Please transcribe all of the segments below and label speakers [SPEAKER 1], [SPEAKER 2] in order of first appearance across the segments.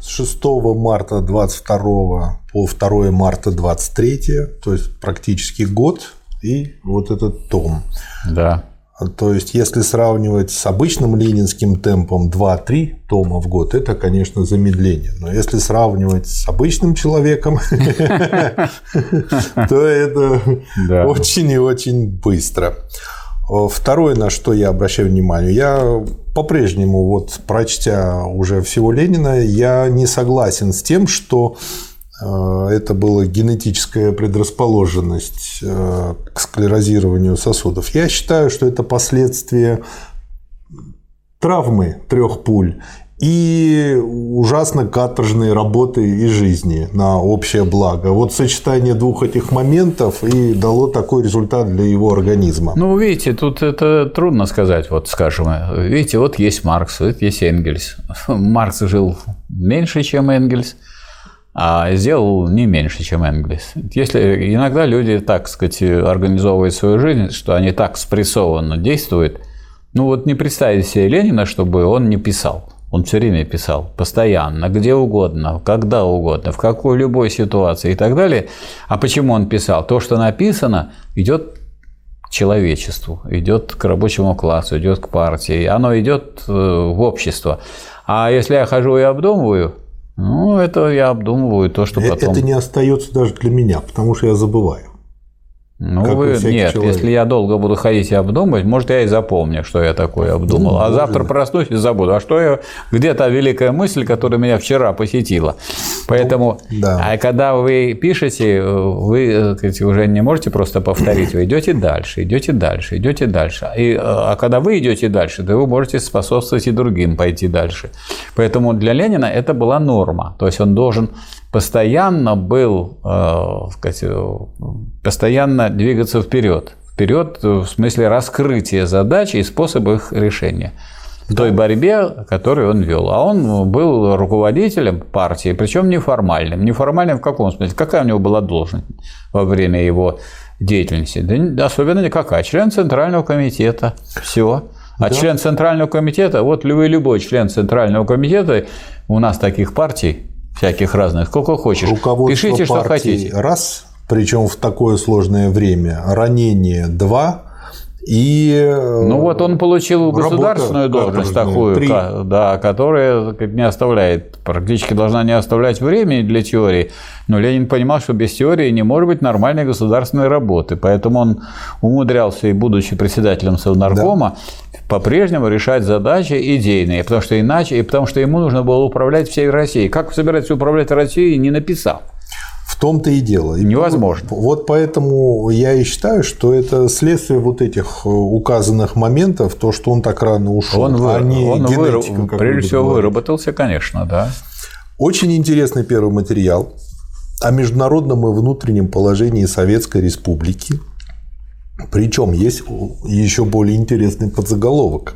[SPEAKER 1] с 6 марта 22 по 2 марта 23, то есть практически год, и вот этот том.
[SPEAKER 2] Да.
[SPEAKER 1] То есть, если сравнивать с обычным ленинским темпом 2-3 тома в год, это, конечно, замедление. Но если сравнивать с обычным человеком, то это очень и очень быстро. Второе, на что я обращаю внимание, я по-прежнему, вот прочтя уже всего Ленина, я не согласен с тем, что э, это была генетическая предрасположенность э, к склерозированию сосудов. Я считаю, что это последствия травмы трех пуль и ужасно каторжные работы и жизни на общее благо. Вот сочетание двух этих моментов и дало такой результат для его организма.
[SPEAKER 2] Ну, видите, тут это трудно сказать, вот скажем. Видите, вот есть Маркс, вот есть Энгельс. Маркс жил меньше, чем Энгельс, а сделал не меньше, чем Энгельс. Если иногда люди, так сказать, организовывают свою жизнь, что они так спрессованно действуют, ну вот не представить себе Ленина, чтобы он не писал. Он все время писал, постоянно, где угодно, когда угодно, в какой любой ситуации и так далее. А почему он писал? То, что написано, идет к человечеству, идет к рабочему классу, идет к партии, оно идет э, в общество. А если я хожу и обдумываю, ну, это я обдумываю то, что
[SPEAKER 1] э,
[SPEAKER 2] потом...
[SPEAKER 1] Это не остается даже для меня, потому что я забываю.
[SPEAKER 2] Ну, вы, нет, человек. если я долго буду ходить и обдумывать, может, я и запомню, что я такое обдумал. Ну, а завтра проснусь и забуду. А что я. Где та великая мысль, которая меня вчера посетила? Поэтому, ну, да. а когда вы пишете, вы сказать, уже не можете просто повторить, вы идете дальше, идете дальше, идете дальше. И, а когда вы идете дальше, то вы можете способствовать и другим пойти дальше. Поэтому для Ленина это была норма. То есть он должен постоянно был, э, сказать, постоянно двигаться вперед. Вперед в смысле раскрытия задач и способа их решения в той борьбе, которую он вел. А он был руководителем партии, причем неформальным. Неформальным в каком смысле? Какая у него была должность во время его деятельности? Да особенно никакая. Член Центрального комитета. Все. А да. член Центрального комитета, вот вы любой член Центрального комитета, у нас таких партий всяких разных, сколько хочешь. Пишите, что хотите.
[SPEAKER 1] Раз, причем в такое сложное время. Ранение два. И
[SPEAKER 2] ну вот он получил государственную должность такую, три. да, которая не оставляет, практически должна не оставлять времени для теории. Но Ленин понимал, что без теории не может быть нормальной государственной работы, поэтому он умудрялся и будучи председателем Совнаркома да. по-прежнему решать задачи идейные, потому что иначе, и потому что ему нужно было управлять всей Россией. Как собирается управлять Россией, не написал.
[SPEAKER 1] В том-то и дело.
[SPEAKER 2] Невозможно.
[SPEAKER 1] Вот поэтому я и считаю, что это следствие вот этих э, указанных моментов, то, что он так рано ушел.
[SPEAKER 2] Он, а не он генетика, выраб... прежде всего говорить. выработался, конечно, да.
[SPEAKER 1] Очень интересный первый материал о международном и внутреннем положении Советской Республики. Причем есть еще более интересный подзаголовок.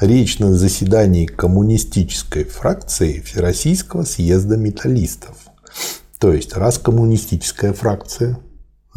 [SPEAKER 1] Речь на заседании коммунистической фракции Всероссийского съезда металлистов. То есть, раз коммунистическая фракция,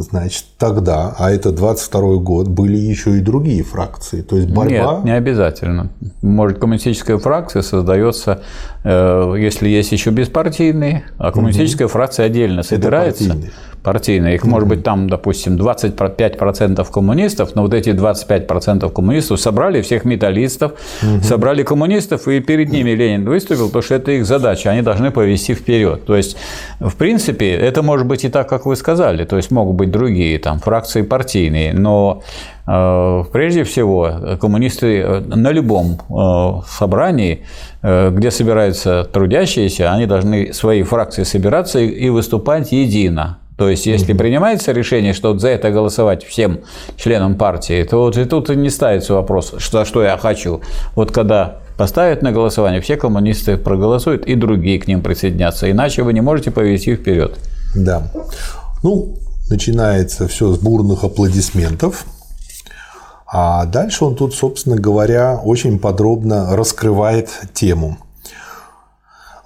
[SPEAKER 1] значит, тогда, а это 22 год, были еще и другие фракции. То есть борьба...
[SPEAKER 2] Нет, не обязательно. Может, коммунистическая фракция создается, э, если есть еще беспартийные, а коммунистическая угу. фракция отдельно собирается. Это партийные партийные. Их может быть там, допустим, 25% коммунистов, но вот эти 25% коммунистов собрали всех металлистов, угу. собрали коммунистов, и перед ними Ленин выступил, потому что это их задача, они должны повести вперед. То есть, в принципе, это может быть и так, как вы сказали, то есть могут быть другие там фракции партийные, но э, Прежде всего, коммунисты э, на любом э, собрании, где собираются трудящиеся, они должны свои фракции собираться и выступать едино. То есть, если принимается решение, что за это голосовать всем членам партии, то вот и тут не ставится вопрос, что, что я хочу. Вот когда поставят на голосование, все коммунисты проголосуют, и другие к ним присоединятся. Иначе вы не можете повести вперед.
[SPEAKER 1] Да. Ну, начинается все с бурных аплодисментов. А дальше он тут, собственно говоря, очень подробно раскрывает тему.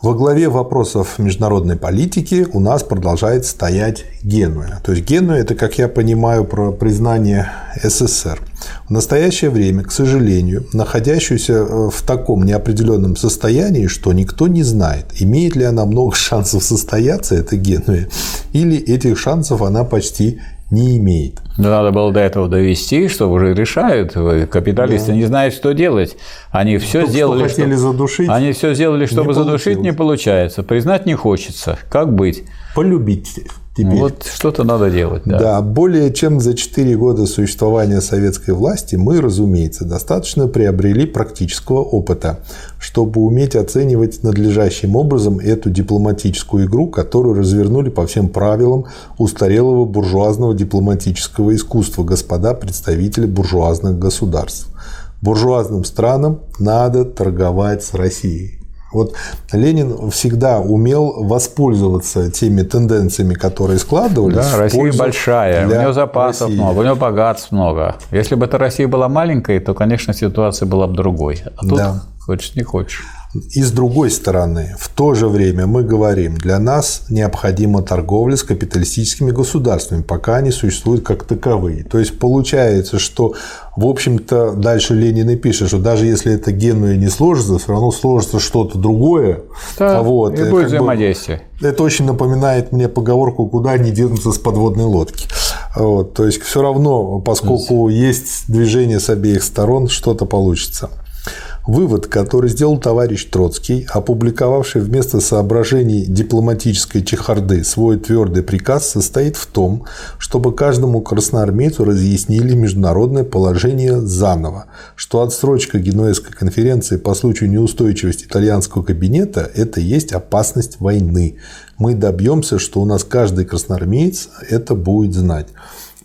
[SPEAKER 1] Во главе вопросов международной политики у нас продолжает стоять Генуя. То есть Генуя – это, как я понимаю, про признание СССР. В настоящее время, к сожалению, находящуюся э, в таком неопределенном состоянии, что никто не знает, имеет ли она много шансов состояться, это Генуя, или этих шансов она почти не имеет.
[SPEAKER 2] Но надо было до этого довести, что уже решают. Капиталисты да. не знают, что делать. Они все Только сделали,
[SPEAKER 1] что хотели задушить.
[SPEAKER 2] Они все сделали, чтобы не задушить, не получается. Признать не хочется. Как быть?
[SPEAKER 1] Полюбить
[SPEAKER 2] Теперь. Вот что-то надо делать. Да.
[SPEAKER 1] да, более чем за 4 года существования советской власти мы, разумеется, достаточно приобрели практического опыта, чтобы уметь оценивать надлежащим образом эту дипломатическую игру, которую развернули по всем правилам устарелого буржуазного дипломатического искусства господа представители буржуазных государств. Буржуазным странам надо торговать с Россией. Вот Ленин всегда умел воспользоваться теми тенденциями, которые складывались.
[SPEAKER 2] Да, Россия большая, у нее запасов России. много, у нее богатств много. Если бы эта Россия была маленькой, то, конечно, ситуация была бы другой. А тут да. хочешь не хочешь.
[SPEAKER 1] И с другой стороны, в то же время мы говорим, для нас необходима торговля с капиталистическими государствами, пока они существуют как таковые. То есть получается, что, в общем-то, дальше Ленин и пишет, что даже если это генуя не сложится, все равно сложится что-то другое.
[SPEAKER 2] Да, вот, и будет взаимодействие.
[SPEAKER 1] Бы, это очень напоминает мне поговорку «куда они денутся с подводной лодки». Вот, то есть все равно, поскольку есть движение с обеих сторон, что-то получится. Вывод, который сделал товарищ Троцкий, опубликовавший вместо соображений дипломатической чехарды свой твердый приказ, состоит в том, чтобы каждому красноармейцу разъяснили международное положение заново, что отсрочка Генуэзской конференции по случаю неустойчивости итальянского кабинета – это есть опасность войны. Мы добьемся, что у нас каждый красноармеец это будет знать.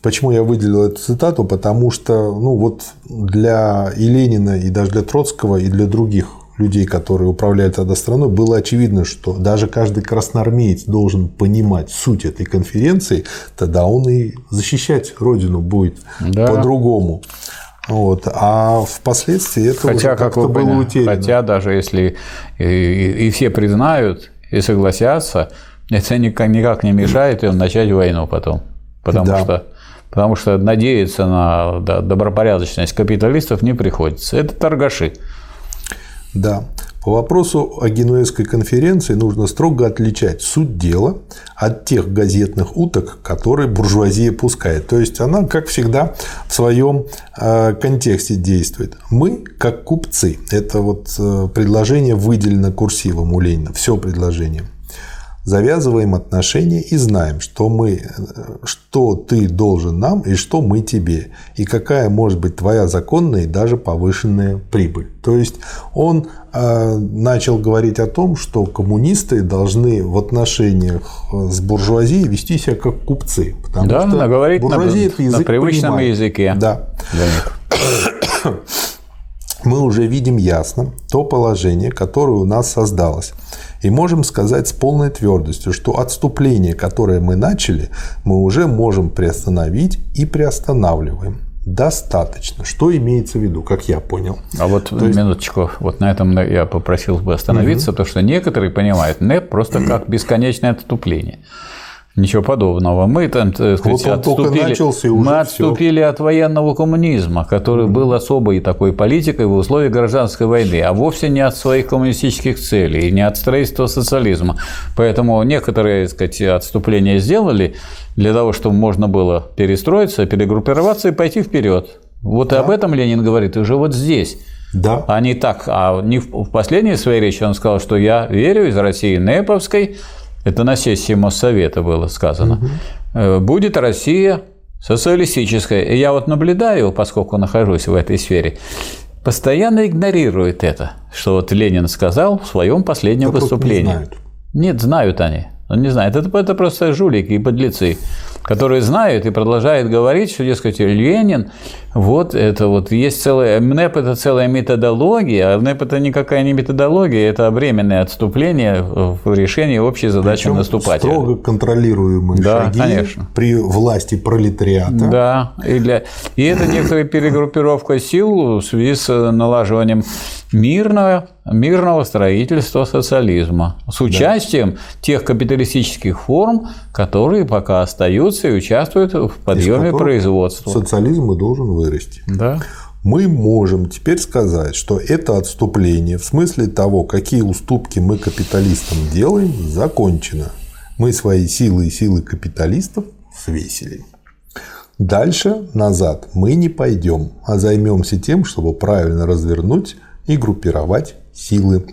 [SPEAKER 1] Почему я выделил эту цитату? Потому что ну, вот для и Ленина, и даже для Троцкого, и для других людей, которые управляют тогда страной, было очевидно, что даже каждый красноармеец должен понимать суть этой конференции, тогда он и защищать Родину будет да. по-другому. Вот. А впоследствии это
[SPEAKER 2] хотя, уже как-то было поняли, утеряно. Хотя даже если и, и, и все признают и согласятся, это никак, никак не мешает им начать войну потом. Потому да. что потому что надеяться на добропорядочность капиталистов не приходится. Это торгаши.
[SPEAKER 1] Да. По вопросу о Генуэзской конференции нужно строго отличать суть дела от тех газетных уток, которые буржуазия пускает. То есть она, как всегда, в своем э, контексте действует. Мы, как купцы, это вот э, предложение выделено курсивом у Ленина, все предложение – завязываем отношения и знаем, что, мы, что ты должен нам и что мы тебе, и какая может быть твоя законная и даже повышенная прибыль. То есть он э, начал говорить о том, что коммунисты должны в отношениях с буржуазией вести себя как купцы.
[SPEAKER 2] Потому да, что буржуазия на, это язык на привычном понимает. языке.
[SPEAKER 1] Да. Мы уже видим ясно то положение, которое у нас создалось. И можем сказать с полной твердостью, что отступление, которое мы начали, мы уже можем приостановить и приостанавливаем. Достаточно. Что имеется в виду, как я понял?
[SPEAKER 2] А вот То минуточку, есть... вот на этом я попросил бы остановиться, угу. потому что некоторые понимают НЭП просто как бесконечное отступление. Ничего подобного. Мы там, так сказать, вот отступили, начался, и мы отступили от военного коммунизма, который был особой такой политикой в условиях гражданской войны, а вовсе не от своих коммунистических целей, не от строительства социализма. Поэтому некоторые так сказать, отступления сделали для того, чтобы можно было перестроиться, перегруппироваться и пойти вперед. Вот да. и об этом Ленин говорит уже вот здесь.
[SPEAKER 1] Да.
[SPEAKER 2] А не так. А не в последней своей речи он сказал, что я верю из России Неповской, это на сессии Моссовета было сказано, угу. будет Россия социалистическая. И я вот наблюдаю, поскольку нахожусь в этой сфере, постоянно игнорирует это, что вот Ленин сказал в своем последнем да выступлении. Не знают. Нет, знают они. Он не знает. Это, это просто жулики и подлецы которые знают и продолжают говорить, что, дескать, Ленин, вот это вот есть целая, МНЭП – это целая методология, а МНЭП – это никакая не методология, это временное отступление в решении общей задачи Причем наступателя.
[SPEAKER 1] строго контролируемые да, шаги конечно. при власти пролетариата.
[SPEAKER 2] Да, и, для... и это некоторая перегруппировка сил в связи с налаживанием мирного, мирного строительства социализма с участием да. тех капиталистических форм, которые пока остаются и участвуют в подъеме производства.
[SPEAKER 1] Социализм и должен вырасти.
[SPEAKER 2] Да.
[SPEAKER 1] Мы можем теперь сказать, что это отступление в смысле того, какие уступки мы капиталистам делаем, закончено. Мы свои силы и силы капиталистов свесили. Дальше назад мы не пойдем, а займемся тем, чтобы правильно развернуть и группировать силы.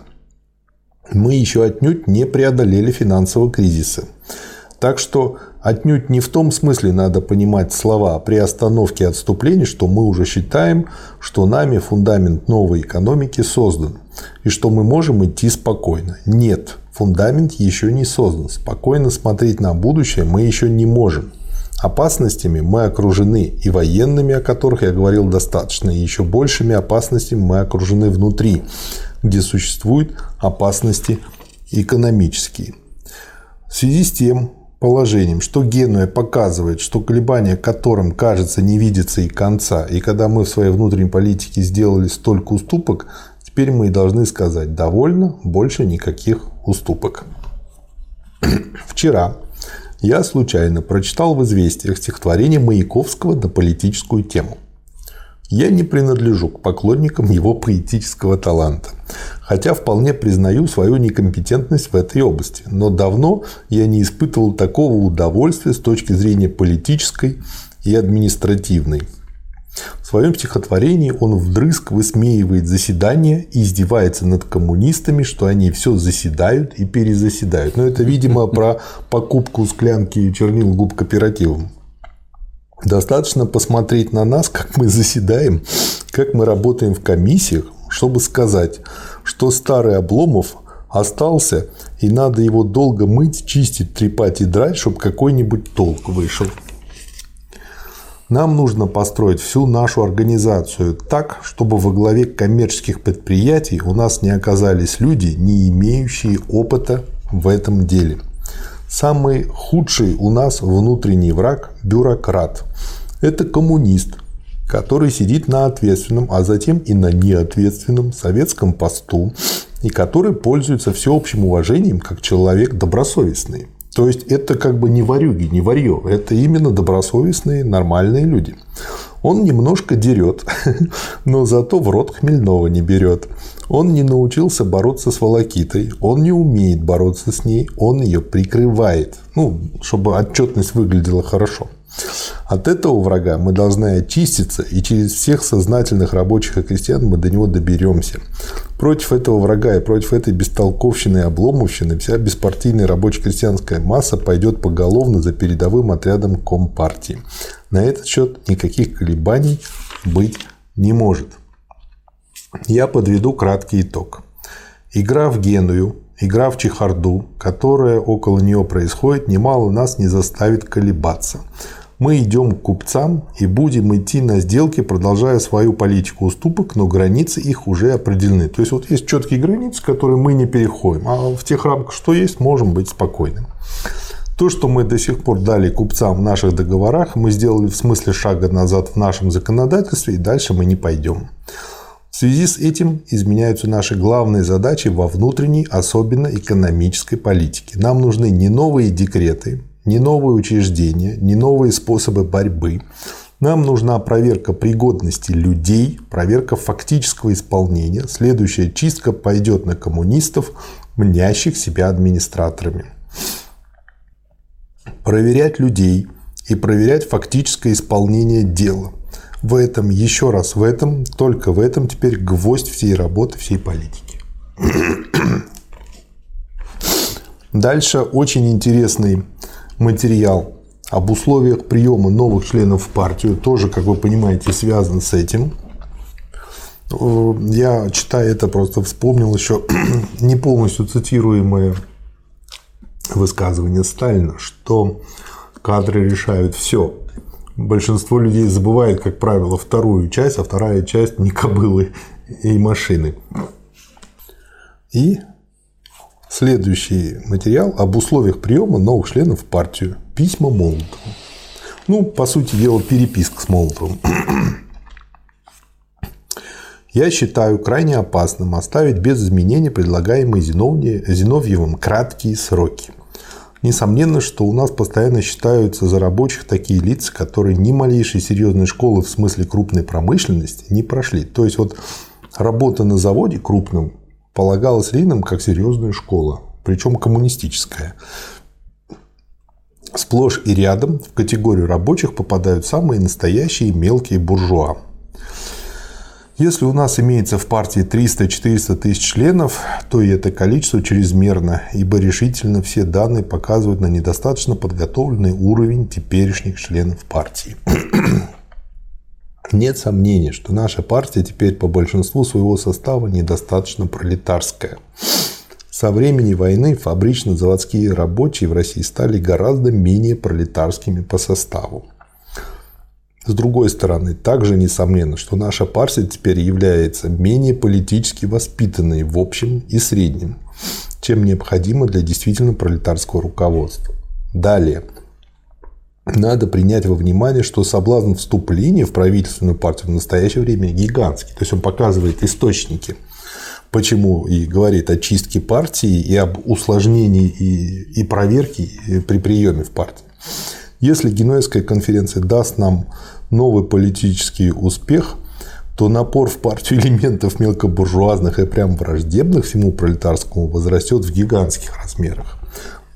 [SPEAKER 1] Мы еще отнюдь не преодолели финансового кризиса. Так что отнюдь не в том смысле надо понимать слова при остановке отступлений, что мы уже считаем, что нами фундамент новой экономики создан и что мы можем идти спокойно. Нет, фундамент еще не создан. Спокойно смотреть на будущее мы еще не можем. Опасностями мы окружены и военными, о которых я говорил достаточно, и еще большими опасностями мы окружены внутри, где существуют опасности экономические. В связи с тем положением, что Генуя показывает, что колебания которым, кажется, не видится и конца, и когда мы в своей внутренней политике сделали столько уступок, теперь мы и должны сказать «довольно, больше никаких уступок». Вчера я случайно прочитал в «Известиях» стихотворение Маяковского на политическую тему. Я не принадлежу к поклонникам его поэтического таланта, хотя вполне признаю свою некомпетентность в этой области, но давно я не испытывал такого удовольствия с точки зрения политической и административной. В своем стихотворении он вдрызг высмеивает заседания и издевается над коммунистами, что они все заседают и перезаседают. Но это, видимо, про покупку склянки чернил губ кооперативом. Достаточно посмотреть на нас, как мы заседаем, как мы работаем в комиссиях, чтобы сказать, что старый Обломов остался, и надо его долго мыть, чистить, трепать и драть, чтобы какой-нибудь толк вышел. Нам нужно построить всю нашу организацию так, чтобы во главе коммерческих предприятий у нас не оказались люди, не имеющие опыта в этом деле. Самый худший у нас внутренний враг – бюрократ. Это коммунист, который сидит на ответственном, а затем и на неответственном советском посту, и который пользуется всеобщим уважением как человек добросовестный. То есть это как бы не варюги, не варье, это именно добросовестные, нормальные люди. Он немножко дерет, но зато в рот хмельного не берет. Он не научился бороться с волокитой, он не умеет бороться с ней, он ее прикрывает, ну, чтобы отчетность выглядела хорошо. От этого врага мы должны очиститься, и через всех сознательных рабочих и крестьян мы до него доберемся. Против этого врага и против этой бестолковщины и обломовщины вся беспартийная рабоче-крестьянская масса пойдет поголовно за передовым отрядом Компартии. На этот счет никаких колебаний быть не может. Я подведу краткий итог. Игра в Геную, игра в чехарду, которая около нее происходит, немало нас не заставит колебаться мы идем к купцам и будем идти на сделки, продолжая свою политику уступок, но границы их уже определены. То есть вот есть четкие границы, которые мы не переходим, а в тех рамках, что есть, можем быть спокойным. То, что мы до сих пор дали купцам в наших договорах, мы сделали в смысле шага назад в нашем законодательстве, и дальше мы не пойдем. В связи с этим изменяются наши главные задачи во внутренней, особенно экономической политике. Нам нужны не новые декреты, не новые учреждения, не новые способы борьбы. Нам нужна проверка пригодности людей, проверка фактического исполнения. Следующая чистка пойдет на коммунистов, мнящих себя администраторами. Проверять людей и проверять фактическое исполнение дела. В этом, еще раз в этом, только в этом теперь гвоздь всей работы, всей политики. Дальше очень интересный материал об условиях приема новых членов в партию, тоже, как вы понимаете, связан с этим. Э, я, читая это, просто вспомнил еще не полностью цитируемое высказывание Сталина, что кадры решают все. Большинство людей забывает, как правило, вторую часть, а вторая часть не кобылы и машины. И Следующий материал об условиях приема новых членов в партию. Письма Молотову. Ну, по сути дела, переписка с Молотовым. Я считаю крайне опасным оставить без изменений предлагаемые Зиновьевым краткие сроки. Несомненно, что у нас постоянно считаются за рабочих такие лица, которые ни малейшей серьезной школы в смысле крупной промышленности не прошли. То есть вот работа на заводе крупном полагалась Рином как серьезная школа, причем коммунистическая. Сплошь и рядом в категорию рабочих попадают самые настоящие мелкие буржуа. Если у нас имеется в партии 300-400 тысяч членов, то и это количество чрезмерно, ибо решительно все данные показывают на недостаточно подготовленный уровень теперешних членов партии. Нет сомнений, что наша партия теперь по большинству своего состава недостаточно пролетарская. Со времени войны фабрично-заводские рабочие в России стали гораздо менее пролетарскими по составу. С другой стороны, также несомненно, что наша партия теперь является менее политически воспитанной в общем и среднем, чем необходимо для действительно пролетарского руководства. Далее. Надо принять во внимание, что соблазн вступления в правительственную партию в настоящее время гигантский. То есть он показывает источники, почему и говорит о чистке партии и об усложнении и, и проверке при приеме в партию. Если Генуэзская конференция даст нам новый политический успех, то напор в партию элементов мелкобуржуазных и прям враждебных всему пролетарскому возрастет в гигантских размерах.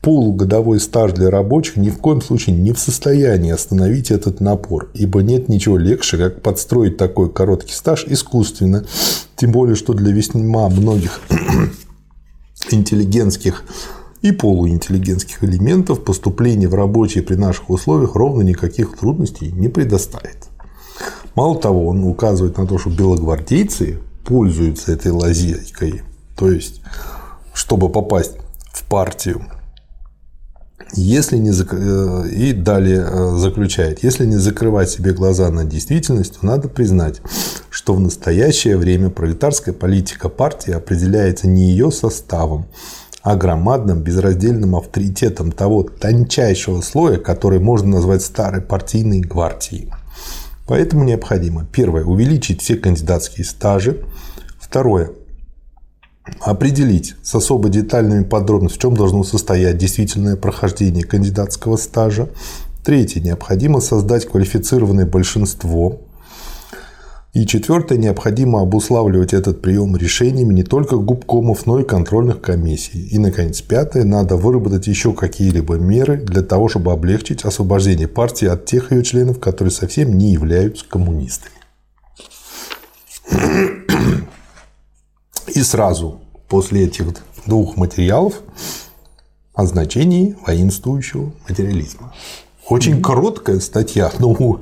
[SPEAKER 1] Полугодовой стаж для рабочих ни в коем случае не в состоянии остановить этот напор, ибо нет ничего легче, как подстроить такой короткий стаж искусственно, тем более, что для весьма многих интеллигентских и полуинтеллигентских элементов поступление в рабочие при наших условиях ровно никаких трудностей не предоставит. Мало того, он указывает на то, что белогвардейцы пользуются этой лазейкой, то есть, чтобы попасть в партию, если не зак... Э, и далее э, заключает, если не закрывать себе глаза на действительность, то надо признать, что в настоящее время пролетарская политика партии определяется не ее составом, а громадным безраздельным авторитетом того тончайшего слоя, который можно назвать старой партийной гвардией. Поэтому необходимо, первое, увеличить все кандидатские стажи, второе, определить с особо детальными подробностями, в чем должно состоять действительное прохождение кандидатского стажа, третье, необходимо создать квалифицированное большинство и четвертое, необходимо обуславливать этот прием решениями не только губкомов, но и контрольных комиссий. И, наконец, пятое, надо выработать еще какие-либо меры для того, чтобы облегчить освобождение партии от тех ее членов, которые совсем не являются коммунистами. И сразу после этих двух материалов о значении воинствующего материализма. Очень короткая статья, но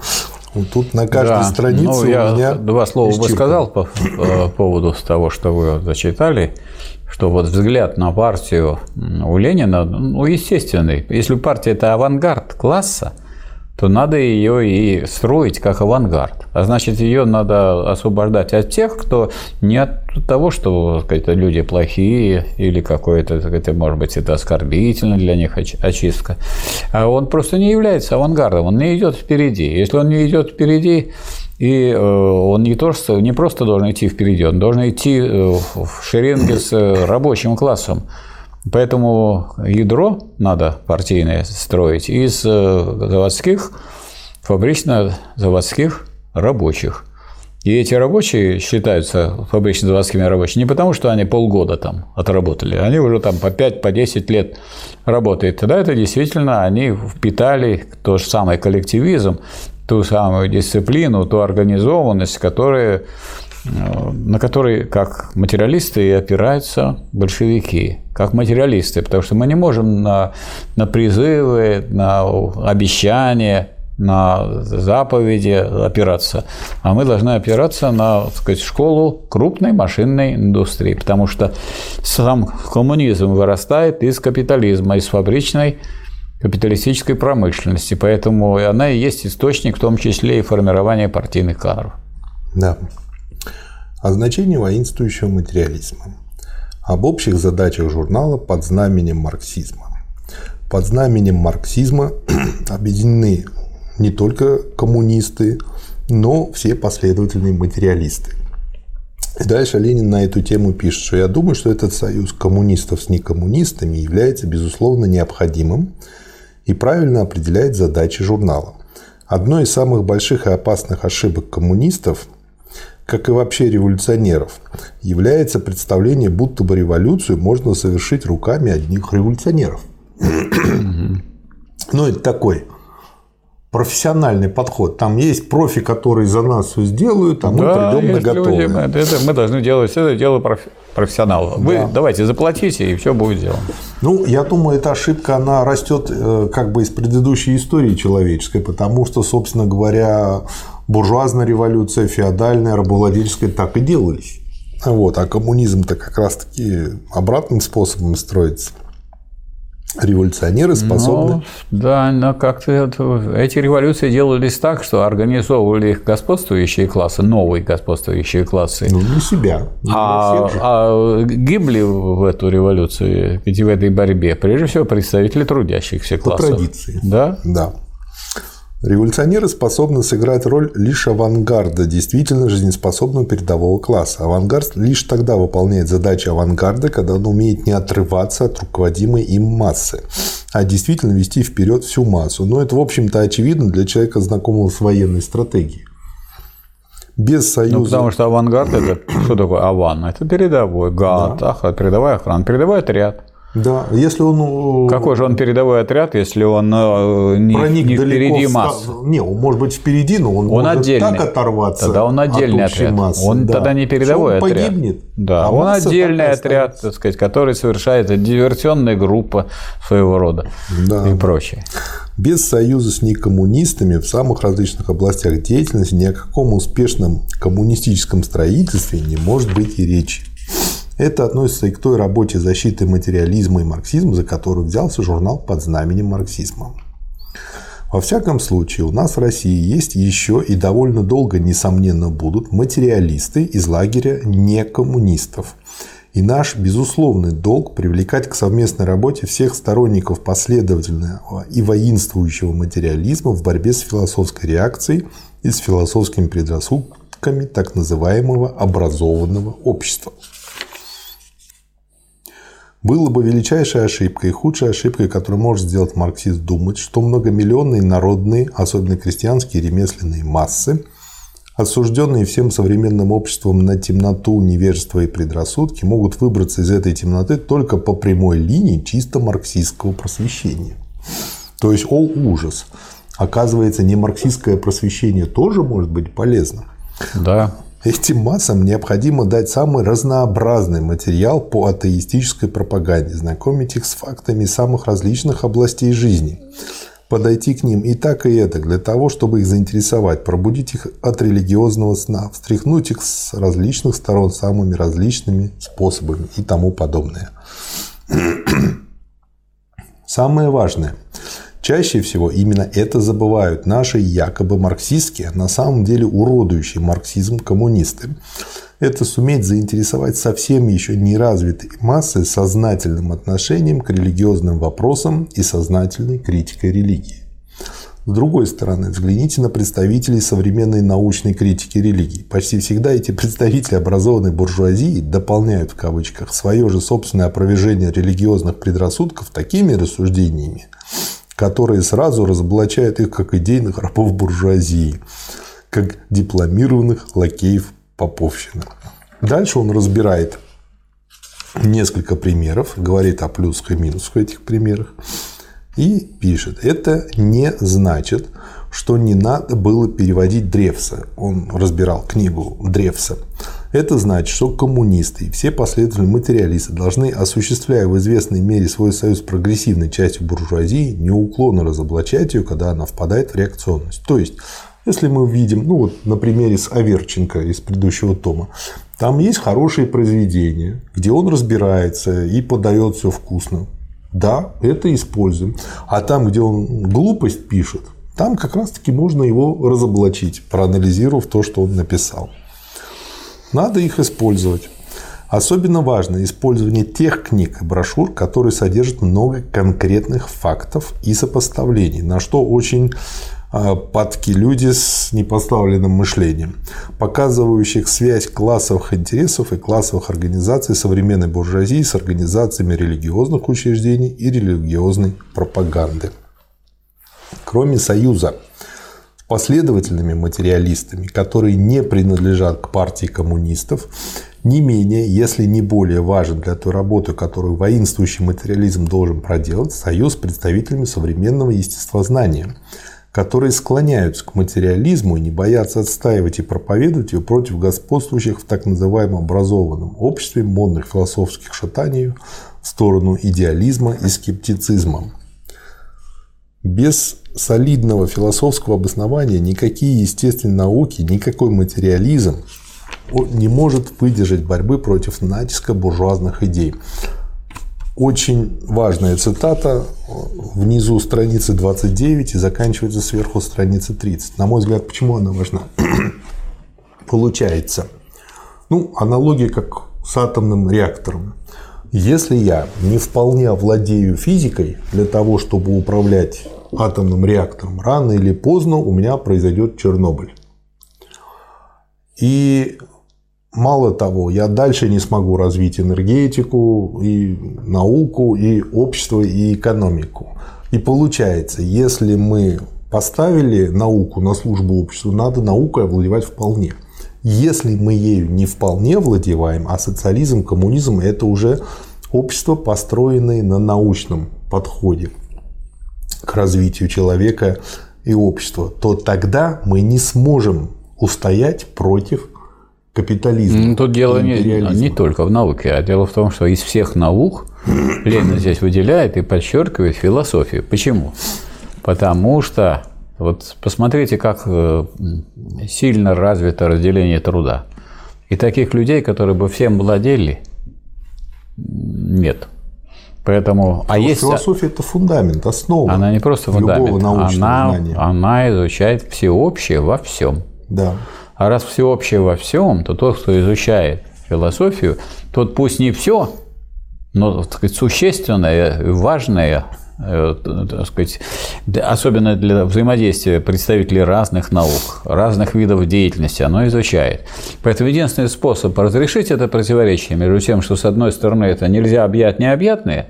[SPEAKER 1] вот тут на каждой да. странице ну,
[SPEAKER 2] я
[SPEAKER 1] у меня
[SPEAKER 2] два слова бы сказал по, по поводу того, что вы зачитали, что вот взгляд на партию у Ленина, ну, естественный. Если партия – это авангард класса, то надо ее и строить как авангард. А значит, ее надо освобождать от тех, кто не от того, что сказать, люди плохие или какое-то, это, может быть, это оскорбительно для них очистка. А он просто не является авангардом, он не идет впереди. Если он не идет впереди, и э, он не, то, что, не просто должен идти впереди, он должен идти э, в шеренге с рабочим классом. Поэтому ядро надо партийное строить из э, заводских, фабрично-заводских рабочих. И эти рабочие считаются фабрично-заводскими рабочими не потому, что они полгода там отработали, они уже там по 5 по 10 лет работают. Тогда это действительно они впитали тот же самый коллективизм, ту самую дисциплину, ту организованность, которая на который, как материалисты, и опираются большевики, как материалисты, потому что мы не можем на, на призывы, на обещания, на заповеди опираться, а мы должны опираться на так сказать, школу крупной машинной индустрии, потому что сам коммунизм вырастает из капитализма, из фабричной капиталистической промышленности, поэтому она и есть источник, в том числе и формирования партийных кадров.
[SPEAKER 1] Да о значении воинствующего материализма, об общих задачах журнала под знаменем марксизма. Под знаменем марксизма объединены не только коммунисты, но все последовательные материалисты. И дальше Ленин на эту тему пишет, что я думаю, что этот союз коммунистов с некоммунистами является, безусловно, необходимым и правильно определяет задачи журнала. Одной из самых больших и опасных ошибок коммунистов, как и вообще революционеров, является представление, будто бы революцию можно совершить руками одних революционеров. Ну, это такой профессиональный подход. Там есть профи, которые за нас все сделают, а мы да, придем на готовое.
[SPEAKER 2] Это, это, мы должны делать это дело профессионалов. Вы да. давайте заплатите, и все будет сделано.
[SPEAKER 1] Ну, я думаю, эта ошибка, она растет э, как бы из предыдущей истории человеческой, потому что, собственно говоря, буржуазная революция, феодальная, рабовладельческая так и делались. Вот, а коммунизм-то как раз-таки обратным способом строится революционеры способны.
[SPEAKER 2] Ну, да, но как-то эти революции делались так, что организовывали их господствующие классы, новые господствующие классы.
[SPEAKER 1] Ну, не себя.
[SPEAKER 2] Не а, а гибли в эту революцию, в этой борьбе, прежде всего, представители трудящихся классов.
[SPEAKER 1] По традиции.
[SPEAKER 2] Да?
[SPEAKER 1] Да. Революционеры способны сыграть роль лишь авангарда, действительно жизнеспособного передового класса. Авангард лишь тогда выполняет задачи авангарда, когда он умеет не отрываться от руководимой им массы, а действительно вести вперед всю массу. Но это, в общем-то, очевидно для человека, знакомого с военной стратегией. Без союза... Ну,
[SPEAKER 2] потому что авангард – это что такое аван? Это передовой, гад, да. передовая охрана, передовой отряд.
[SPEAKER 1] Да, если он...
[SPEAKER 2] Э, Какой же он передовой отряд, если он э, не, проник не впереди масс?
[SPEAKER 1] Не, он может быть впереди, но он, он может отдельный. так оторваться
[SPEAKER 2] Тогда он отдельный от отряд. Массы. Он да. тогда не передовой он отряд.
[SPEAKER 1] погибнет.
[SPEAKER 2] Да, а он отдельный отряд, так сказать, который совершает диверсионная группа своего рода да. и прочее.
[SPEAKER 1] Без союза с некоммунистами в самых различных областях деятельности ни о каком успешном коммунистическом строительстве не может быть и речи. Это относится и к той работе защиты материализма и марксизма, за которую взялся журнал под знаменем марксизма. Во всяком случае, у нас в России есть еще и довольно долго, несомненно, будут материалисты из лагеря некоммунистов. И наш безусловный долг привлекать к совместной работе всех сторонников последовательного и воинствующего материализма в борьбе с философской реакцией и с философскими предрассудками так называемого образованного общества. Было бы величайшей ошибкой худшей ошибкой, которую может сделать марксист, думать, что многомиллионные народные, особенно крестьянские ремесленные массы, осужденные всем современным обществом на темноту, невежество и предрассудки, могут выбраться из этой темноты только по прямой линии чисто марксистского просвещения. То есть, о ужас! Оказывается, не марксистское просвещение тоже может быть полезным.
[SPEAKER 2] Да.
[SPEAKER 1] Этим массам необходимо дать самый разнообразный материал по атеистической пропаганде, знакомить их с фактами самых различных областей жизни, подойти к ним и так и это для того, чтобы их заинтересовать, пробудить их от религиозного сна, встряхнуть их с различных сторон самыми различными способами и тому подобное. Самое важное – Чаще всего именно это забывают наши якобы марксистские, а на самом деле уродующие марксизм коммунисты. Это суметь заинтересовать совсем еще не развитые массы сознательным отношением к религиозным вопросам и сознательной критикой религии. С другой стороны, взгляните на представителей современной научной критики религии. Почти всегда эти представители образованной буржуазии дополняют в кавычках свое же собственное опровержение религиозных предрассудков такими рассуждениями, которые сразу разоблачают их как идейных рабов буржуазии, как дипломированных лакеев поповщины. Дальше он разбирает несколько примеров, говорит о плюсах и минусах в этих примерах и пишет, это не значит, что не надо было переводить Древса. Он разбирал книгу Древса. Это значит, что коммунисты и все последовательные материалисты должны, осуществляя в известной мере свой союз с прогрессивной частью буржуазии, неуклонно разоблачать ее, когда она впадает в реакционность. То есть, если мы видим, ну вот на примере с Аверченко из предыдущего тома, там есть хорошие произведения, где он разбирается и подает все вкусно. Да, это используем. А там, где он глупость пишет, там как раз-таки можно его разоблачить, проанализировав то, что он написал. Надо их использовать. Особенно важно использование тех книг и брошюр, которые содержат много конкретных фактов и сопоставлений, на что очень а, падки люди с непоставленным мышлением, показывающих связь классовых интересов и классовых организаций современной буржуазии с организациями религиозных учреждений и религиозной пропаганды. Кроме союза последовательными материалистами, которые не принадлежат к партии коммунистов, не менее, если не более важен для той работы, которую воинствующий материализм должен проделать, союз с представителями современного естествознания, которые склоняются к материализму и не боятся отстаивать и проповедовать ее против господствующих в так называемом образованном обществе модных философских шатаний в сторону идеализма и скептицизма. Без солидного философского обоснования никакие естественные науки, никакой материализм не может выдержать борьбы против натиска буржуазных идей. Очень важная цитата внизу страницы 29 и заканчивается сверху страницы 30. На мой взгляд, почему она важна? Получается, ну, аналогия как с атомным реактором. Если я не вполне владею физикой для того, чтобы управлять атомным реактором, рано или поздно у меня произойдет Чернобыль. И Мало того, я дальше не смогу развить энергетику, и науку, и общество, и экономику. И получается, если мы поставили науку на службу обществу, надо наукой овладевать вполне. Если мы ею не вполне владеваем, а социализм, коммунизм – это уже общество, построенное на научном подходе к развитию человека и общества, то тогда мы не сможем устоять против капитализма.
[SPEAKER 2] Ну, тут дело не, не только в науке, а дело в том, что из всех наук Ленин здесь выделяет и подчеркивает философию. Почему? Потому что вот посмотрите, как э, сильно развито разделение труда. И таких людей, которые бы всем владели, нет. Поэтому,
[SPEAKER 1] а есть философия это фундамент, основа.
[SPEAKER 2] Она не просто фундамент, она, знания. она изучает всеобщее во всем.
[SPEAKER 1] Да.
[SPEAKER 2] А раз всеобщее во всем, то тот, кто изучает философию, тот пусть не все, но так сказать, существенное, важное, так сказать, особенно для взаимодействия представителей разных наук, разных видов деятельности, оно изучает. Поэтому единственный способ разрешить это противоречие между тем, что с одной стороны это нельзя объять необъятное,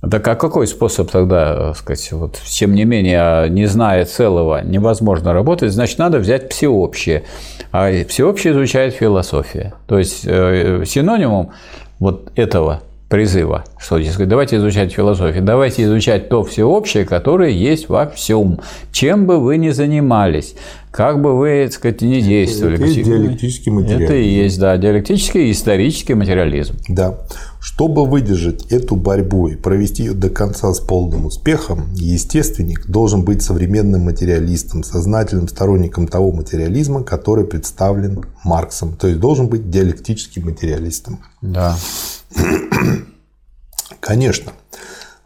[SPEAKER 2] так а какой способ тогда, сказать, вот, тем не менее, не зная целого, невозможно работать, значит, надо взять всеобщее. А всеобщее изучает философия. То есть э, синонимом вот этого призыва, что сказать, давайте изучать философию, давайте изучать то всеобщее, которое есть во всем, чем бы вы ни занимались, как бы вы, так сказать, не действовали.
[SPEAKER 1] Это, это диалектический материализм.
[SPEAKER 2] Это и есть, да, диалектический и исторический материализм.
[SPEAKER 1] Да. Чтобы выдержать эту борьбу и провести ее до конца с полным успехом, естественник должен быть современным материалистом, сознательным сторонником того материализма, который представлен Марксом. То есть должен быть диалектическим материалистом.
[SPEAKER 2] Да.
[SPEAKER 1] Конечно,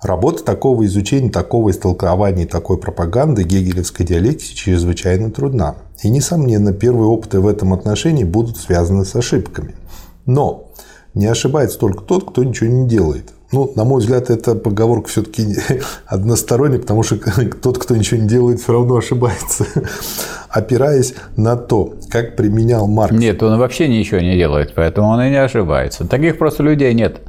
[SPEAKER 1] работа такого изучения, такого истолкования, такой пропаганды гегелевской диалектики чрезвычайно трудна. И, несомненно, первые опыты в этом отношении будут связаны с ошибками. Но не ошибается только тот, кто ничего не делает. Ну, на мой взгляд, эта поговорка все-таки односторонняя, потому что тот, кто ничего не делает, все равно ошибается. Опираясь на то, как применял Маркс.
[SPEAKER 2] Нет, он вообще ничего не делает, поэтому он и не ошибается. Таких просто людей нет.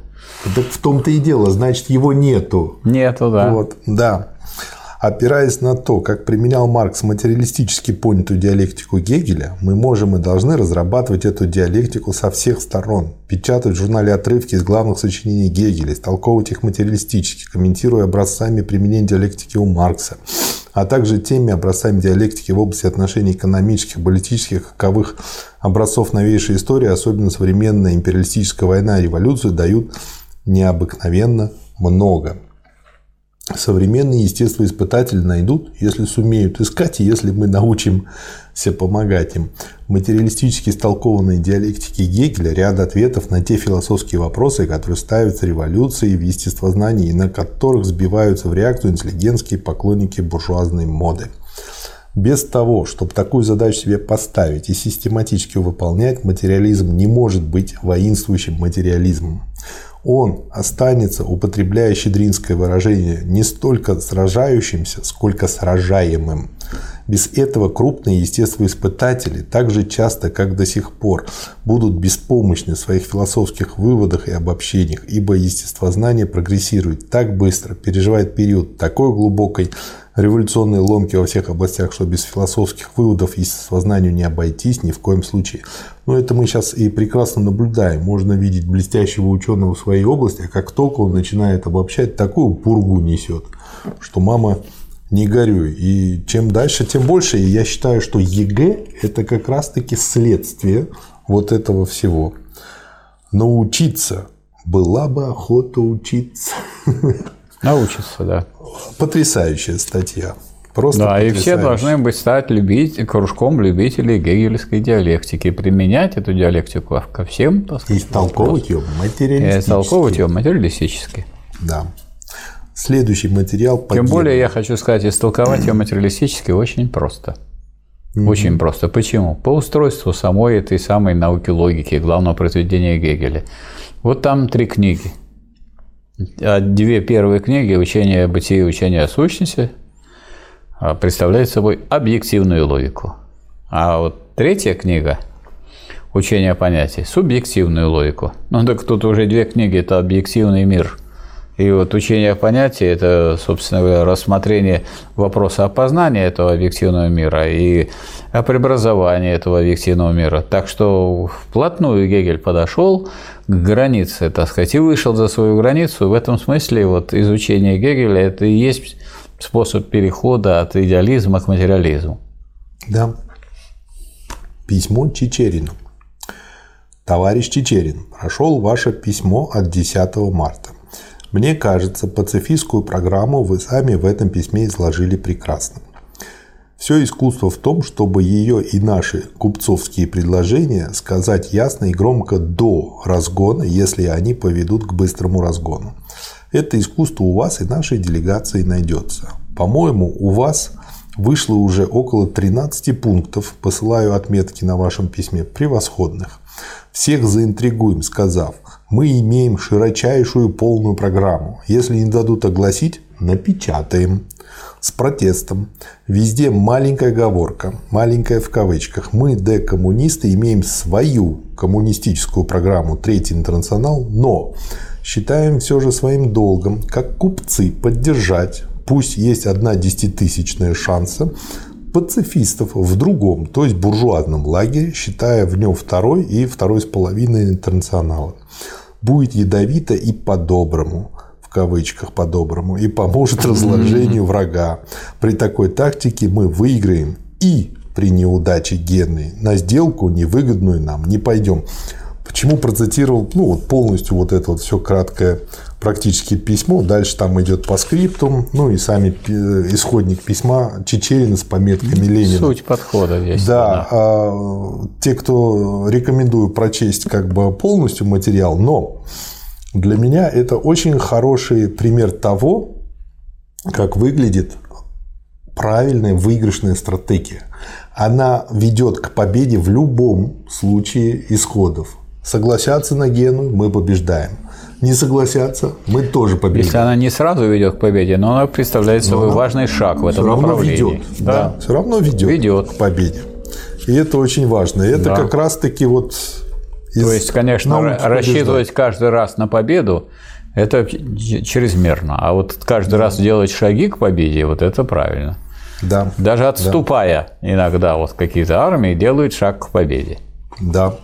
[SPEAKER 1] Так в том-то и дело, значит, его нету.
[SPEAKER 2] Нету, да.
[SPEAKER 1] Вот, да. Опираясь на то, как применял Маркс материалистически понятую диалектику Гегеля, мы можем и должны разрабатывать эту диалектику со всех сторон, печатать в журнале отрывки из главных сочинений Гегеля, истолковывать их материалистически, комментируя образцами применения диалектики у Маркса, а также теми образцами диалектики в области отношений экономических, политических, каковых образцов новейшей истории, особенно современная империалистическая война и революция, дают необыкновенно много современные естествоиспытатели найдут, если сумеют искать, и если мы научимся помогать им. В материалистически истолкованной диалектике Гегеля ряд ответов на те философские вопросы, которые ставятся революцией в естествознании и на которых сбиваются в реакцию интеллигентские поклонники буржуазной моды. Без того, чтобы такую задачу себе поставить и систематически выполнять, материализм не может быть воинствующим материализмом он останется, употребляя щедринское выражение, не столько сражающимся, сколько сражаемым. Без этого крупные естествоиспытатели так же часто, как до сих пор, будут беспомощны в своих философских выводах и обобщениях, ибо естествознание прогрессирует так быстро, переживает период такой глубокой революционные ломки во всех областях, что без философских выводов естествознанию не обойтись ни в коем случае. Но это мы сейчас и прекрасно наблюдаем. Можно видеть блестящего ученого в своей области, а как только он начинает обобщать, такую пургу несет, что мама не горюй. И чем дальше, тем больше. И я считаю, что ЕГЭ – это как раз-таки следствие вот этого всего. Научиться. Была бы охота учиться.
[SPEAKER 2] Научиться, да.
[SPEAKER 1] Потрясающая статья.
[SPEAKER 2] Просто да, и все должны быть стать любить, кружком любителей гегельской диалектики, применять эту диалектику ко всем,
[SPEAKER 1] так сказать, И истолковывать ее материалистически. И
[SPEAKER 2] истолковывать ее материалистически.
[SPEAKER 1] Да. Следующий материал.
[SPEAKER 2] Тем более я хочу сказать, истолковать ее материалистически очень просто. Mm-hmm. Очень просто. Почему? По устройству самой этой самой науки логики, главного произведения Гегеля. Вот там три книги. А две первые книги «Учение о бытии» и «Учение о сущности» а, представляют собой объективную логику. А вот третья книга «Учение о понятии» – субъективную логику. Ну так тут уже две книги – это объективный мир. И вот учение о понятии – это, собственно говоря, рассмотрение вопроса опознания этого объективного мира и о преобразовании этого объективного мира. Так что вплотную Гегель подошел к границе, так сказать, и вышел за свою границу. В этом смысле вот изучение Гегеля – это и есть способ перехода от идеализма к материализму.
[SPEAKER 1] Да. Письмо Чечерину. Товарищ Чечерин, прошел ваше письмо от 10 марта. Мне кажется, пацифистскую программу вы сами в этом письме изложили прекрасно. Все искусство в том, чтобы ее и наши купцовские предложения сказать ясно и громко до разгона, если они поведут к быстрому разгону. Это искусство у вас и нашей делегации найдется. По-моему, у вас вышло уже около 13 пунктов, посылаю отметки на вашем письме, превосходных. Всех заинтригуем, сказав, мы имеем широчайшую полную программу. Если не дадут огласить, напечатаем с протестом. Везде маленькая оговорка, маленькая в кавычках. Мы, декоммунисты, имеем свою коммунистическую программу «Третий интернационал», но считаем все же своим долгом, как купцы, поддержать, пусть есть одна десятитысячная шанса, пацифистов в другом, то есть буржуазном лагере, считая в нем второй и второй с половиной интернационала. Будет ядовито и по-доброму кавычках по-доброму, и поможет разложению врага. При такой тактике мы выиграем и при неудаче генной на сделку невыгодную нам не пойдем. Почему процитировал ну, вот полностью вот это вот все краткое практически письмо. Дальше там идет по скрипту, ну и сами э, исходник письма Чечерина с пометками Ленина.
[SPEAKER 2] Суть подхода здесь.
[SPEAKER 1] Да. А, те, кто рекомендую прочесть как бы полностью материал, но для меня это очень хороший пример того, как выглядит правильная выигрышная стратегия. Она ведет к победе в любом случае исходов. Согласятся на гену, мы побеждаем. Не согласятся, мы тоже победим.
[SPEAKER 2] Если она не сразу ведет к победе, но она представляет собой важный шаг в этом все равно направлении.
[SPEAKER 1] Ведет, да. да, все равно ведет, ведет к победе. И это очень важно. И это да. как раз-таки вот
[SPEAKER 2] то есть, конечно, рассчитывать каждый раз на победу это чрезмерно. А вот каждый да. раз делать шаги к победе, вот это правильно.
[SPEAKER 1] Да.
[SPEAKER 2] Даже отступая да. иногда, вот какие-то армии делают шаг к победе.
[SPEAKER 1] Да.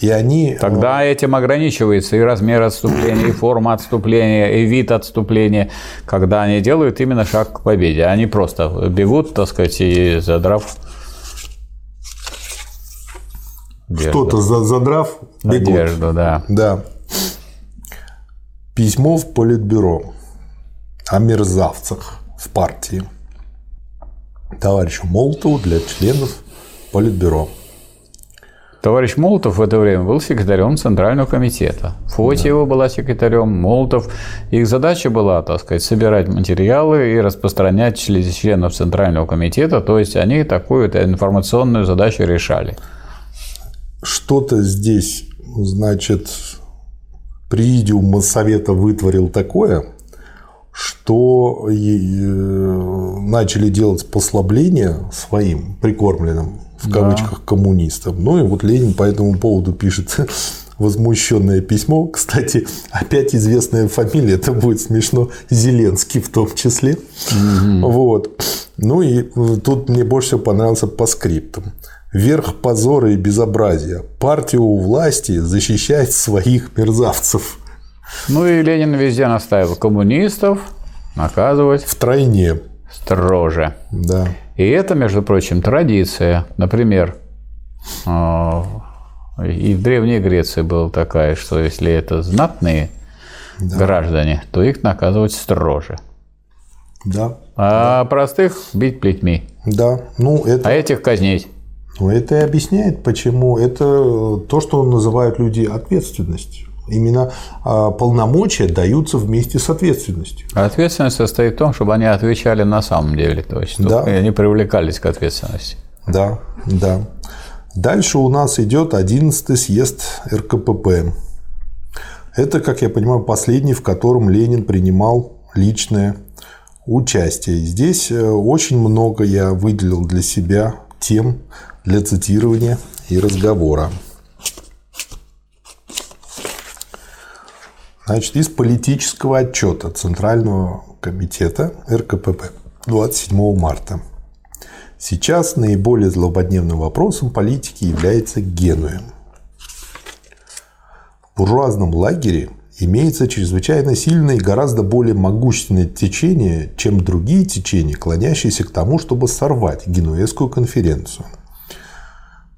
[SPEAKER 1] И они...
[SPEAKER 2] Тогда этим ограничивается и размер отступления, и форма отступления, и вид отступления, когда они делают именно шаг к победе. Они просто бегут, так сказать, и задрав
[SPEAKER 1] что-то задрав,
[SPEAKER 2] бегут. Одежду, да.
[SPEAKER 1] Да. Письмо в Политбюро о мерзавцах в партии товарищу Молотову для членов Политбюро.
[SPEAKER 2] Товарищ Молотов в это время был секретарем Центрального комитета. Фотьева да. была секретарем, Молотов. Их задача была, так сказать, собирать материалы и распространять членов Центрального комитета. То есть они такую информационную задачу решали
[SPEAKER 1] что-то здесь, значит, президиум Совета вытворил такое, что начали делать послабления своим прикормленным в кавычках да. коммунистам. Ну и вот Ленин по этому поводу пишет возмущенное письмо. Кстати, опять известная фамилия, это будет смешно, Зеленский в том числе. Угу. Вот. Ну и тут мне больше всего понравился по скриптам. Верх позора и безобразия. Партия у власти защищает своих мерзавцев.
[SPEAKER 2] Ну и Ленин везде наставил коммунистов наказывать
[SPEAKER 1] втройне
[SPEAKER 2] строже.
[SPEAKER 1] Да.
[SPEAKER 2] И это, между прочим, традиция. Например, а, и в Древней Греции была такая, что если это знатные да. граждане, то их наказывать строже.
[SPEAKER 1] Да.
[SPEAKER 2] А да. простых бить плетьми.
[SPEAKER 1] Да. Ну, это...
[SPEAKER 2] А этих казнить.
[SPEAKER 1] Ну, это и объясняет, почему это то, что называют люди ответственностью. Именно а, полномочия даются вместе с ответственностью.
[SPEAKER 2] ответственность состоит в том, чтобы они отвечали на самом деле, то есть да. они привлекались к ответственности.
[SPEAKER 1] Да, да. Дальше у нас идет 11 съезд РКПП. Это, как я понимаю, последний, в котором Ленин принимал личное участие. Здесь э, очень много я выделил для себя тем для цитирования и разговора. Значит, из политического отчета Центрального комитета РКПП 27 марта. Сейчас наиболее злободневным вопросом политики является Генуя. В буржуазном лагере имеется чрезвычайно сильное и гораздо более могущественное течение, чем другие течения, клонящиеся к тому, чтобы сорвать Генуэзскую конференцию.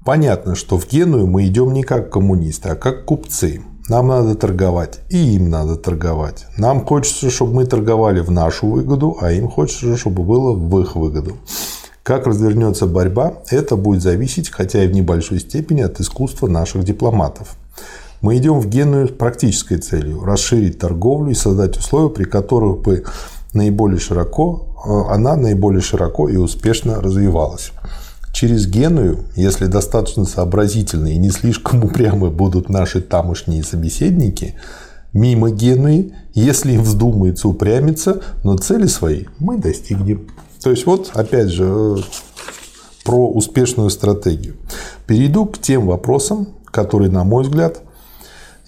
[SPEAKER 1] Понятно, что в Геную мы идем не как коммунисты, а как купцы – нам надо торговать, и им надо торговать. Нам хочется, чтобы мы торговали в нашу выгоду, а им хочется, чтобы было в их выгоду. Как развернется борьба, это будет зависеть, хотя и в небольшой степени, от искусства наших дипломатов. Мы идем в Геную с практической целью – расширить торговлю и создать условия, при которых бы наиболее широко, э, она наиболее широко и успешно развивалась. Через Геную, если достаточно сообразительны и не слишком упрямы будут наши тамошние собеседники, мимо Генуи, если им вздумается упрямиться, но цели свои мы достигнем. То есть вот опять же э, про успешную стратегию. Перейду к тем вопросам, которые, на мой взгляд,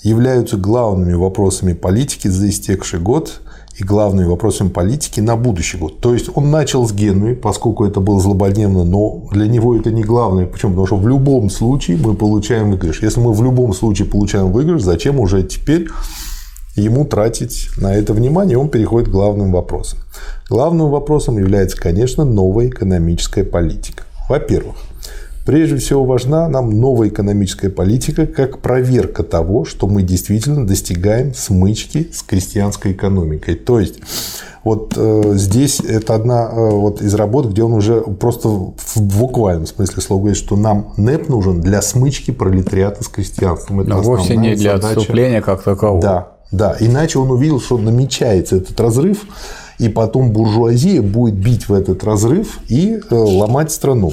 [SPEAKER 1] являются главными вопросами политики за истекший год и главными вопросами политики на будущий год. То есть он начал с Генуи, поскольку это было злободневно, но для него это не главное. Почему? Потому что в любом случае мы получаем выигрыш. Если мы в любом случае получаем выигрыш, зачем уже теперь ему тратить на это внимание, он переходит к главным вопросам. Главным вопросом является, конечно, новая экономическая политика. Во-первых, Прежде всего важна нам новая экономическая политика как проверка того, что мы действительно достигаем смычки с крестьянской экономикой. То есть вот э, здесь это одна э, вот из работ, где он уже просто в буквальном смысле слова говорит, что нам НЭП нужен для смычки пролетариата с крестьянством.
[SPEAKER 2] Это Но вовсе не для задача. отступления как такового.
[SPEAKER 1] Да, да. Иначе он увидел, что намечается этот разрыв, и потом буржуазия будет бить в этот разрыв и э, ломать страну.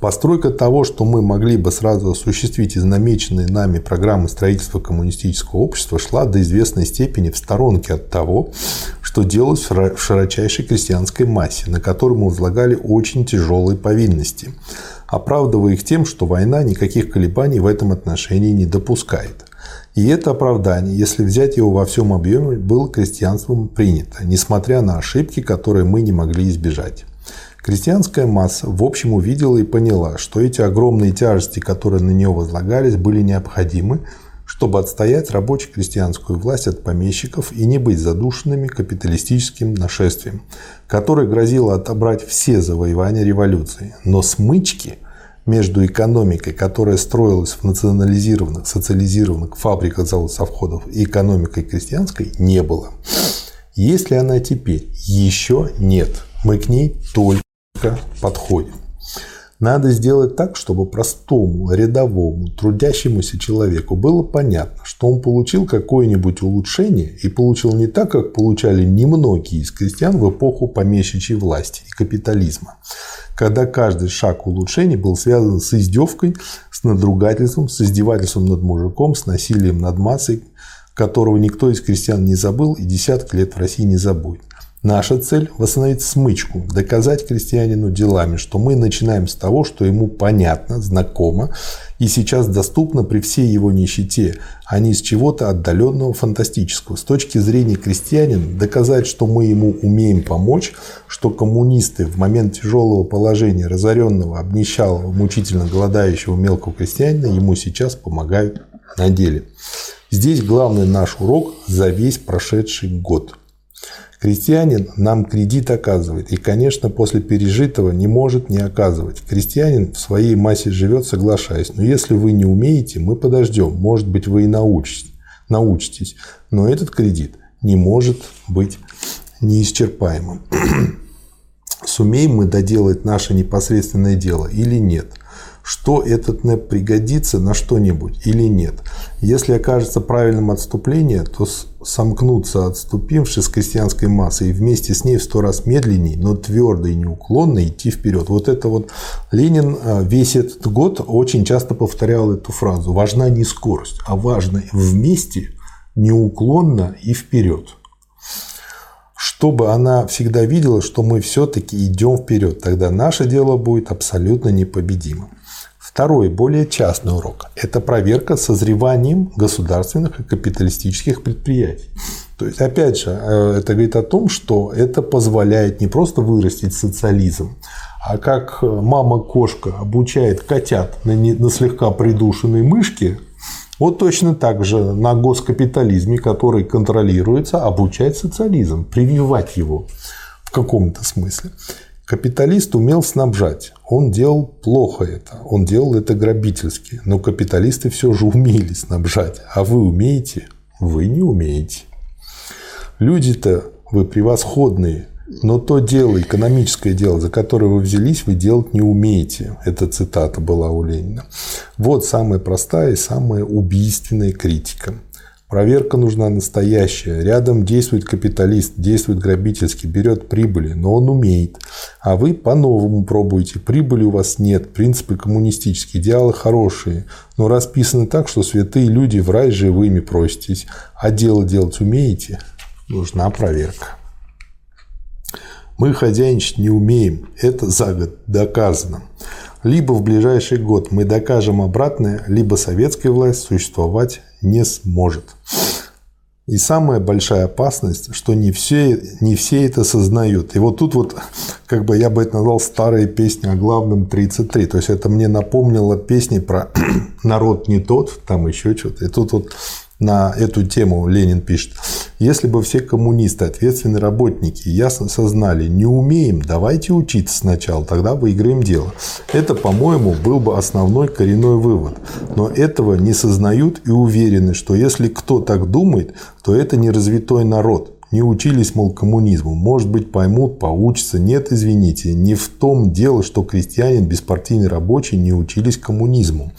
[SPEAKER 1] Постройка того, что мы могли бы сразу осуществить из намеченной нами программы строительства коммунистического общества, шла до известной степени в сторонке от того, что делалось в широчайшей крестьянской массе, на которую мы возлагали очень тяжелые повинности, оправдывая их тем, что война никаких колебаний в этом отношении не допускает. И это оправдание, если взять его во всем объеме, было крестьянством принято, несмотря на ошибки, которые мы не могли избежать. Крестьянская масса в общем увидела и поняла, что эти огромные тяжести, которые на нее возлагались, были необходимы, чтобы отстоять рабоче-крестьянскую власть от помещиков и не быть задушенными капиталистическим нашествием, которое грозило отобрать все завоевания революции. Но смычки между экономикой, которая строилась в национализированных, социализированных фабриках, заводов, совходов, и экономикой крестьянской не было. Есть ли она теперь? Еще нет. Мы к ней только подходим. Надо сделать так, чтобы простому, рядовому, трудящемуся человеку было понятно, что он получил какое-нибудь улучшение и получил не так, как получали немногие из крестьян в эпоху помещичьей власти и капитализма, когда каждый шаг улучшений был связан с издевкой, с надругательством, с издевательством над мужиком, с насилием над массой, которого никто из крестьян не забыл и десятки лет в России не забудет. Наша цель – восстановить смычку, доказать крестьянину делами, что мы начинаем с того, что ему понятно, знакомо и сейчас доступно при всей его нищете, а не с чего-то отдаленного фантастического. С точки зрения крестьянина доказать, что мы ему умеем помочь, что коммунисты в момент тяжелого положения разоренного, обнищалого, мучительно голодающего мелкого крестьянина ему сейчас помогают на деле. Здесь главный наш урок за весь прошедший год – Крестьянин нам кредит оказывает, и, конечно, после пережитого не может не оказывать. Крестьянин в своей массе живет, соглашаясь. Но если вы не умеете, мы подождем. Может быть, вы и научитесь. научитесь. Но этот кредит не может быть неисчерпаемым. Сумеем мы доделать наше непосредственное дело или нет – что этот НЭП пригодится на что-нибудь или нет. Если окажется правильным отступление, то сомкнуться отступивши с крестьянской массой и вместе с ней в сто раз медленнее, но твердо и неуклонно идти вперед. Вот это вот Ленин а, весь этот год очень часто повторял эту фразу. Важна не скорость, а важно вместе, неуклонно и вперед чтобы она всегда видела, что мы все-таки идем вперед. Тогда наше дело будет абсолютно непобедимым. Второй, более частный урок – это проверка созреванием государственных и капиталистических предприятий. То есть, опять же, э, это говорит о том, что это позволяет не просто вырастить социализм, а как мама-кошка обучает котят на, не, на слегка придушенной мышке, вот точно так же на госкапитализме, который контролируется, обучать социализм, прививать его в каком-то смысле. Капиталист умел снабжать. Он делал плохо это. Он делал это грабительски. Но капиталисты все же умели снабжать. А вы умеете? Вы не умеете. Люди-то вы превосходные. Но то дело, экономическое дело, за которое вы взялись, вы делать не умеете. Эта цитата была у Ленина. Вот самая простая и самая убийственная критика. Проверка нужна настоящая. Рядом действует капиталист, действует грабительски, берет прибыли, но он умеет. А вы по-новому пробуете. Прибыли у вас нет, принципы коммунистические, идеалы хорошие, но расписаны так, что святые люди в рай живыми проситесь. А дело делать умеете? Нужна проверка. Мы хозяйничать не умеем. Это за год доказано. Либо в ближайший год мы докажем обратное, либо советская власть существовать не сможет. И самая большая опасность, что не все, не все это сознают. И вот тут вот, как бы я бы это назвал старые песни о главном 33. То есть это мне напомнило песни про народ не тот, там еще что-то. И тут вот на эту тему Ленин пишет. Если бы все коммунисты, ответственные работники ясно сознали, не умеем, давайте учиться сначала, тогда выиграем дело. Это, по-моему, был бы основной коренной вывод. Но этого не сознают и уверены, что если кто так думает, то это не развитой народ. Не учились, мол, коммунизму. Может быть, поймут, поучатся. Нет, извините, не в том дело, что крестьянин, беспартийный рабочий не учились коммунизму.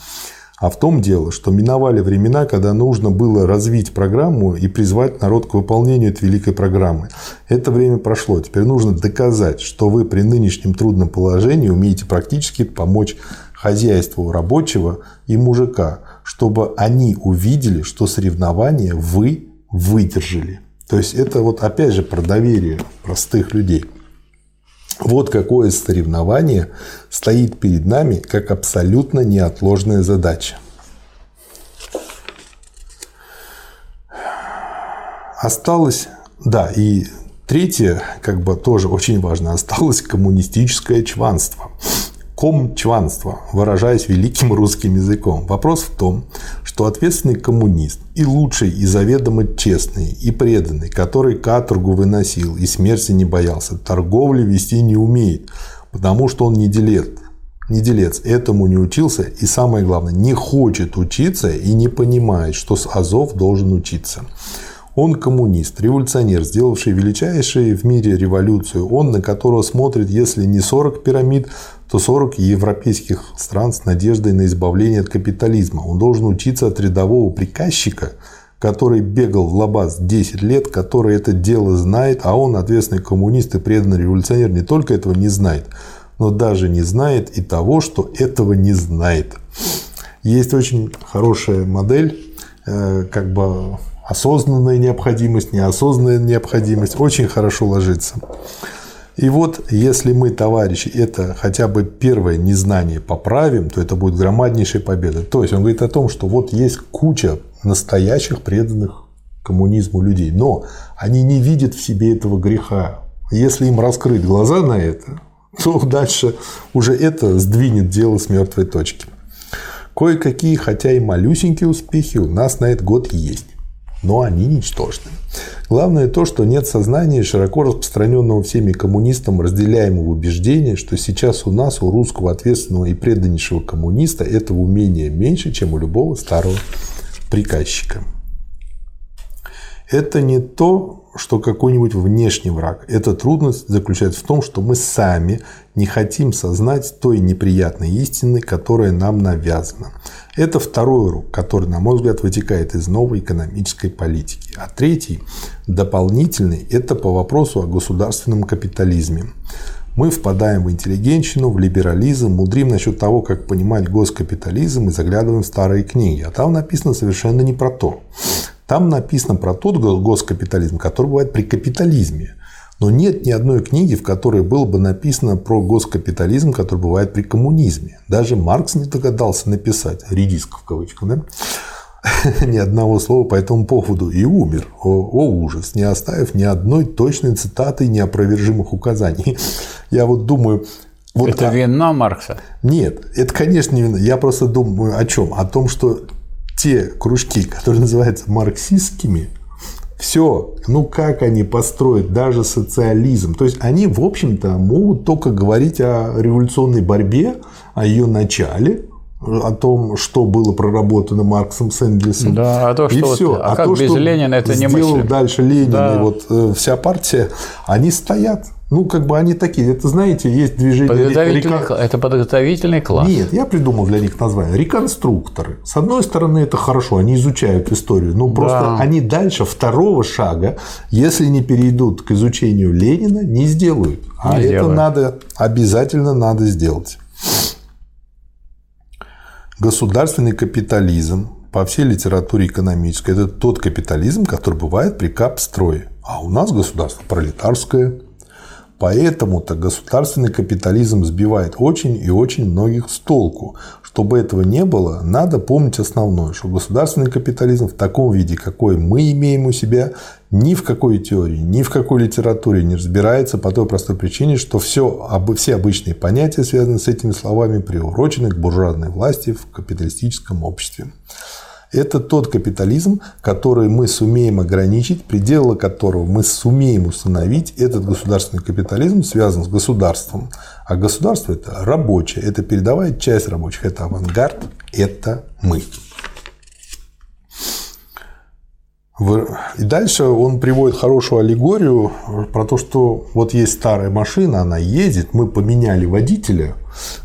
[SPEAKER 1] А в том дело, что миновали времена, когда нужно было развить программу и призвать народ к выполнению этой великой программы. Это время прошло. Теперь нужно доказать, что вы при нынешнем трудном положении умеете практически помочь хозяйству рабочего и мужика, чтобы они увидели, что соревнования вы выдержали. То есть это вот опять же про доверие простых людей. Вот какое соревнование стоит перед нами как абсолютно неотложная задача. Осталось, да, и третье, как бы тоже очень важно, осталось коммунистическое чванство комчванство, выражаясь великим русским языком. Вопрос в том, что ответственный коммунист и лучший, и заведомо честный, и преданный, который каторгу выносил и смерти не боялся, торговли вести не умеет, потому что он не делец, не делец, этому не учился и самое главное, не хочет учиться и не понимает, что с Азов должен учиться. Он коммунист, революционер, сделавший величайшую в мире революцию. Он, на которого смотрит, если не 40 пирамид, то 40 европейских стран с надеждой на избавление от капитализма. Он должен учиться от рядового приказчика, который бегал в Лабаз 10 лет, который это дело знает, а он, ответственный коммунист и преданный революционер, не только этого не знает, но даже не знает и того, что этого не знает. Есть очень хорошая модель, э, как бы осознанная необходимость, неосознанная необходимость очень хорошо ложится. И вот, если мы, товарищи, это хотя бы первое незнание поправим, то это будет громаднейшая победа. То есть он говорит о том, что вот есть куча настоящих преданных коммунизму людей, но они не видят в себе этого греха. Если им раскрыть глаза на это, то дальше уже это сдвинет дело с мертвой точки. Кое-какие, хотя и малюсенькие успехи у нас на этот год есть но они ничтожны. Главное то, что нет сознания широко распространенного всеми коммунистам разделяемого убеждения, что сейчас у нас, у русского ответственного и преданнейшего коммуниста, этого умения меньше, чем у любого старого приказчика. Это не то, что какой-нибудь внешний враг. Эта трудность заключается в том, что мы сами не хотим сознать той неприятной истины, которая нам навязана. Это второй урок, который, на мой взгляд, вытекает из новой экономической политики. А третий, дополнительный, это по вопросу о государственном капитализме. Мы впадаем в интеллигенщину, в либерализм, мудрим насчет того, как понимать госкапитализм и заглядываем в старые книги. А там написано совершенно не про то. Там написано про тот госкапитализм, который бывает при капитализме. Но нет ни одной книги, в которой было бы написано про госкапитализм, который бывает при коммунизме. Даже Маркс не догадался написать, редиск в кавычках, да? ни одного слова по этому поводу и умер. О, о ужас, не оставив ни одной точной цитаты неопровержимых указаний. Я вот думаю, вот,
[SPEAKER 2] это вина Маркса?
[SPEAKER 1] Нет, это, конечно, не вина. Я просто думаю о чем? О том, что те кружки, которые называются марксистскими, все, ну как они построят даже социализм? То есть они, в общем-то, могут только говорить о революционной борьбе, о ее начале, о том, что было проработано Марксом с Энгельсом.
[SPEAKER 2] Да, а то, что, и все. А, а как то, без что Ленина это не
[SPEAKER 1] сделал дальше Ленин да. и вот э, вся партия, они стоят. Ну, как бы они такие. Это, знаете, есть движение...
[SPEAKER 2] Подготовительный, рекон... Это подготовительный класс.
[SPEAKER 1] Нет, я придумал для них название. Реконструкторы. С одной стороны, это хорошо, они изучают историю. Но просто да. они дальше второго шага, если не перейдут к изучению Ленина, не сделают. А не это сделают. надо, обязательно надо сделать. Государственный капитализм по всей литературе экономической – это тот капитализм, который бывает при капстрое. А у нас государство пролетарское, Поэтому-то государственный капитализм сбивает очень и очень многих с толку. Чтобы этого не было, надо помнить основное, что государственный капитализм в таком виде, какой мы имеем у себя, ни в какой теории, ни в какой литературе не разбирается по той простой причине, что все, все обычные понятия, связанные с этими словами, приурочены к буржуазной власти в капиталистическом обществе. Это тот капитализм, который мы сумеем ограничить, пределы которого мы сумеем установить. Этот государственный капитализм связан с государством. А государство – это рабочее, это передовая часть рабочих, это авангард, это мы. И дальше он приводит хорошую аллегорию про то, что вот есть старая машина, она едет, мы поменяли водителя,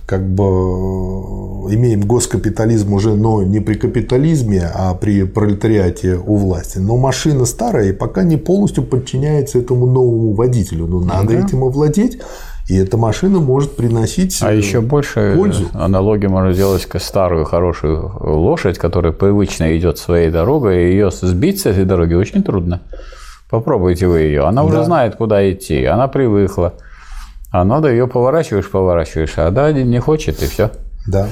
[SPEAKER 1] как бы э, имеем госкапитализм уже, но не при капитализме, а при пролетариате у власти. Но машина старая и пока не полностью подчиняется этому новому водителю. Но надо да. этим овладеть. И эта машина может приносить
[SPEAKER 2] А еще больше пользу. аналогию можно сделать к старую хорошую лошадь, которая привычно идет своей дорогой, и ее сбить с этой дороги очень трудно. Попробуйте вы ее. Она да. уже знает, куда идти, она привыкла. А надо ее поворачиваешь, поворачиваешь, а да, не хочет, и все.
[SPEAKER 1] Да.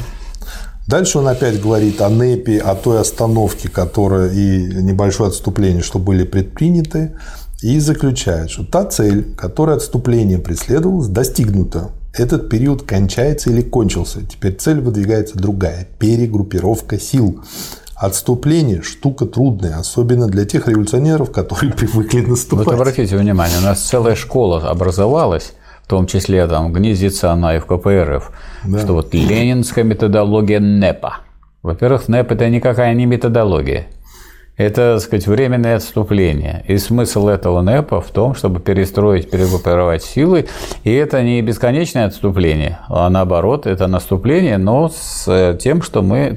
[SPEAKER 1] Дальше он опять говорит о НЭПе, о той остановке, которая и небольшое отступление, что были предприняты и заключает, что та цель, которая отступление преследовалась, достигнута. Этот период кончается или кончился. Теперь цель выдвигается другая – перегруппировка сил. Отступление – штука трудная, особенно для тех революционеров, которые привыкли наступать. Вот
[SPEAKER 2] обратите внимание, у нас целая школа образовалась, в том числе там гнездится она и в КПРФ, да. что вот ленинская методология НЭПа. Во-первых, НЭП – это никакая не методология. Это, так сказать, временное отступление. И смысл этого НЭПа в том, чтобы перестроить, перегруппировать силы. И это не бесконечное отступление, а наоборот, это наступление, но с э, тем, что мы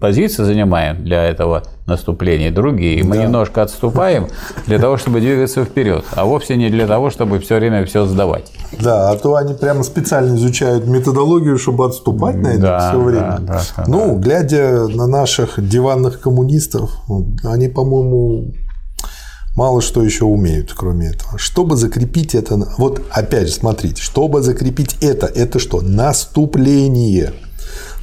[SPEAKER 2] позиции занимаем для этого наступления другие. Мы да. немножко отступаем для того, чтобы двигаться вперед, а вовсе не для того, чтобы все время все сдавать.
[SPEAKER 1] Да, а то они прямо специально изучают методологию, чтобы отступать на это да, все время. Да, да, ну, да. глядя на наших диванных коммунистов, они, по-моему, мало что еще умеют, кроме этого. Чтобы закрепить это, вот опять же, смотрите, чтобы закрепить это, это что? Наступление.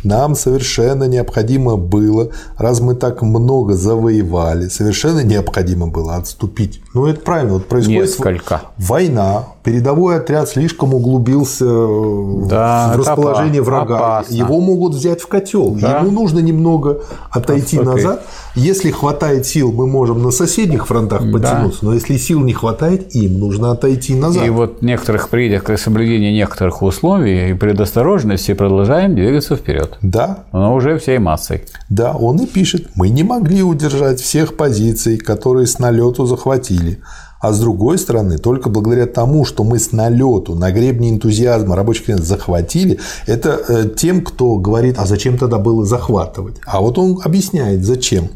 [SPEAKER 1] Нам совершенно необходимо было, раз мы так много завоевали, совершенно необходимо было отступить. Ну, это правильно. Вот происходит
[SPEAKER 2] Несколько.
[SPEAKER 1] война, передовой отряд слишком углубился да, в расположение врага.
[SPEAKER 2] Опасно.
[SPEAKER 1] Его могут взять в котел. Да. Ему нужно немного отойти Отступить. назад. Если хватает сил, мы можем на соседних фронтах подтянуться, да. но если сил не хватает, им нужно отойти назад.
[SPEAKER 2] И вот некоторых при соблюдении некоторых условий и предосторожности продолжаем двигаться вперед.
[SPEAKER 1] Да.
[SPEAKER 2] Но уже всей массой.
[SPEAKER 1] Да, он и пишет, мы не могли удержать всех позиций, которые с налету захватили. А с другой стороны, только благодаря тому, что мы с налету на гребне энтузиазма рабочих крен захватили, это э, тем, кто говорит, а зачем тогда было захватывать? А вот он объясняет, зачем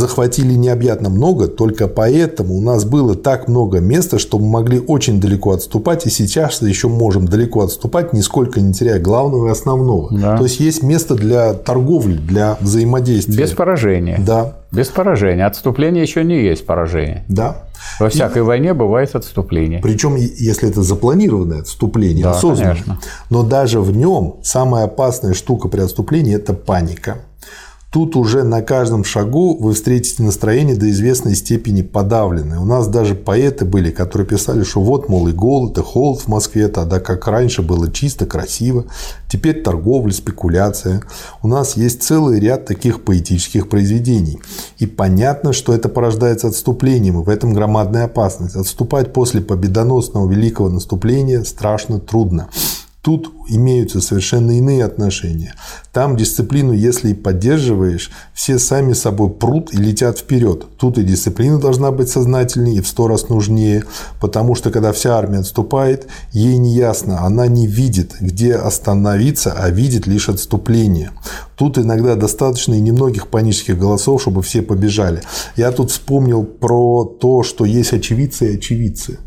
[SPEAKER 1] захватили необъятно много, только поэтому у нас было так много места, что мы могли очень далеко отступать, и сейчас еще можем далеко отступать, нисколько не теряя главного и основного. Да. То есть есть место для торговли, для взаимодействия.
[SPEAKER 2] Без поражения.
[SPEAKER 1] Да.
[SPEAKER 2] Без поражения. Отступление еще не есть поражение.
[SPEAKER 1] Да.
[SPEAKER 2] Во всякой и... войне бывает отступление.
[SPEAKER 1] Причем, если это запланированное отступление,
[SPEAKER 2] да, осознанное. Конечно.
[SPEAKER 1] Но даже в нем самая опасная штука при отступлении – это паника. Тут уже на каждом шагу вы встретите настроение до известной степени подавленное. У нас даже поэты были, которые писали, что вот, мол, и голод, и холод в Москве, тогда как раньше было чисто, красиво. Теперь торговля, спекуляция. У нас есть целый ряд таких поэтических произведений. И понятно, что это порождается отступлением, и в этом громадная опасность. Отступать после победоносного великого наступления страшно трудно. Тут имеются совершенно иные отношения. Там дисциплину, если и поддерживаешь, все сами собой прут и летят вперед. Тут и дисциплина должна быть сознательнее и в сто раз нужнее, потому что когда вся армия отступает, ей не ясно, она не видит, где остановиться, а видит лишь отступление. Тут иногда достаточно и немногих панических голосов, чтобы все побежали. Я тут вспомнил про то, что есть очевидцы и очевидцы.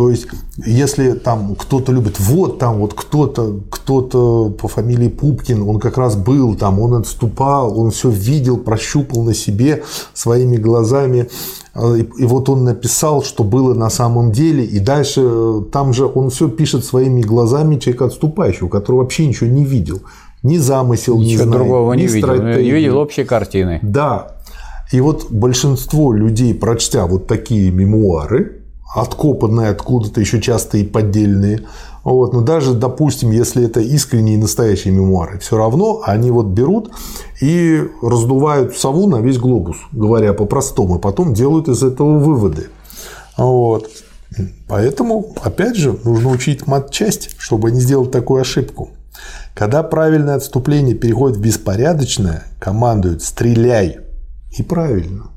[SPEAKER 1] То есть, если там кто-то любит, вот там вот кто-то, кто-то по фамилии Пупкин, он как раз был там, он отступал, он все видел, прощупал на себе своими глазами, э, и, вот он написал, что было на самом деле, и дальше э, там же он все пишет своими глазами человека отступающего, который вообще ничего не видел, ни замысел,
[SPEAKER 2] ничего
[SPEAKER 1] не знает,
[SPEAKER 2] другого не видел, не видел общей картины.
[SPEAKER 1] Да, и вот большинство людей, прочтя вот такие мемуары, откопанные откуда-то, еще часто и поддельные. Вот. Но даже, допустим, если это искренние и настоящие мемуары, все равно они вот берут и раздувают сову на весь глобус, говоря по-простому, и потом делают из этого выводы. Вот. Поэтому, опять же, нужно учить мат-часть, чтобы не сделать такую ошибку. Когда правильное отступление переходит в беспорядочное, командуют «стреляй». И правильно.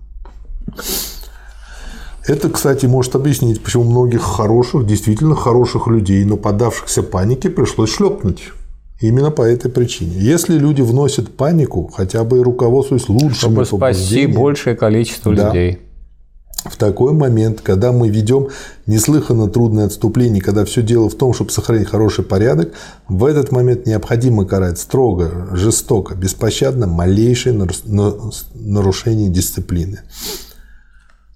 [SPEAKER 1] Это, кстати, может объяснить, почему многих хороших, действительно хороших людей, но поддавшихся панике, пришлось шлепнуть. Именно по этой причине. Если люди вносят панику, хотя бы и руководствуясь лучшими
[SPEAKER 2] Чтобы спасти большее количество да, людей.
[SPEAKER 1] В такой момент, когда мы ведем неслыханно трудное отступление, когда все дело в том, чтобы сохранить хороший порядок, в этот момент необходимо карать строго, жестоко, беспощадно малейшее нарушение дисциплины.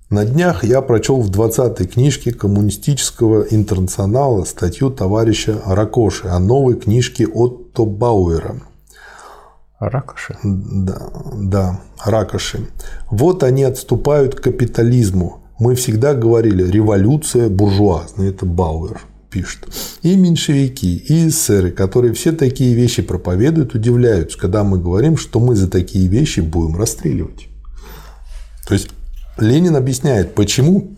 [SPEAKER 1] На днях я прочел в 20-й книжке коммунистического интернационала статью товарища Ракоши о новой книжке Отто Бауэра.
[SPEAKER 2] Ракоши?
[SPEAKER 1] Да, да, Ракоши. Вот они отступают к капитализму. Мы всегда говорили, революция буржуазная, это Бауэр пишет. И меньшевики, и эсеры, которые все такие вещи проповедуют, удивляются, когда мы говорим, что мы за такие вещи будем расстреливать. То есть Ленин объясняет, почему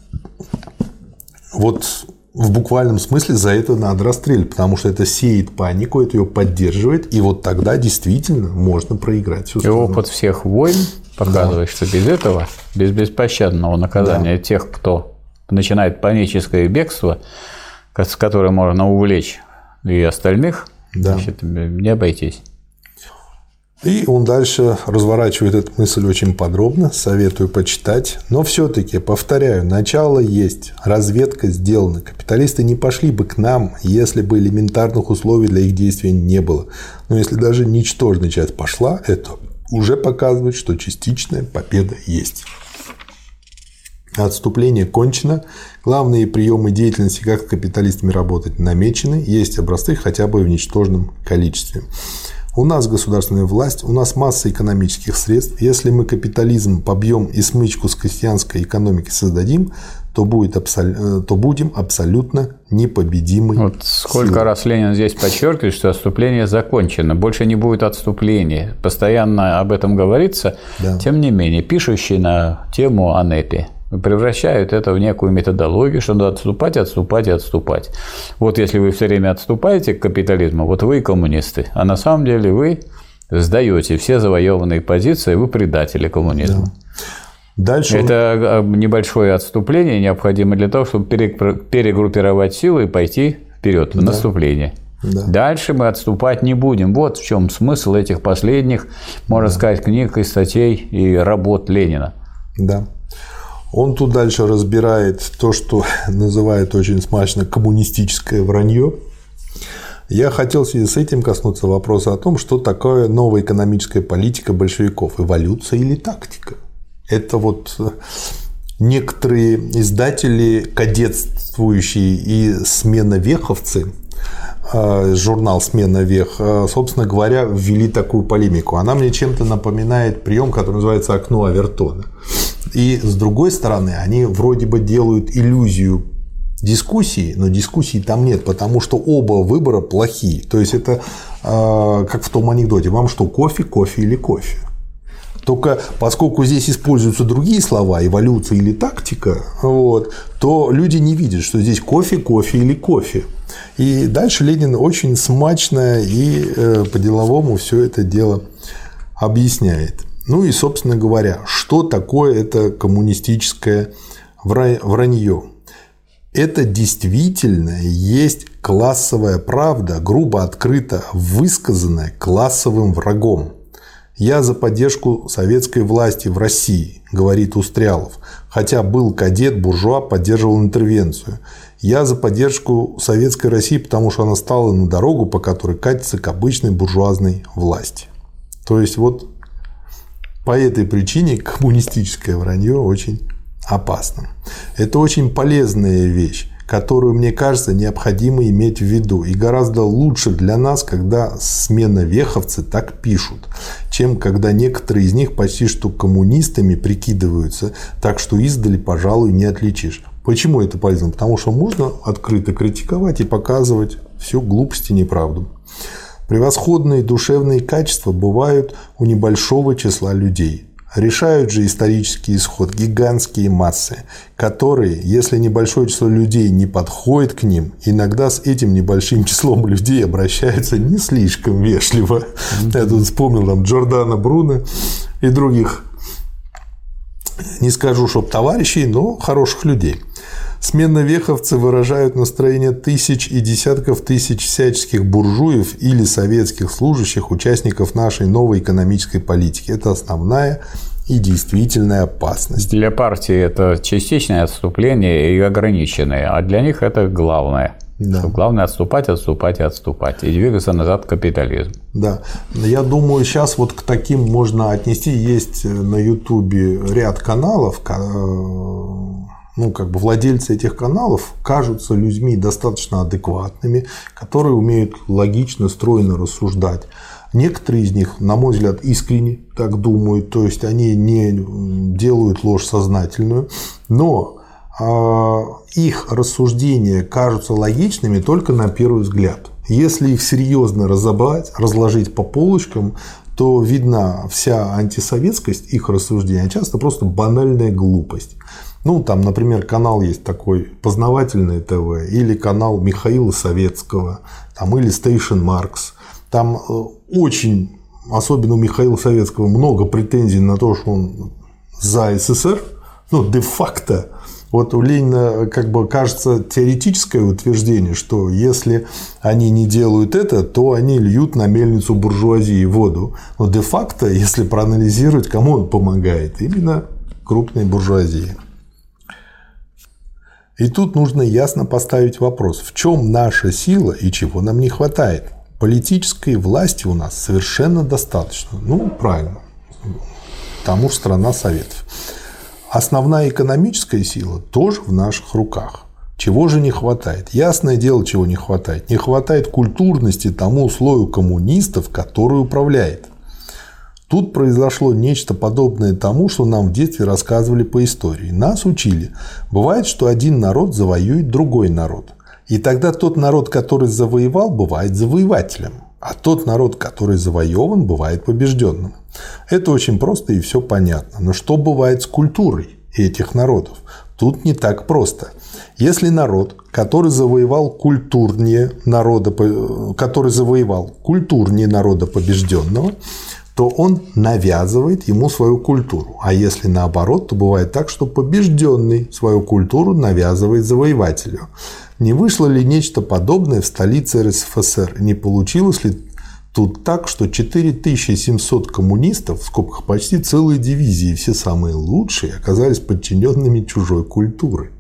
[SPEAKER 1] вот в буквальном смысле за это надо расстрелять, потому что это сеет панику, это ее поддерживает, и вот тогда действительно можно проиграть
[SPEAKER 2] всю. И опыт всех войн показывает, да. что без этого, без беспощадного наказания да. тех, кто начинает паническое бегство, с которым можно увлечь и остальных, да. значит, не обойтись.
[SPEAKER 1] И он дальше разворачивает эту мысль очень подробно, советую почитать. Но все-таки, повторяю, начало есть, разведка сделана. Капиталисты не пошли бы к нам, если бы элементарных условий для их действия не было. Но если даже ничтожная часть пошла, это уже показывает, что частичная победа есть. Отступление кончено. Главные приемы деятельности, как с капиталистами работать, намечены. Есть образцы хотя бы в ничтожном количестве. У нас государственная власть, у нас масса экономических средств. Если мы капитализм побьем и смычку с крестьянской экономикой создадим, то, будет абсол... то будем абсолютно непобедимы.
[SPEAKER 2] Вот сколько силой. раз Ленин здесь подчеркивает, что отступление закончено, больше не будет отступления. Постоянно об этом говорится. Да. Тем не менее, пишущий на тему АНЭПи превращают это в некую методологию, что надо отступать, отступать и отступать. Вот если вы все время отступаете к капитализму, вот вы коммунисты, а на самом деле вы сдаете все завоеванные позиции, вы предатели коммунизма. Да. Дальше это он... небольшое отступление необходимо для того, чтобы перегруппировать силы и пойти вперед в да. наступление. Да. Дальше мы отступать не будем. Вот в чем смысл этих последних, можно да. сказать, книг и статей и работ Ленина.
[SPEAKER 1] Да. Он тут дальше разбирает то, что называет очень смачно коммунистическое вранье. Я хотел в связи с этим коснуться вопроса о том, что такое новая экономическая политика большевиков – эволюция или тактика. Это вот некоторые издатели, кадетствующие и сменовеховцы, журнал «Смена вех», а, собственно говоря, ввели такую полемику. Она мне чем-то напоминает прием, который называется «окно Авертона». И с другой стороны, они вроде бы делают иллюзию дискуссии, но дискуссии там нет, потому что оба выбора плохие. То есть это э, как в том анекдоте, вам что, кофе, кофе или кофе? Только поскольку здесь используются другие слова, эволюция или тактика, вот, то люди не видят, что здесь кофе, кофе или кофе. И дальше Ленин очень смачно и э, по-деловому все это дело объясняет. Ну и, собственно говоря, что такое это коммунистическое вранье? Это действительно есть классовая правда, грубо открыто высказанная классовым врагом. «Я за поддержку советской власти в России», – говорит Устрялов, хотя был кадет, буржуа, поддерживал интервенцию. «Я за поддержку советской России, потому что она стала на дорогу, по которой катится к обычной буржуазной власти». То есть, вот по этой причине коммунистическое вранье очень опасно. Это очень полезная вещь, которую, мне кажется, необходимо иметь в виду. И гораздо лучше для нас, когда смена веховцы так пишут, чем когда некоторые из них почти что коммунистами прикидываются, так что издали, пожалуй, не отличишь. Почему это полезно? Потому что можно открыто критиковать и показывать всю глупость и неправду. Превосходные душевные качества бывают у небольшого числа людей. Решают же исторический исход гигантские массы, которые, если небольшое число людей не подходит к ним, иногда с этим небольшим числом людей обращаются не слишком вежливо. Я тут вспомнил там Джордана Бруно и других, не скажу, чтоб товарищей, но хороших людей. Сменно-веховцы выражают настроение тысяч и десятков тысяч всяческих буржуев или советских служащих, участников нашей новой экономической политики. Это основная и действительная опасность.
[SPEAKER 2] Для партии это частичное отступление и ограниченное, а для них это главное. Да. Главное отступать, отступать и отступать. И двигаться назад к капитализму.
[SPEAKER 1] Да. Я думаю, сейчас вот к таким можно отнести. Есть на Ютубе ряд каналов, ну, как бы владельцы этих каналов кажутся людьми достаточно адекватными, которые умеют логично, стройно рассуждать. Некоторые из них, на мой взгляд, искренне так думают, то есть они не делают ложь сознательную, но э, их рассуждения кажутся логичными только на первый взгляд. Если их серьезно разобрать, разложить по полочкам, то видна вся антисоветскость их рассуждения, а часто просто банальная глупость. Ну, там, например, канал есть такой познавательный ТВ, или канал Михаила Советского, там, или Station Marks. Там э, очень, особенно у Михаила Советского, много претензий на то, что он за СССР, ну, де-факто. Вот у Ленина, как бы, кажется, теоретическое утверждение, что если они не делают это, то они льют на мельницу буржуазии воду. Но де-факто, если проанализировать, кому он помогает? Именно крупной буржуазии. И тут нужно ясно поставить вопрос, в чем наша сила и чего нам не хватает. Политической власти у нас совершенно достаточно. Ну, правильно. Тому же страна Советов. Основная экономическая сила тоже в наших руках. Чего же не хватает? Ясное дело, чего не хватает. Не хватает культурности тому слою коммунистов, который управляет. Тут произошло нечто подобное тому, что нам в детстве рассказывали по истории. Нас учили. Бывает, что один народ завоюет другой народ. И тогда тот народ, который завоевал, бывает завоевателем. А тот народ, который завоеван, бывает побежденным. Это очень просто и все понятно. Но что бывает с культурой этих народов? Тут не так просто. Если народ, который завоевал культурнее народа, который завоевал культурнее народа побежденного, то он навязывает ему свою культуру. А если наоборот, то бывает так, что побежденный свою культуру навязывает завоевателю. Не вышло ли нечто подобное в столице РСФСР? Не получилось ли тут так, что 4700 коммунистов, в скобках почти целые дивизии, все самые лучшие, оказались подчиненными чужой культуры?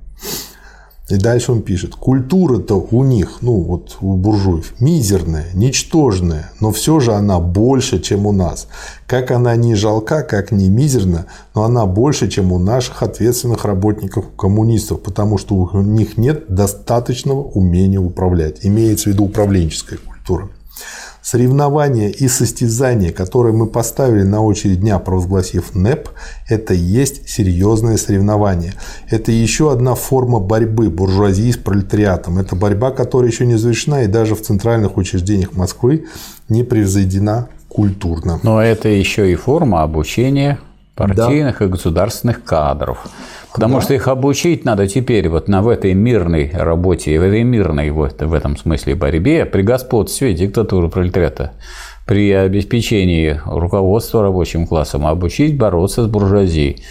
[SPEAKER 1] И дальше он пишет, культура-то у них, ну вот у буржуев, мизерная, ничтожная, но все же она больше, чем у нас. Как она не жалка, как не мизерна, но она больше, чем у наших ответственных работников коммунистов, потому что у них нет достаточного умения управлять. Имеется в виду управленческая культура. Соревнования и состязания, которые мы поставили на очередь дня, провозгласив НЭП, это и есть серьезное соревнование. Это еще одна форма борьбы буржуазии с пролетариатом. Это борьба, которая еще не завершена и даже в центральных учреждениях Москвы не превзойдена культурно.
[SPEAKER 2] Но это еще и форма обучения партийных да. и государственных кадров. Потому да. что их обучить надо теперь вот на, в этой мирной работе, в этой мирной вот, в этом смысле борьбе при господстве диктатуры пролетариата, при обеспечении руководства рабочим классом, обучить бороться с буржуазией.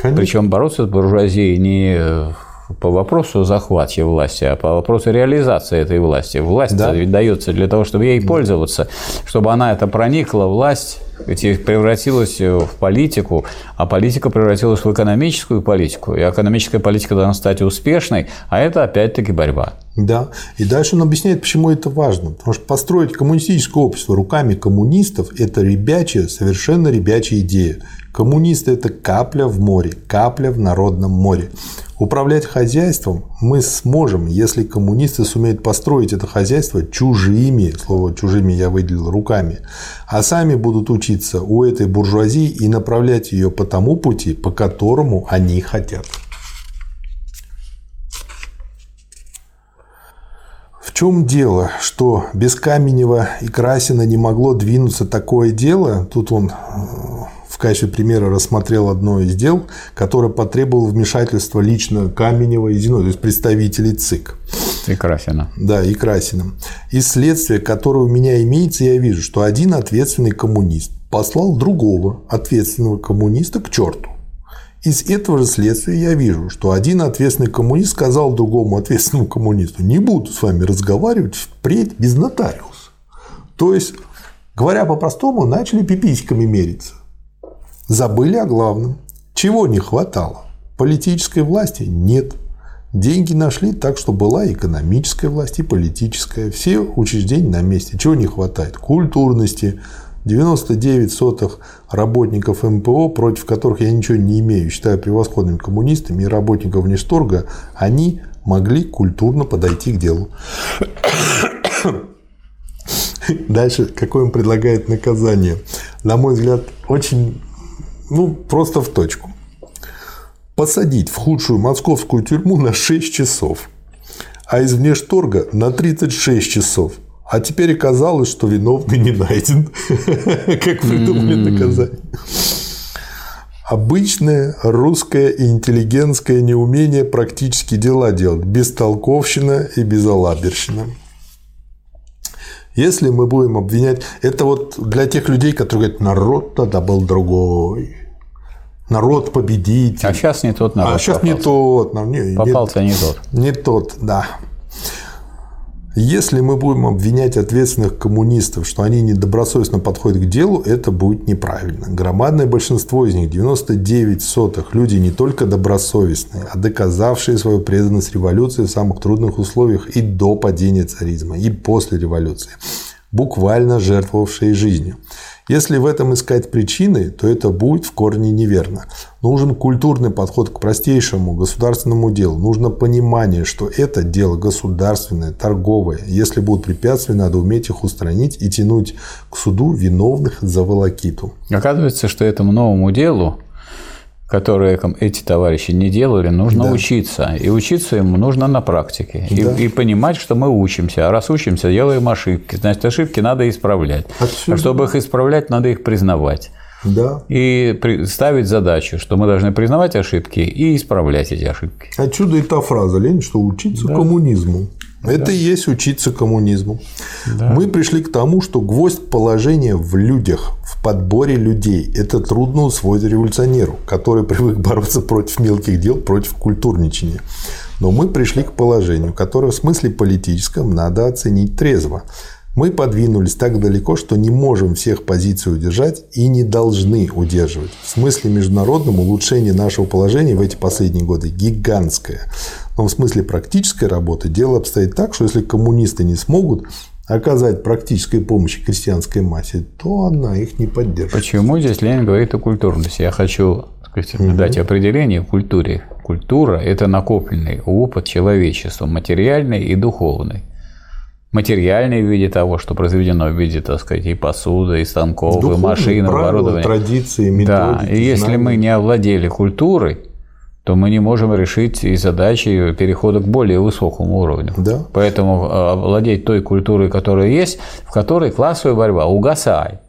[SPEAKER 2] Конечно. Причем бороться с буржуазией не по вопросу захвата власти, а по вопросу реализации этой власти. Власть да. ведь дается для того, чтобы ей пользоваться, чтобы она это проникла, власть превратилась в политику, а политика превратилась в экономическую политику, и экономическая политика должна стать успешной, а это опять-таки борьба.
[SPEAKER 1] Да, и дальше он объясняет, почему это важно. Потому что построить коммунистическое общество руками коммунистов – это ребячая, совершенно ребячая идея. Коммунисты – это капля в море, капля в народном море. Управлять хозяйством мы сможем, если коммунисты сумеют построить это хозяйство чужими, слово чужими я выделил руками, а сами будут учиться у этой буржуазии и направлять ее по тому пути, по которому они хотят. В чем дело, что без Каменева и Красина не могло двинуться такое дело? Тут он качестве примера рассмотрел одно из дел, которое потребовало вмешательства лично Каменева и Зиновьева, то есть представителей ЦИК.
[SPEAKER 2] И Красина.
[SPEAKER 1] Да, и Красина. Из следствия, которое у меня имеется, я вижу, что один ответственный коммунист послал другого ответственного коммуниста к черту. Из этого же следствия я вижу, что один ответственный коммунист сказал другому ответственному коммунисту, не буду с вами разговаривать впредь без нотариуса. То есть, говоря по-простому, начали пиписьками мериться. Забыли о главном. Чего не хватало? Политической власти нет. Деньги нашли так, что была экономическая власть и политическая. Все учреждения на месте. Чего не хватает? Культурности. 99 сотых работников МПО, против которых я ничего не имею, считаю превосходными коммунистами и работников внешторга, они могли культурно подойти к делу. Дальше, какое он предлагает наказание? На мой взгляд, очень ну, просто в точку. Посадить в худшую московскую тюрьму на 6 часов, а из внешторга на 36 часов. А теперь оказалось, что виновный не найден. Как придумали наказание. Обычное русское интеллигентское неумение практически дела делать. Бестолковщина и безалаберщина. Если мы будем обвинять... Это вот для тех людей, которые говорят, народ тогда был другой народ победитель.
[SPEAKER 2] А сейчас не тот народ.
[SPEAKER 1] А сейчас попался. не тот. Не,
[SPEAKER 2] попался не тот.
[SPEAKER 1] Не тот, да. Если мы будем обвинять ответственных коммунистов, что они недобросовестно подходят к делу, это будет неправильно. Громадное большинство из них, 99 сотых, люди не только добросовестные, а доказавшие свою преданность революции в самых трудных условиях и до падения царизма, и после революции. буквально жертвовавшие жизнью. Если в этом искать причины, то это будет в корне неверно. Нужен культурный подход к простейшему государственному делу. Нужно понимание, что это дело государственное, торговое. Если будут препятствия, надо уметь их устранить и тянуть к суду виновных за волокиту.
[SPEAKER 2] Оказывается, что этому новому делу которые эти товарищи не делали, нужно да. учиться. И учиться ему нужно на практике. Да. И, и понимать, что мы учимся. А раз учимся, делаем ошибки. Значит, ошибки надо исправлять. Отсюда. А чтобы их исправлять, надо их признавать.
[SPEAKER 1] Да.
[SPEAKER 2] И ставить задачу, что мы должны признавать ошибки и исправлять эти ошибки.
[SPEAKER 1] Отсюда и та фраза, Ленин, что учиться да. коммунизму. Это да. и есть учиться коммунизму. Да. Мы пришли к тому, что гвоздь положения в людях, в подборе людей. Это трудно усвоить революционеру, который привык бороться против мелких дел, против культурничания. Но мы пришли к положению, которое в смысле политическом надо оценить трезво. Мы подвинулись так далеко, что не можем всех позиций удержать и не должны удерживать. В смысле международном улучшение нашего положения в эти последние годы гигантское. Но в смысле практической работы дело обстоит так, что если коммунисты не смогут оказать практической помощи крестьянской массе, то она их не поддержит.
[SPEAKER 2] Почему здесь Ленин говорит о культурности? Я хочу сказать, угу. дать определение культуре. Культура – это накопленный опыт человечества, материальный и духовный. Материальный в виде того, что произведено в виде, так сказать, и посуды, и станков, Духовные и машин, правила, оборудования.
[SPEAKER 1] традиции, методики.
[SPEAKER 2] Да, и если мы не овладели культурой, то мы не можем решить и задачи перехода к более высокому уровню.
[SPEAKER 1] Да.
[SPEAKER 2] Поэтому а, овладеть той культурой, которая есть, в которой классовая борьба угасает.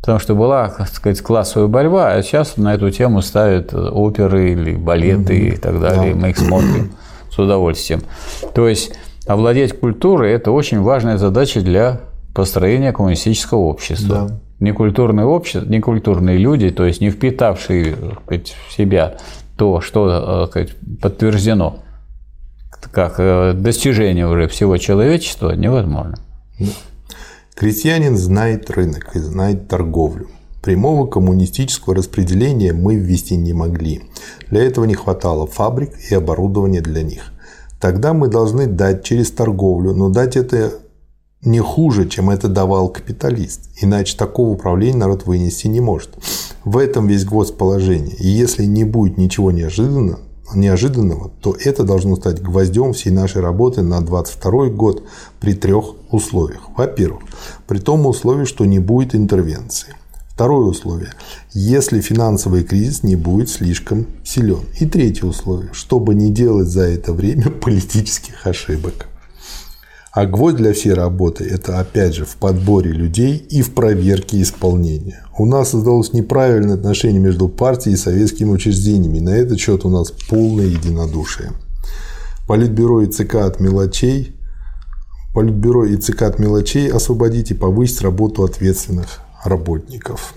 [SPEAKER 2] Потому что была, так сказать, классовая борьба, а сейчас на эту тему ставят оперы или балеты угу. и так далее. Да. Мы их смотрим с удовольствием. То есть овладеть культурой – это очень важная задача для построения коммунистического общества. Да. Некультурные общества, некультурные люди, то есть не впитавшие сказать, в себя то, что э, сказать, подтверждено как э, достижение уже всего человечества, невозможно.
[SPEAKER 1] Крестьянин знает рынок и знает торговлю. Прямого коммунистического распределения мы ввести не могли. Для этого не хватало фабрик и оборудования для них. Тогда мы должны дать через торговлю, но дать это не хуже, чем это давал капиталист. Иначе такого управления народ вынести не может. В этом весь гвоздь положения. И если не будет ничего неожиданного, неожиданного, то это должно стать гвоздем всей нашей работы на 22 год при трех условиях. Во-первых, при том условии, что не будет интервенции. Второе условие – если финансовый кризис не будет слишком силен. И третье условие – чтобы не делать за это время политических ошибок. А гвоздь для всей работы – это, опять же, в подборе людей и в проверке исполнения. У нас создалось неправильное отношение между партией и советскими учреждениями. На этот счет у нас полное единодушие. Политбюро и ЦК от мелочей Политбюро и ЦК от мелочей освободить и повысить работу ответственных работников.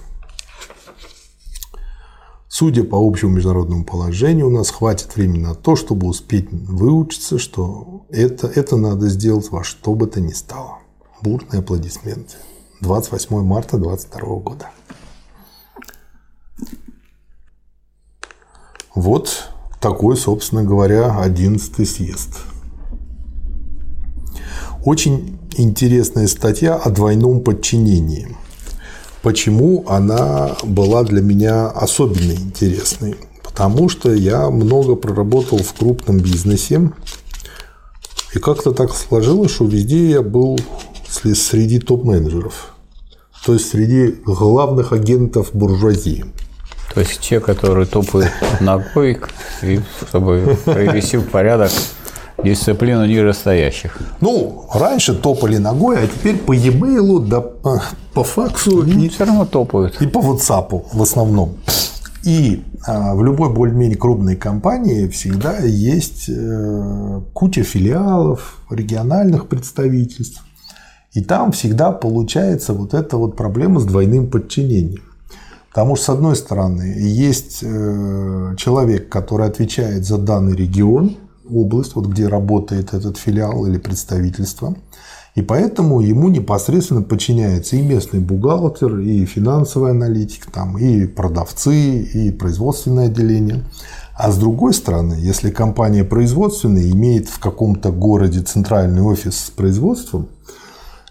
[SPEAKER 1] Судя по общему международному положению, у нас хватит времени на то, чтобы успеть выучиться, что это, это надо сделать во что бы то ни стало. Бурные аплодисменты. 28 марта 2022 года. Вот такой, собственно говоря, 11 съезд. Очень интересная статья о двойном подчинении – Почему она была для меня особенно интересной? Потому что я много проработал в крупном бизнесе, и как-то так сложилось, что везде я был среди топ-менеджеров. То есть среди главных агентов буржуазии.
[SPEAKER 2] То есть те, которые топают ногой, и чтобы привести в порядок Дисциплину нижестоящих.
[SPEAKER 1] Ну, раньше топали ногой, а теперь по e-mail, да по факсу.
[SPEAKER 2] Ну, и, все равно топают.
[SPEAKER 1] И по WhatsApp в основном. И а, в любой более-менее крупной компании всегда есть э, куча филиалов, региональных представительств. И там всегда получается вот эта вот проблема с двойным подчинением. Потому что, с одной стороны, есть э, человек, который отвечает за данный регион, область, вот где работает этот филиал или представительство. И поэтому ему непосредственно подчиняется и местный бухгалтер, и финансовый аналитик, там, и продавцы, и производственное отделение. А с другой стороны, если компания производственная имеет в каком-то городе центральный офис с производством,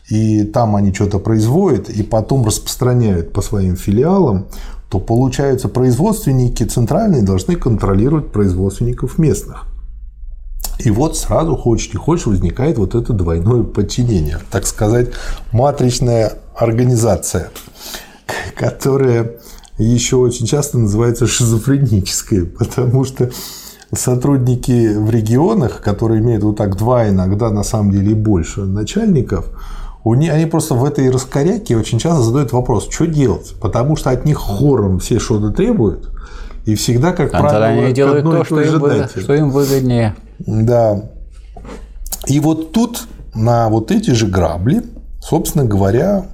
[SPEAKER 1] и там они что-то производят, и потом распространяют по своим филиалам, то получается производственники центральные должны контролировать производственников местных. И вот сразу, хочешь не хочешь, возникает вот это двойное подчинение. Так сказать, матричная организация, которая еще очень часто называется шизофренической, потому что сотрудники в регионах, которые имеют вот так два, иногда на самом деле и больше начальников, они просто в этой раскоряке очень часто задают вопрос, что делать, потому что от них хором все что-то требуют, и всегда, как
[SPEAKER 2] а правило, они делают то, что им выгоднее.
[SPEAKER 1] Да. И вот тут на вот эти же грабли, собственно говоря,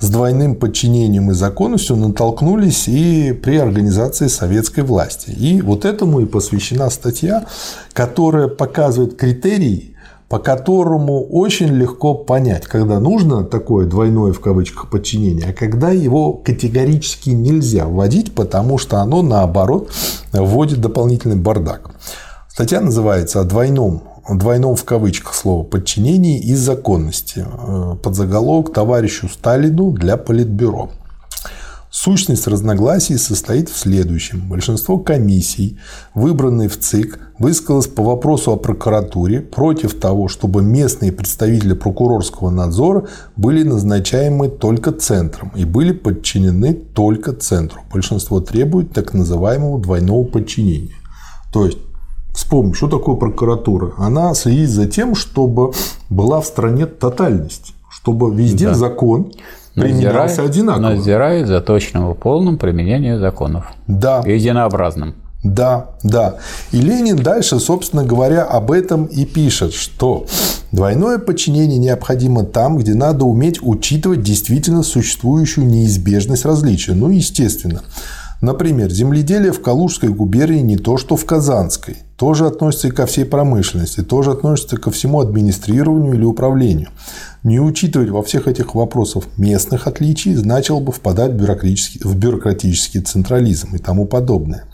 [SPEAKER 1] с двойным подчинением и законностью натолкнулись и при организации советской власти. И вот этому и посвящена статья, которая показывает критерии, по которому очень легко понять, когда нужно такое двойное в кавычках подчинение, а когда его категорически нельзя вводить, потому что оно наоборот вводит дополнительный бардак. Статья называется «О двойном двойном в кавычках слово подчинении и законности. Э, под заголовок товарищу Сталину для Политбюро. Сущность разногласий состоит в следующем. Большинство комиссий, выбранные в ЦИК, высказалось по вопросу о прокуратуре против того, чтобы местные представители прокурорского надзора были назначаемы только центром и были подчинены только центру. Большинство требует так называемого двойного подчинения. То есть Вспомни, что такое прокуратура? Она следит за тем, чтобы была в стране тотальность, чтобы везде да. закон применялся одинаково.
[SPEAKER 2] Надзирает за точным и полным применением законов.
[SPEAKER 1] Да.
[SPEAKER 2] Единообразным.
[SPEAKER 1] Да, да. И Ленин дальше, собственно говоря, об этом и пишет, что двойное подчинение необходимо там, где надо уметь учитывать действительно существующую неизбежность различия. Ну, естественно. Например, земледелие в Калужской губернии не то, что в Казанской. Тоже относится и ко всей промышленности, тоже относится ко всему администрированию или управлению. Не учитывать во всех этих вопросах местных отличий значило бы впадать в бюрократический, в бюрократический централизм и тому подобное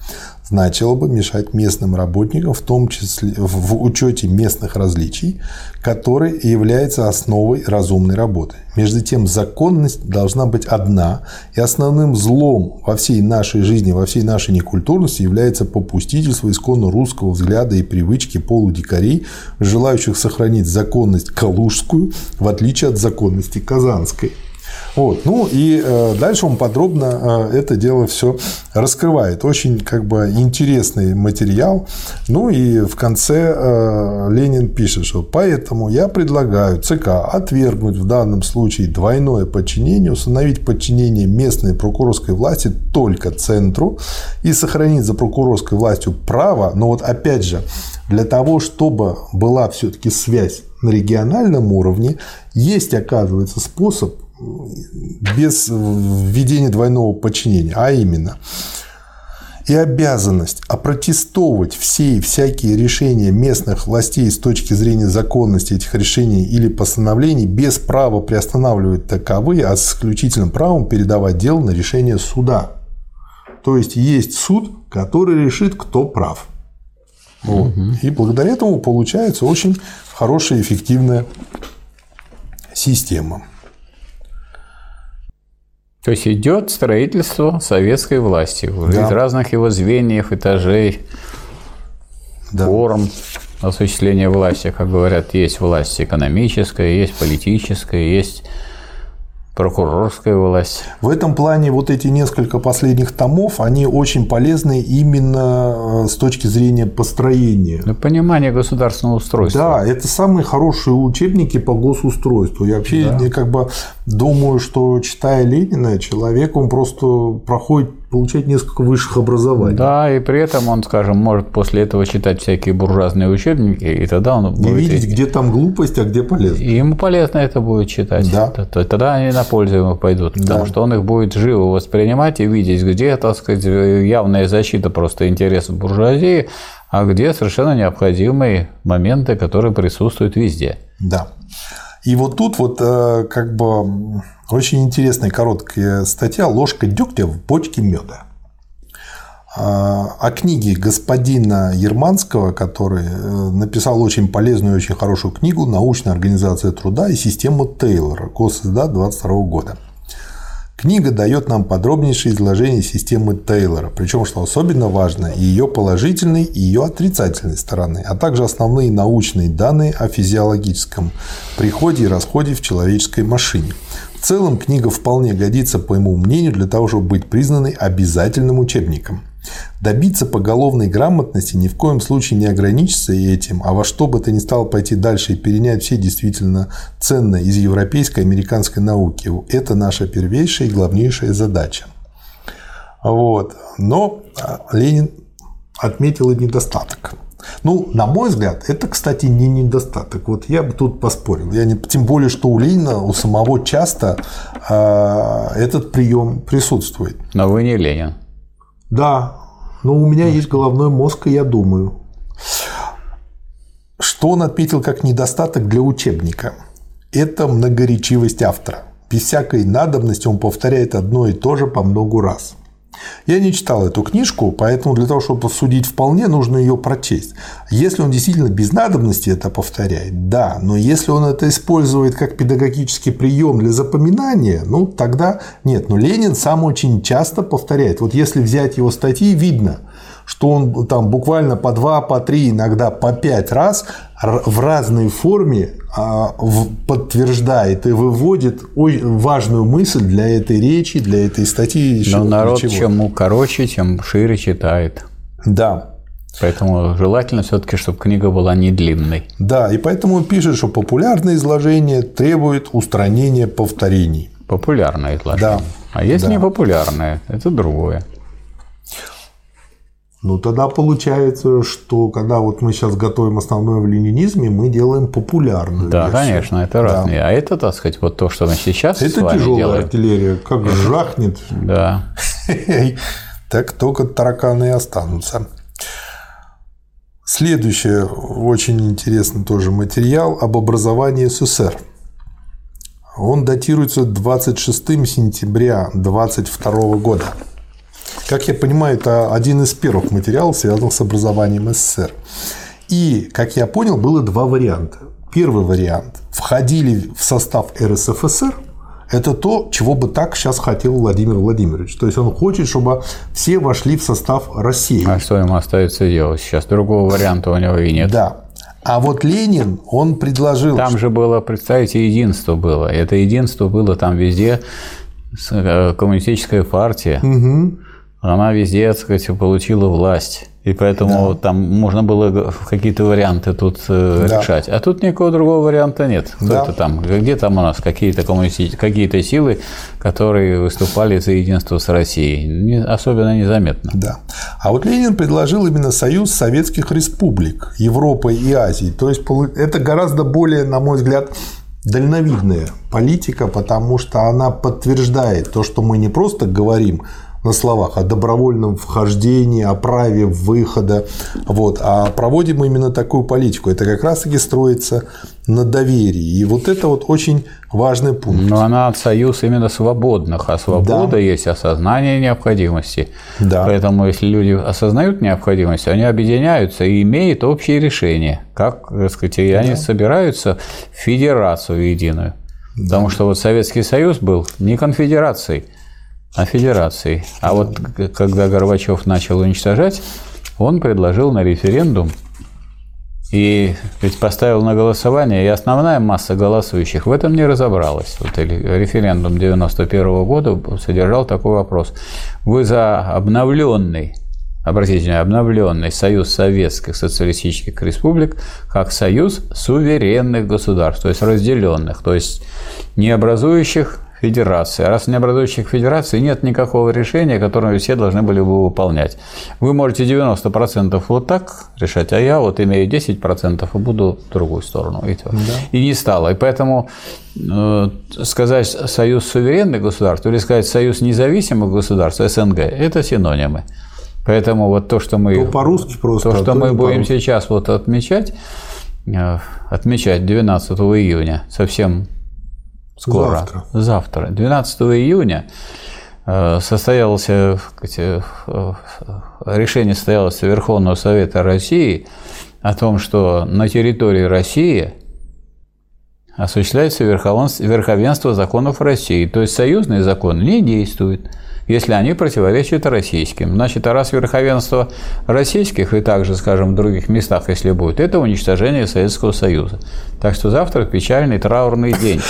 [SPEAKER 1] значило бы мешать местным работникам, в том числе в учете местных различий, который является основой разумной работы. Между тем, законность должна быть одна, и основным злом во всей нашей жизни, во всей нашей некультурности является попустительство исконно русского взгляда и привычки полудикарей, желающих сохранить законность калужскую, в отличие от законности казанской. Вот. Ну и э, дальше он подробно э, это дело все раскрывает. Очень как бы интересный материал. Ну и в конце э, Ленин пишет, что поэтому я предлагаю ЦК отвергнуть в данном случае двойное подчинение, установить подчинение местной прокурорской власти только центру и сохранить за прокурорской властью право, но вот опять же, для того, чтобы была все-таки связь на региональном уровне, есть, оказывается, способ без введения двойного подчинения, а именно и обязанность опротестовывать все и всякие решения местных властей с точки зрения законности этих решений или постановлений без права приостанавливать таковые, а с исключительным правом передавать дело на решение суда. То есть есть суд, который решит, кто прав. Вот. Угу. И благодаря этому получается очень хорошая эффективная система.
[SPEAKER 2] То есть идет строительство советской власти да. из разных его звеньев, этажей, да. форм осуществления власти. Как говорят, есть власть экономическая, есть политическая, есть прокурорская власть.
[SPEAKER 1] В этом плане вот эти несколько последних томов, они очень полезны именно э, с точки зрения построения.
[SPEAKER 2] Ну, понимание государственного устройства.
[SPEAKER 1] Да, это самые хорошие учебники по госустройству. Я вообще да. как бы думаю, что читая Ленина, человек, он просто проходит получать несколько высших образований.
[SPEAKER 2] Да, и при этом он, скажем, может после этого читать всякие буржуазные учебники, и тогда он
[SPEAKER 1] будет... видеть, где там глупость, а где полезно.
[SPEAKER 2] И ему полезно это будет читать. Да. Тогда они на пользу ему пойдут, потому да. что он их будет живо воспринимать и видеть, где, так сказать, явная защита просто интересов буржуазии, а где совершенно необходимые моменты, которые присутствуют везде.
[SPEAKER 1] Да. И вот тут вот э, как бы очень интересная короткая статья «Ложка дегтя в бочке меда». о книге господина Ерманского, который э, написал очень полезную и очень хорошую книгу «Научная организация труда и система Тейлора», госиздат 22 года. Книга дает нам подробнейшее изложение системы Тейлора, причем, что особенно важно, ее положительной, и ее отрицательной стороны, а также основные научные данные о физиологическом приходе и расходе в человеческой машине. В целом книга вполне годится, по моему мнению, для того, чтобы быть признанной обязательным учебником. Добиться поголовной грамотности ни в коем случае не ограничиться этим, а во что бы то ни стало пойти дальше и перенять все действительно ценное из европейской и американской науки. Это наша первейшая и главнейшая задача. Вот. Но а, Ленин отметил и недостаток. Ну, на мой взгляд, это, кстати, не недостаток. Вот я бы тут поспорил. Я не, тем более, что у Ленина, у самого часто э, этот прием присутствует.
[SPEAKER 2] Но вы не Ленин.
[SPEAKER 1] Да, но у меня есть головной мозг, и я думаю. Что он отметил как недостаток для учебника? Это многоречивость автора. Без всякой надобности он повторяет одно и то же по многу раз. Я не читал эту книжку, поэтому для того, чтобы судить вполне, нужно ее прочесть. Если он действительно без надобности это повторяет, да, но если он это использует как педагогический прием для запоминания, ну тогда нет. Но Ленин сам очень часто повторяет. Вот если взять его статьи, видно, что он там буквально по два, по три, иногда по пять раз в разной форме а, подтверждает и выводит важную мысль для этой речи, для этой статьи.
[SPEAKER 2] Но народ чем короче, тем шире читает.
[SPEAKER 1] Да.
[SPEAKER 2] Поэтому желательно все-таки, чтобы книга была не длинной.
[SPEAKER 1] Да, и поэтому он пишет, что популярное изложение требует устранения повторений.
[SPEAKER 2] Популярное изложение. Да. А есть да. непопулярное, это другое.
[SPEAKER 1] Ну, тогда получается, что когда вот мы сейчас готовим основное в ленинизме, мы делаем популярную
[SPEAKER 2] Да, версию. конечно, это разные. Да. А это, так сказать, вот то, что мы сейчас
[SPEAKER 1] Это тяжелая
[SPEAKER 2] делаем.
[SPEAKER 1] артиллерия, как это... жахнет.
[SPEAKER 2] Да.
[SPEAKER 1] Так только тараканы и останутся. Следующий очень интересный тоже материал об образовании СССР. Он датируется 26 сентября 22 года. Как я понимаю, это один из первых материалов, связанных с образованием СССР. И, как я понял, было два варианта. Первый вариант. Входили в состав РСФСР, это то, чего бы так сейчас хотел Владимир Владимирович. То есть он хочет, чтобы все вошли в состав России.
[SPEAKER 2] А что ему остается делать сейчас? Другого варианта у него и нет.
[SPEAKER 1] Да. А вот Ленин, он предложил...
[SPEAKER 2] Там же было, представьте, единство было. Это единство было там везде, э, коммунистическая партия. Угу она везде, так сказать, получила власть. И поэтому да. там можно было какие-то варианты тут э, да. решать. А тут никакого другого варианта нет. Кто да. это там? Где там у нас какие-то какие-то силы, которые выступали за единство с Россией? Не, особенно незаметно.
[SPEAKER 1] Да. А вот Ленин предложил именно союз советских республик Европы и Азии. То есть это гораздо более, на мой взгляд, дальновидная политика, потому что она подтверждает то, что мы не просто говорим на словах, о добровольном вхождении, о праве выхода. Вот. А проводим именно такую политику. Это как раз-таки строится на доверии. И вот это вот очень важный пункт.
[SPEAKER 2] Но она союз именно свободных, а свобода да. есть осознание необходимости. Да. Поэтому если люди осознают необходимость, они объединяются и имеют общее решение, как, так сказать, и они да. собираются в федерацию единую. Да. Потому что вот Советский Союз был не конфедерацией, а федерацией. А вот когда Горбачев начал уничтожать, он предложил на референдум и ведь поставил на голосование, и основная масса голосующих в этом не разобралась. Вот референдум 91 года содержал такой вопрос. Вы за обновленный, обратите внимание, обновленный Союз Советских Социалистических Республик как союз суверенных государств, то есть разделенных, то есть не образующих федерации. А раз не образующих федераций нет никакого решения, которое все должны были бы выполнять. Вы можете 90% вот так решать, а я вот имею 10% и буду в другую сторону. И, да. и не стало. И поэтому э, сказать союз суверенных государств или сказать союз независимых государств, СНГ, это синонимы. Поэтому вот то, что мы,
[SPEAKER 1] то по-русски просто,
[SPEAKER 2] то, что а то мы будем сейчас вот отмечать, э, отмечать 12 июня, совсем скоро, завтра, завтра. 12 июня, э, состоялось решение состоялось Верховного Совета России о том, что на территории России осуществляется верховенство законов России, то есть союзные законы не действуют если они противоречат российским. Значит, а раз верховенство российских и также, скажем, в других местах, если будет, это уничтожение Советского Союза. Так что завтра печальный траурный день.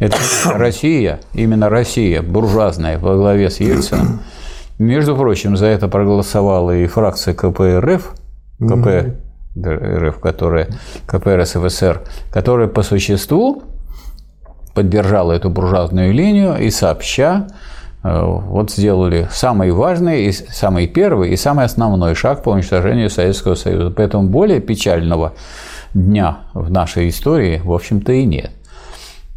[SPEAKER 2] Это Россия, именно Россия, буржуазная, во главе с Ельцином. Между прочим, за это проголосовала и фракция КПРФ, КП РФ, которая, КПРСФСР, которая по существу поддержала эту буржуазную линию и сообща вот сделали самый важный, и самый первый и самый основной шаг по уничтожению Советского Союза. Поэтому более печального дня в нашей истории, в общем-то, и нет.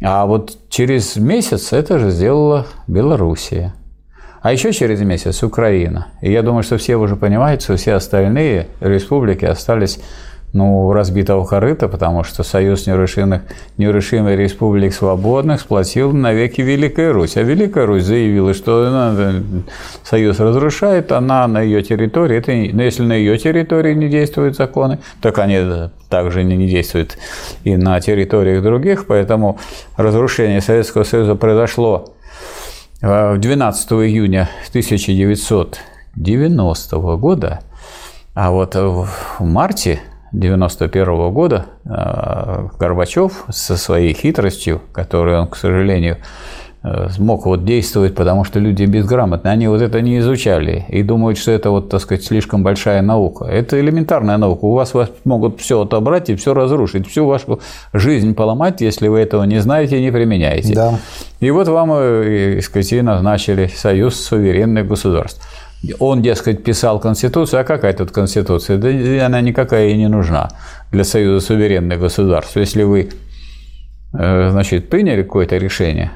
[SPEAKER 2] А вот через месяц это же сделала Белоруссия. А еще через месяц Украина. И я думаю, что все уже понимают, что все остальные республики остались ну, разбитого корыта, потому что Союз нерешимых, нерешимых республик свободных сплотил навеки Великая Русь. А Великая Русь заявила, что она, Союз разрушает, она на ее территории, это, но если на ее территории не действуют законы, так они также не действуют и на территориях других, поэтому разрушение Советского Союза произошло 12 э, июня 1990 года, а вот в марте 1991 года э, Горбачев со своей хитростью, которую он, к сожалению, э, смог вот действовать, потому что люди безграмотные, они вот это не изучали и думают, что это вот, так сказать, слишком большая наука. Это элементарная наука. У вас, вас могут все отобрать и все разрушить, всю вашу жизнь поломать, если вы этого не знаете и не применяете. Да. И вот вам, э, сказать, назначили союз суверенных государств. Он, дескать, писал Конституцию, а какая тут Конституция? Да она никакая и не нужна для Союза суверенных государств. Если вы э, значит, приняли какое-то решение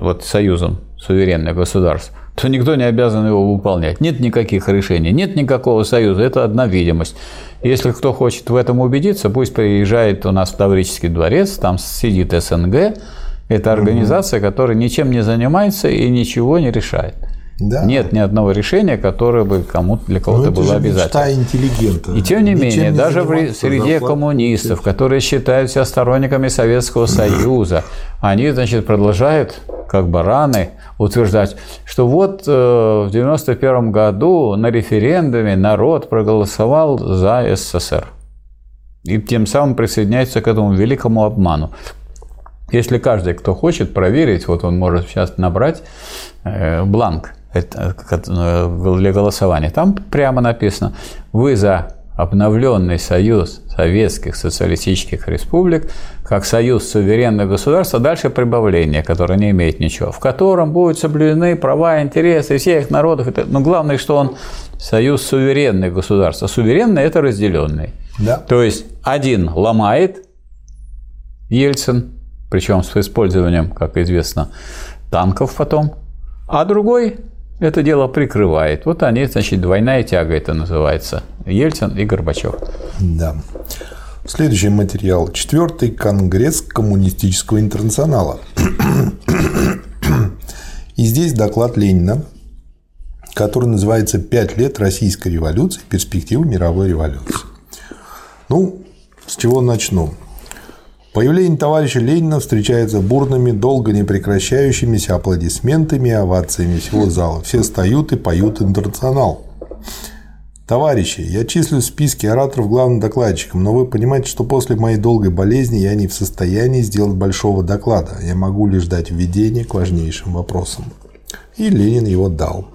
[SPEAKER 2] вот Союзом суверенных государств, то никто не обязан его выполнять. Нет никаких решений, нет никакого союза, это одна видимость. Если кто хочет в этом убедиться, пусть приезжает у нас в Таврический дворец, там сидит СНГ, это организация, которая ничем не занимается и ничего не решает. Да. Нет ни одного решения, которое бы кому-то для кого-то было обязательно.
[SPEAKER 1] интеллигента.
[SPEAKER 2] И тем не Ничем менее, не даже в среде коммунистов, которые считают себя сторонниками Советского Союза, они, значит, продолжают, как бараны, утверждать, что вот э, в 1991 году на референдуме народ проголосовал за СССР. И тем самым присоединяется к этому великому обману. Если каждый, кто хочет проверить, вот он может сейчас набрать э, бланк для голосования. Там прямо написано, вы за обновленный союз советских социалистических республик как союз суверенных государств, а дальше прибавление, которое не имеет ничего, в котором будут соблюдены права, интересы всех народов. Но главное, что он союз суверенных государств. А суверенный – это разделенный. Да. То есть один ломает Ельцин, причем с использованием, как известно, танков потом, а другой это дело прикрывает. Вот они, значит, двойная тяга это называется. Ельцин и Горбачев.
[SPEAKER 1] Да. Следующий материал. Четвертый конгресс коммунистического интернационала. И здесь доклад Ленина, который называется «Пять лет российской революции. Перспективы мировой революции». Ну, с чего начну? Появление товарища Ленина встречается бурными, долго не прекращающимися аплодисментами и овациями всего зала. Все встают и поют «Интернационал». Товарищи, я числюсь в списке ораторов главным докладчиком, но вы понимаете, что после моей долгой болезни я не в состоянии сделать большого доклада. Я могу лишь дать введение к важнейшим вопросам. И Ленин его дал.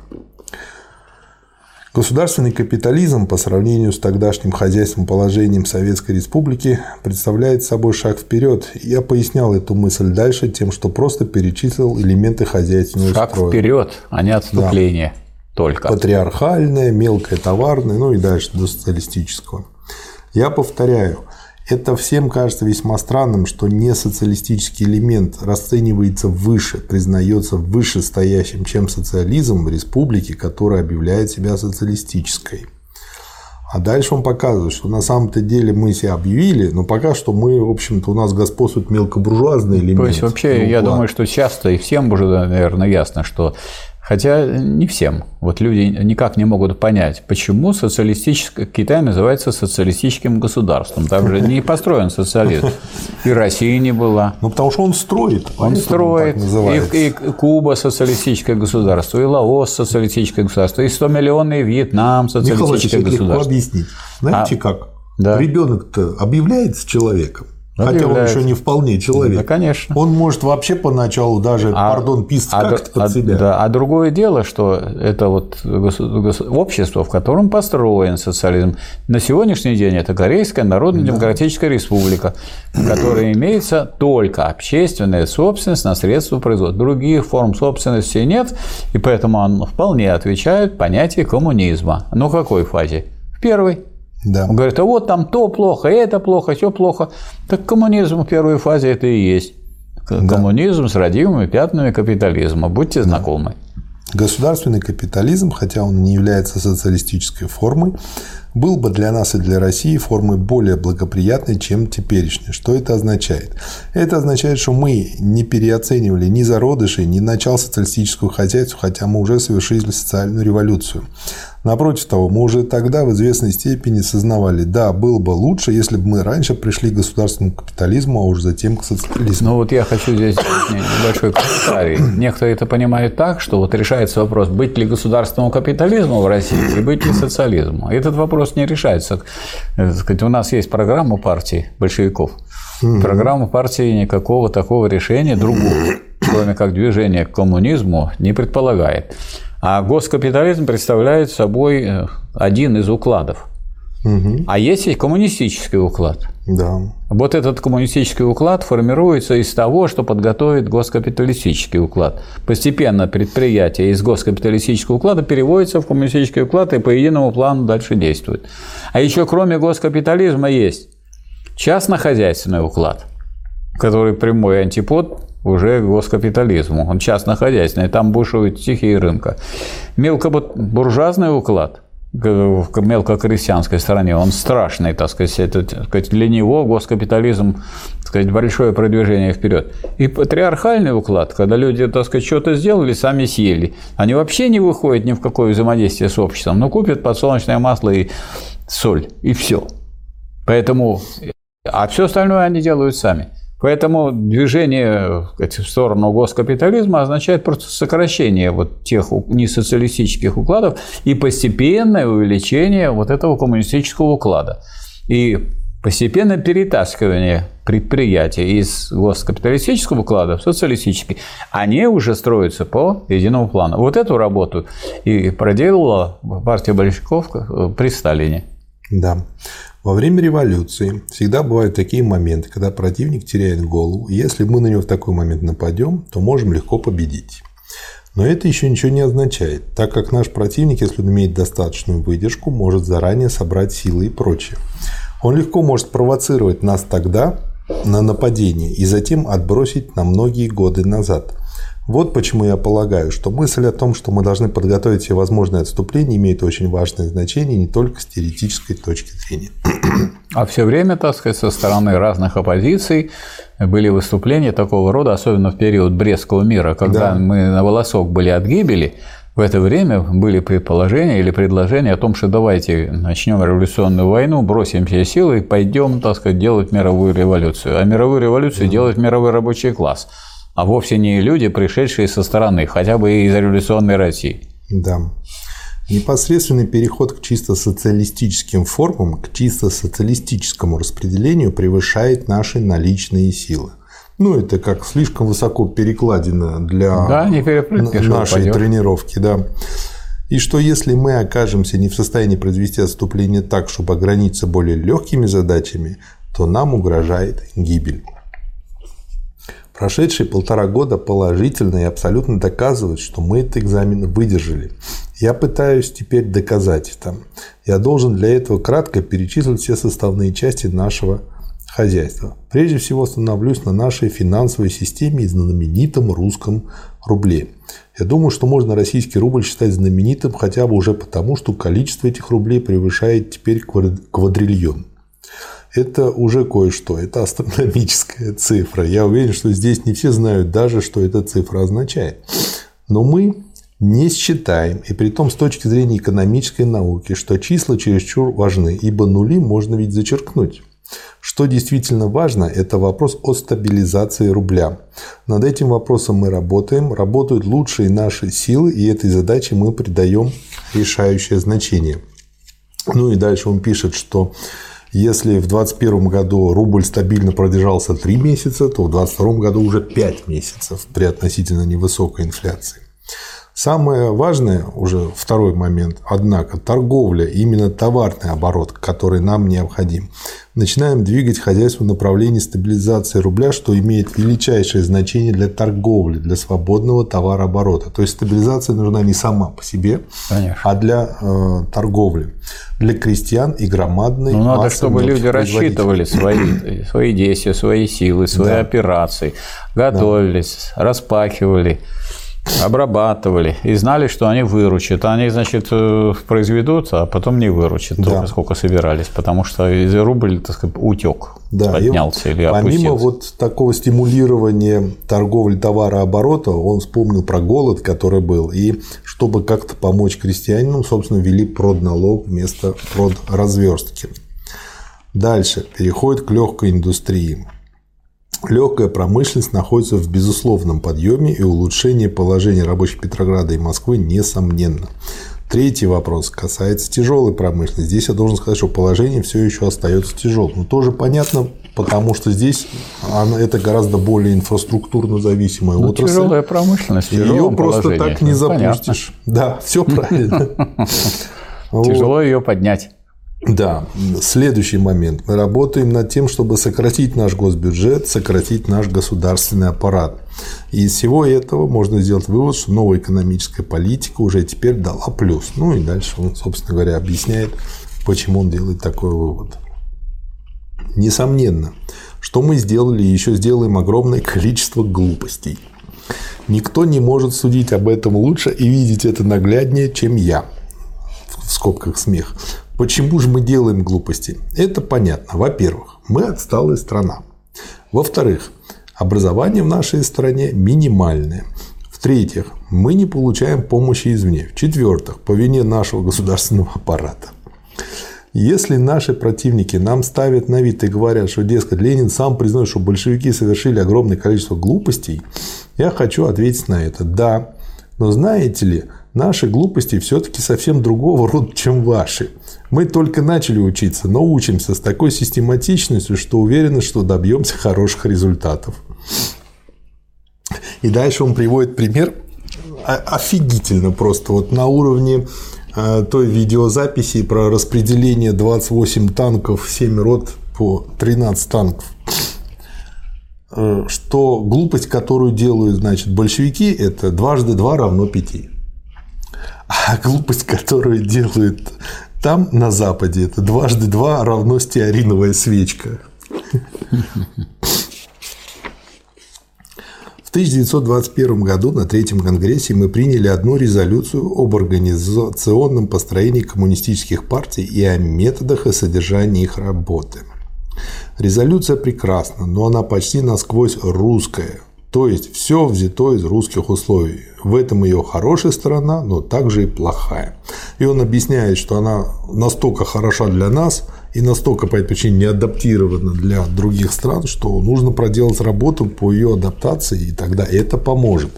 [SPEAKER 1] Государственный капитализм по сравнению с тогдашним хозяйственным положением Советской Республики представляет собой шаг вперед. Я пояснял эту мысль дальше тем, что просто перечислил элементы хозяйственного
[SPEAKER 2] шаг строя. Шаг вперед, а не отступление да. только.
[SPEAKER 1] Патриархальное, мелкое товарное, ну и дальше до социалистического. Я повторяю, это всем кажется весьма странным, что не социалистический элемент расценивается выше, признается выше стоящим, чем социализм в республике, которая объявляет себя социалистической. А дальше он показывает, что на самом-то деле мы себя объявили, но пока что мы, в общем-то, у нас господствует мелкобуржуазный элемент.
[SPEAKER 2] То есть, вообще, я думаю, что часто и всем уже, наверное, ясно, что Хотя не всем. Вот люди никак не могут понять, почему социалистическое Китай называется социалистическим государством. Там же не построен социализм. И Россия не была.
[SPEAKER 1] Ну, потому что он строит.
[SPEAKER 2] Он строит. И, и Куба социалистическое государство, и Лаос социалистическое государство, и 100 миллионный Вьетнам социалистическое
[SPEAKER 1] Михаил
[SPEAKER 2] государство.
[SPEAKER 1] легко объяснить. Знаете а, как? Да. Ребенок-то объявляется человеком. Хотя он еще не вполне человек.
[SPEAKER 2] Да, конечно.
[SPEAKER 1] Он может вообще поначалу даже, а, пардон, писать а, как-то под
[SPEAKER 2] а,
[SPEAKER 1] себя.
[SPEAKER 2] Да, а другое дело, что это вот общество, в котором построен социализм. На сегодняшний день это Корейская Народно-Демократическая да. Республика, в которой имеется только общественная собственность на средства производства. Других форм собственности нет, и поэтому он вполне отвечает понятию коммунизма. Ну, какой фазе? В первой. Да. Он говорит, а вот там то плохо, это плохо, все плохо. Так коммунизм в первой фазе это и есть. Коммунизм да. с родимыми пятнами капитализма. Будьте знакомы.
[SPEAKER 1] Государственный капитализм, хотя он не является социалистической формой, был бы для нас и для России формой более благоприятной, чем теперешняя. Что это означает? Это означает, что мы не переоценивали ни зародышей, ни начал социалистического хозяйства, хотя мы уже совершили социальную революцию. Напротив того, мы уже тогда в известной степени сознавали, да, было бы лучше, если бы мы раньше пришли к государственному капитализму, а уже затем к социализму.
[SPEAKER 2] Ну вот я хочу здесь небольшой комментарий. Некоторые это понимают так, что вот решается вопрос, быть ли государственному капитализму в России и быть ли социализму. Этот вопрос не решается. У нас есть программа партии большевиков. Программа партии никакого такого решения другого, кроме как движения к коммунизму, не предполагает. А госкапитализм представляет собой э, один из укладов. Угу. А есть и коммунистический уклад.
[SPEAKER 1] Да.
[SPEAKER 2] Вот этот коммунистический уклад формируется из того, что подготовит госкапиталистический уклад. Постепенно предприятие из госкапиталистического уклада переводится в коммунистический уклад и по единому плану дальше действует. А еще кроме госкапитализма есть частно-хозяйственный уклад, который прямой антипод уже госкапитализму. Он частно-хозяйственный, там бушуют стихии рынка. Мелкобуржуазный уклад в мелкокрестьянской стороне, он страшный, так сказать, это, для него госкапитализм, так сказать, большое продвижение вперед. И патриархальный уклад, когда люди, так сказать, что-то сделали, сами съели, они вообще не выходят ни в какое взаимодействие с обществом, но купят подсолнечное масло и соль, и все. Поэтому, а все остальное они делают сами. Поэтому движение в сторону госкапитализма означает просто сокращение вот тех несоциалистических укладов и постепенное увеличение вот этого коммунистического уклада. И постепенное перетаскивание предприятий из госкапиталистического уклада в социалистический, они уже строятся по единому плану. Вот эту работу и проделала партия большевиков при Сталине.
[SPEAKER 1] Да. Во время революции всегда бывают такие моменты, когда противник теряет голову, и если мы на него в такой момент нападем, то можем легко победить. Но это еще ничего не означает, так как наш противник, если он имеет достаточную выдержку, может заранее собрать силы и прочее. Он легко может провоцировать нас тогда на нападение и затем отбросить на многие годы назад. Вот почему я полагаю, что мысль о том, что мы должны подготовить все возможные отступления, имеет очень важное значение не только с теоретической точки зрения.
[SPEAKER 2] А все время, так сказать, со стороны разных оппозиций были выступления такого рода, особенно в период Брестского мира, когда да. мы на волосок были от гибели, в это время были предположения или предложения о том, что давайте начнем революционную войну, бросим все силы и пойдем, так сказать, делать мировую революцию. А мировую революцию да. делает мировой рабочий класс – а вовсе не люди, пришедшие со стороны, хотя бы из революционной России.
[SPEAKER 1] Да. Непосредственный переход к чисто социалистическим формам, к чисто социалистическому распределению превышает наши наличные силы. Ну, это как слишком высоко перекладина для да, не нашей пойдет. тренировки. Да. И что если мы окажемся не в состоянии произвести отступление так, чтобы ограничиться более легкими задачами, то нам угрожает гибель. Прошедшие полтора года положительно и абсолютно доказывают, что мы этот экзамен выдержали. Я пытаюсь теперь доказать это. Я должен для этого кратко перечислить все составные части нашего хозяйства. Прежде всего остановлюсь на нашей финансовой системе и знаменитом русском рубле. Я думаю, что можно российский рубль считать знаменитым хотя бы уже потому, что количество этих рублей превышает теперь квадриллион это уже кое-что, это астрономическая цифра. Я уверен, что здесь не все знают даже, что эта цифра означает. Но мы Не считаем, и при том с точки зрения экономической науки, что числа чересчур важны, ибо нули можно ведь зачеркнуть. Что действительно важно, это вопрос о стабилизации рубля. Над этим вопросом мы работаем, работают лучшие наши силы, и этой задаче мы придаем решающее значение. Ну и дальше он пишет, что если в 2021 году рубль стабильно продержался 3 месяца, то в 2022 году уже 5 месяцев при относительно невысокой инфляции. Самое важное, уже второй момент, однако, торговля, именно товарный оборот, который нам необходим. Начинаем двигать хозяйство в направлении стабилизации рубля, что имеет величайшее значение для торговли, для свободного товарооборота. То есть стабилизация нужна не сама по себе, Конечно. а для э, торговли, для крестьян и громадной
[SPEAKER 2] Ну, надо, чтобы люди рассчитывали свои, свои действия, свои силы, свои да. операции, готовились, да. распахивали обрабатывали и знали, что они выручат. Они, значит, э, произведут, а потом не выручат, да. только сколько собирались, потому что рубль, так сказать, утек, да. поднялся и или опустился.
[SPEAKER 1] Помимо вот такого стимулирования торговли товарооборота, он вспомнил про голод, который был, и чтобы как-то помочь крестьянину, собственно, ввели продналог вместо продразверстки. Дальше переходит к легкой индустрии. Легкая промышленность находится в безусловном подъеме, и улучшение положения рабочих Петрограда и Москвы несомненно. Третий вопрос касается тяжелой промышленности. Здесь я должен сказать, что положение все еще остается тяжелым. Но тоже понятно, потому что здесь она, это гораздо более инфраструктурно зависимая Но ну, отрасль.
[SPEAKER 2] Тяжелая промышленность.
[SPEAKER 1] Ее просто положении. так не запустишь. Понятно. Да, все правильно.
[SPEAKER 2] Тяжело ее поднять.
[SPEAKER 1] Да, следующий момент. Мы работаем над тем, чтобы сократить наш госбюджет, сократить наш государственный аппарат. И из всего этого можно сделать вывод, что новая экономическая политика уже теперь дала плюс. Ну и дальше он, собственно говоря, объясняет, почему он делает такой вывод. Несомненно, что мы сделали и еще сделаем огромное количество глупостей. Никто не может судить об этом лучше и видеть это нагляднее, чем я. В скобках смех. Почему же мы делаем глупости? Это понятно. Во-первых, мы отсталая страна. Во-вторых, образование в нашей стране минимальное. В-третьих, мы не получаем помощи извне. В-четвертых, по вине нашего государственного аппарата. Если наши противники нам ставят на вид и говорят, что, дескать, Ленин сам признает, что большевики совершили огромное количество глупостей, я хочу ответить на это. Да, но знаете ли, наши глупости все-таки совсем другого рода, чем ваши. Мы только начали учиться, но учимся с такой систематичностью, что уверены, что добьемся хороших результатов. И дальше он приводит пример офигительно просто вот на уровне э, той видеозаписи про распределение 28 танков, 7 рот по 13 танков э, что глупость, которую делают, значит, большевики, это дважды два равно пяти. А глупость, которую делают там, на Западе, это дважды два равно стеариновая свечка. В 1921 году на Третьем Конгрессе мы приняли одну резолюцию об организационном построении коммунистических партий и о методах и содержании их работы. Резолюция прекрасна, но она почти насквозь русская, то есть все взято из русских условий. В этом ее хорошая сторона, но также и плохая. И он объясняет, что она настолько хороша для нас и настолько по этой причине не адаптирована для других стран, что нужно проделать работу по ее адаптации, и тогда это поможет.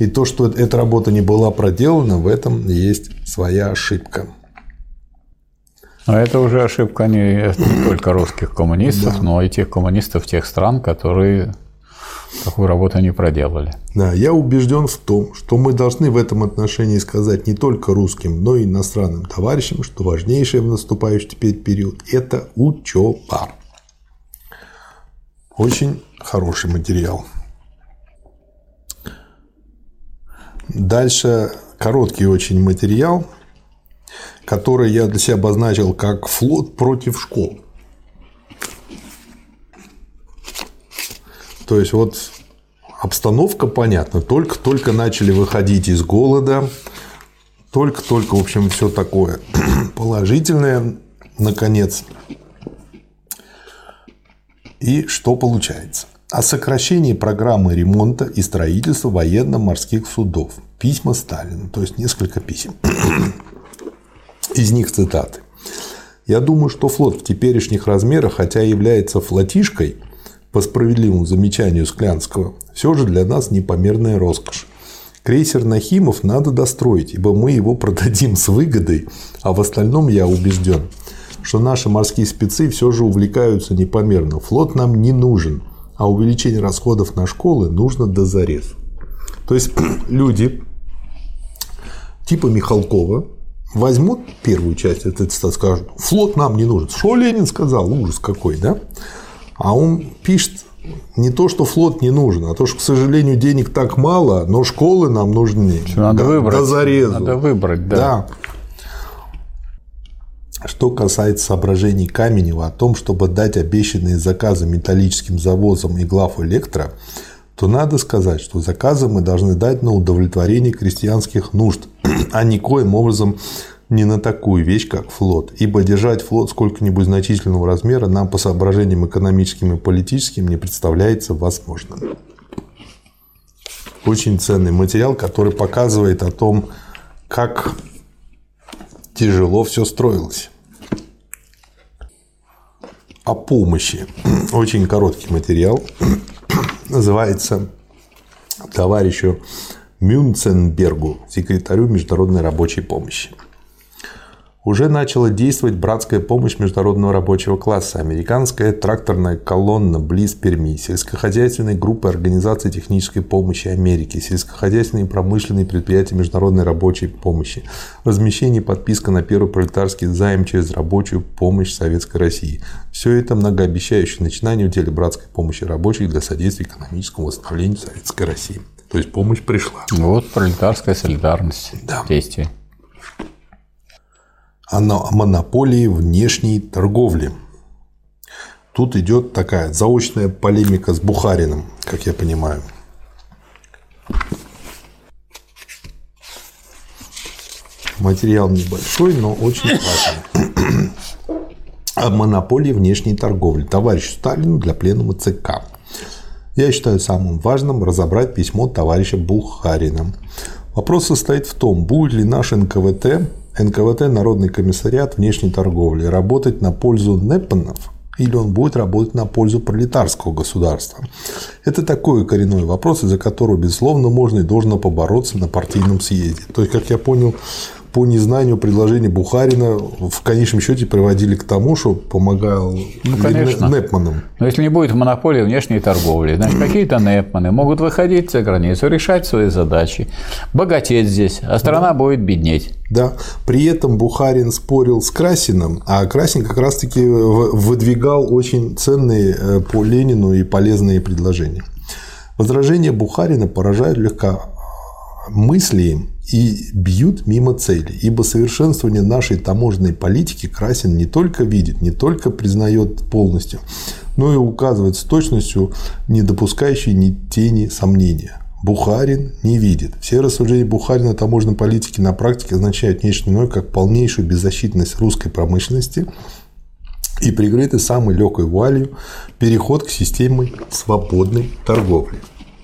[SPEAKER 1] И то, что эта работа не была проделана, в этом есть своя ошибка.
[SPEAKER 2] А это уже ошибка не, не только русских коммунистов, да. но и тех коммунистов тех стран, которые Такую работу они проделали.
[SPEAKER 1] Да, я убежден в том, что мы должны в этом отношении сказать не только русским, но и иностранным товарищам, что важнейшее в наступающий теперь период – это учеба. Очень хороший материал. Дальше короткий очень материал, который я для себя обозначил как флот против школ. То есть вот обстановка понятна. Только-только начали выходить из голода. Только-только, в общем, все такое положительное, наконец. И что получается? о сокращении программы ремонта и строительства военно-морских судов. Письма Сталину, то есть несколько писем. Из них цитаты. Я думаю, что флот в теперешних размерах, хотя и является флотишкой, по справедливому замечанию Склянского, все же для нас непомерная роскошь. Крейсер Нахимов надо достроить, ибо мы его продадим с выгодой, а в остальном я убежден, что наши морские спецы все же увлекаются непомерно. Флот нам не нужен, а увеличение расходов на школы нужно до зарез. То есть люди типа Михалкова возьмут первую часть этой цитаты, скажут, флот нам не нужен. Что Ленин сказал? Ужас какой, да? А он пишет не то, что флот не нужен, а то, что, к сожалению, денег так мало, но школы нам нужны.
[SPEAKER 2] Надо до, выбрать.
[SPEAKER 1] До зарезу.
[SPEAKER 2] Надо выбрать, да. да.
[SPEAKER 1] Что касается соображений Каменева о том, чтобы дать обещанные заказы металлическим завозам и глав электро, то надо сказать, что заказы мы должны дать на удовлетворение крестьянских нужд, а никоим образом не на такую вещь, как флот. Ибо держать флот сколько-нибудь значительного размера нам по соображениям экономическим и политическим не представляется возможным. Очень ценный материал, который показывает о том, как тяжело все строилось. О помощи. Очень короткий материал. Называется товарищу Мюнценбергу, секретарю Международной рабочей помощи уже начала действовать братская помощь международного рабочего класса, американская тракторная колонна близ Перми, сельскохозяйственные группы Организации технической помощи Америки, сельскохозяйственные и промышленные предприятия международной рабочей помощи, размещение и подписка на первый пролетарский займ через рабочую помощь Советской России. Все это многообещающее начинание в деле братской помощи рабочих для содействия экономическому восстановлению Советской России. То есть помощь пришла.
[SPEAKER 2] Вот пролетарская солидарность
[SPEAKER 1] да.
[SPEAKER 2] действия
[SPEAKER 1] о монополии внешней торговли. Тут идет такая заочная полемика с Бухариным, как я понимаю. Материал небольшой, но очень важный. О монополии внешней торговли. Товарищу Сталину для пленума ЦК. Я считаю самым важным разобрать письмо товарища Бухарина. Вопрос состоит в том, будет ли наш НКВТ НКВТ Народный комиссариат внешней торговли работать на пользу Неппенов или он будет работать на пользу пролетарского государства? Это такой коренной вопрос, из-за которого, безусловно, можно и должно побороться на партийном съезде. То есть, как я понял, по незнанию предложения Бухарина в конечном счете приводили к тому, что помогал
[SPEAKER 2] ну, конечно.
[SPEAKER 1] Непманам.
[SPEAKER 2] Но если не будет монополии внешней торговли, значит, какие-то Непманы могут выходить за границу, решать свои задачи, богатеть здесь, а страна да. будет беднеть.
[SPEAKER 1] Да. При этом Бухарин спорил с Красиным, а Красин как раз-таки выдвигал очень ценные э, по Ленину и полезные предложения. Возражения Бухарина поражают легко мысли и бьют мимо цели, ибо совершенствование нашей таможенной политики Красин не только видит, не только признает полностью, но и указывает с точностью, не допускающей ни тени сомнения. Бухарин не видит. Все рассуждения Бухарина о таможенной политике на практике означают нечто иное, как полнейшую беззащитность русской промышленности и прикрыты самой легкой вуалью переход к системе свободной торговли.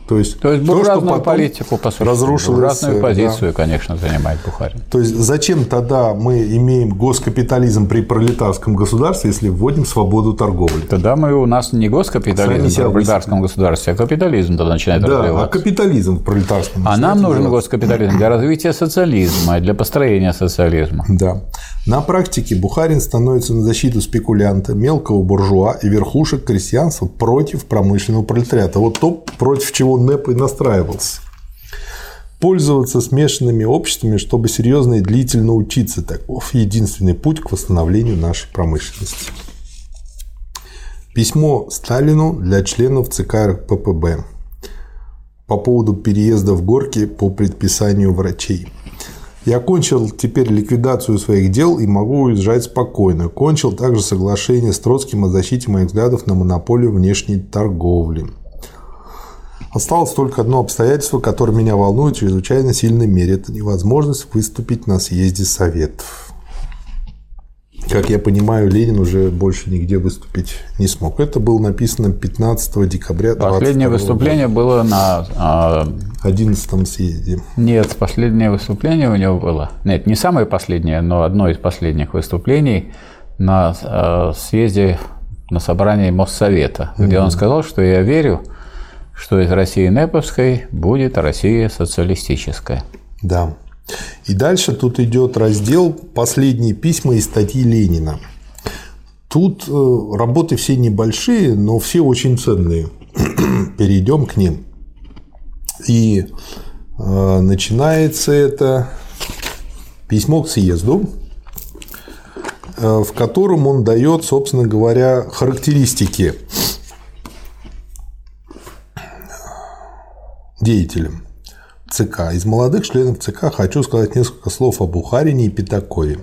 [SPEAKER 2] То есть, то есть то, что потом политику, по сути, разрушилось, разную позицию, да. конечно, занимает Бухарин.
[SPEAKER 1] То есть зачем тогда мы имеем госкапитализм при пролетарском государстве, если вводим свободу торговли?
[SPEAKER 2] Тогда мы у нас не госкапитализм в пролетарском государстве, а капитализм тогда начинает
[SPEAKER 1] да,
[SPEAKER 2] развиваться.
[SPEAKER 1] а капитализм в пролетарском
[SPEAKER 2] А нам нужен госкапитализм для развития социализма, для построения социализма.
[SPEAKER 1] Да. На практике Бухарин становится на защиту спекулянта, мелкого буржуа и верхушек крестьянства против промышленного пролетариата. Вот то, против чего НЭП и настраивался. Пользоваться смешанными обществами, чтобы серьезно и длительно учиться. Таков единственный путь к восстановлению нашей промышленности. Письмо Сталину для членов ЦК РКПБ по поводу переезда в Горки по предписанию врачей. Я кончил теперь ликвидацию своих дел и могу уезжать спокойно. Кончил также соглашение с Троцким о защите моих взглядов на монополию внешней торговли. Осталось только одно обстоятельство, которое меня волнует в чрезвычайно сильной мере. Это невозможность выступить на съезде Советов. как я понимаю, Ленин уже больше нигде выступить не смог. Это было написано 15 декабря
[SPEAKER 2] Последнее выступление года. было на...
[SPEAKER 1] 11 а, съезде.
[SPEAKER 2] Нет, последнее выступление у него было... Нет, не самое последнее, но одно из последних выступлений на а, съезде, на собрании Моссовета, где он сказал, что я верю, что из России Неповской будет Россия социалистическая.
[SPEAKER 1] Да. И дальше тут идет раздел «Последние письма и статьи Ленина». Тут э, работы все небольшие, но все очень ценные. Перейдем к ним. И э, начинается это письмо к съезду, э, в котором он дает, собственно говоря, характеристики деятелям. ЦК. Из молодых членов ЦК хочу сказать несколько слов о Бухарине и Пятакове.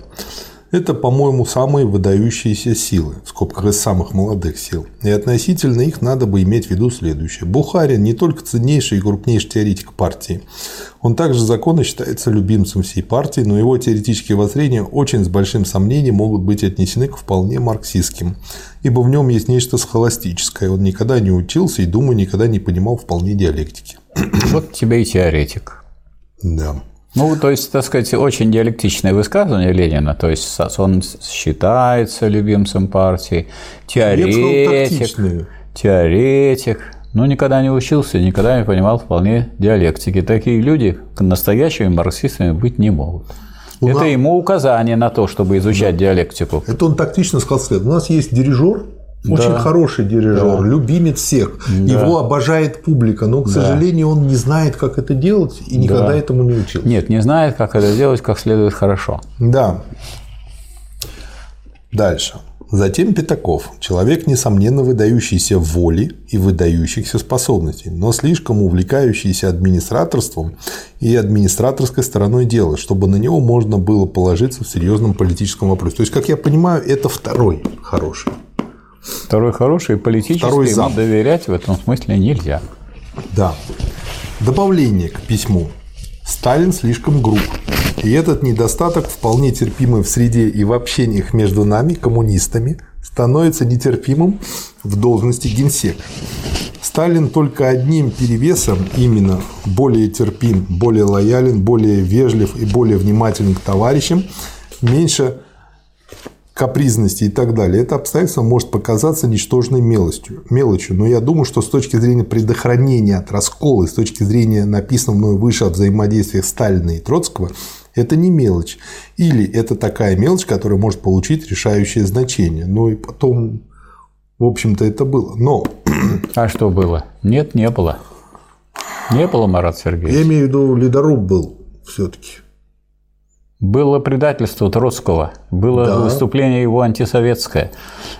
[SPEAKER 1] Это, по-моему, самые выдающиеся силы, в скобках из самых молодых сил. И относительно их надо бы иметь в виду следующее. Бухарин не только ценнейший и крупнейший теоретик партии. Он также законно считается любимцем всей партии, но его теоретические воззрения очень с большим сомнением могут быть отнесены к вполне марксистским, ибо в нем есть нечто схоластическое. Он никогда не учился и, думаю, никогда не понимал вполне диалектики.
[SPEAKER 2] Вот тебе и теоретик.
[SPEAKER 1] Да.
[SPEAKER 2] Ну, то есть, так сказать, очень диалектичное высказывание Ленина. То есть, он считается любимцем партии, теоретик, теоретик, но никогда не учился, никогда не понимал вполне диалектики. Такие люди настоящими марксистами быть не могут. У Это нас... ему указание на то, чтобы изучать да. диалектику.
[SPEAKER 1] Это он тактично сказал. У нас есть дирижер, очень да. хороший дирижер, да. любимец всех. Да. Его обожает публика, но, к да. сожалению, он не знает, как это делать и никогда да. этому не учился.
[SPEAKER 2] Нет, не знает, как это делать, как следует хорошо.
[SPEAKER 1] Да. Дальше. Затем Пятаков. Человек, несомненно, выдающийся в воле и выдающихся способностей, но слишком увлекающийся администраторством и администраторской стороной дела, чтобы на него можно было положиться в серьезном политическом вопросе. То есть, как я понимаю, это второй хороший.
[SPEAKER 2] Второй хороший, политически Второй ему зам. доверять в этом смысле нельзя.
[SPEAKER 1] Да. Добавление к письму. Сталин слишком груб. И этот недостаток, вполне терпимый в среде и в общениях между нами, коммунистами, становится нетерпимым в должности генсека. Сталин только одним перевесом, именно более терпим, более лоялен, более вежлив и более внимателен к товарищам, меньше капризности и так далее, это обстоятельство может показаться ничтожной мелочью, мелочью, но я думаю, что с точки зрения предохранения от раскола, с точки зрения написанного мной выше о взаимодействиях Сталина и Троцкого, это не мелочь. Или это такая мелочь, которая может получить решающее значение. Ну и потом, в общем-то, это было. Но...
[SPEAKER 2] А что было? Нет, не было. Не было, Марат Сергеевич.
[SPEAKER 1] Я имею в виду, ледоруб был все-таки.
[SPEAKER 2] Было предательство Троцкого, было да. выступление его антисоветское,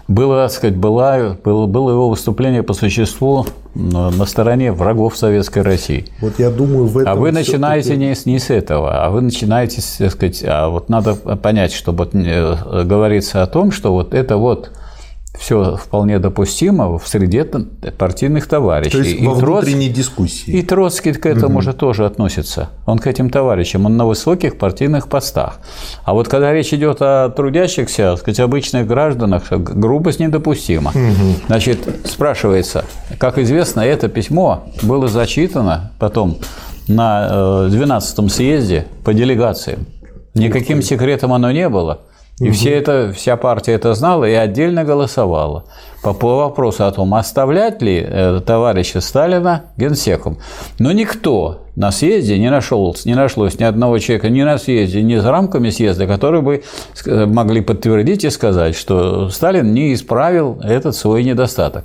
[SPEAKER 2] было, так сказать, было, было, было его выступление по существу на стороне врагов Советской России.
[SPEAKER 1] Вот я думаю, в этом
[SPEAKER 2] А вы начинаете не, не с этого, а вы начинаете, так сказать, а вот надо понять, что вот э, говорится о том, что вот это вот все вполне допустимо в среде партийных товарищей. То
[SPEAKER 1] есть и во внутренней Троц... дискуссии.
[SPEAKER 2] И Троцкий к этому угу. же тоже относится. Он к этим товарищам, он на высоких партийных постах. А вот когда речь идет о трудящихся, так сказать, обычных гражданах, грубость недопустима. Угу. Значит, спрашивается, как известно, это письмо было зачитано потом на 12-м э, съезде по делегациям. Никаким секретом оно не было. И угу. все это, вся партия это знала и отдельно голосовала по, по вопросу о том, оставлять ли э, товарища Сталина генсеком. Но никто на съезде не, нашел, не нашлось ни одного человека ни на съезде, ни за рамками съезда, которые бы э, могли подтвердить и сказать, что Сталин не исправил этот свой недостаток.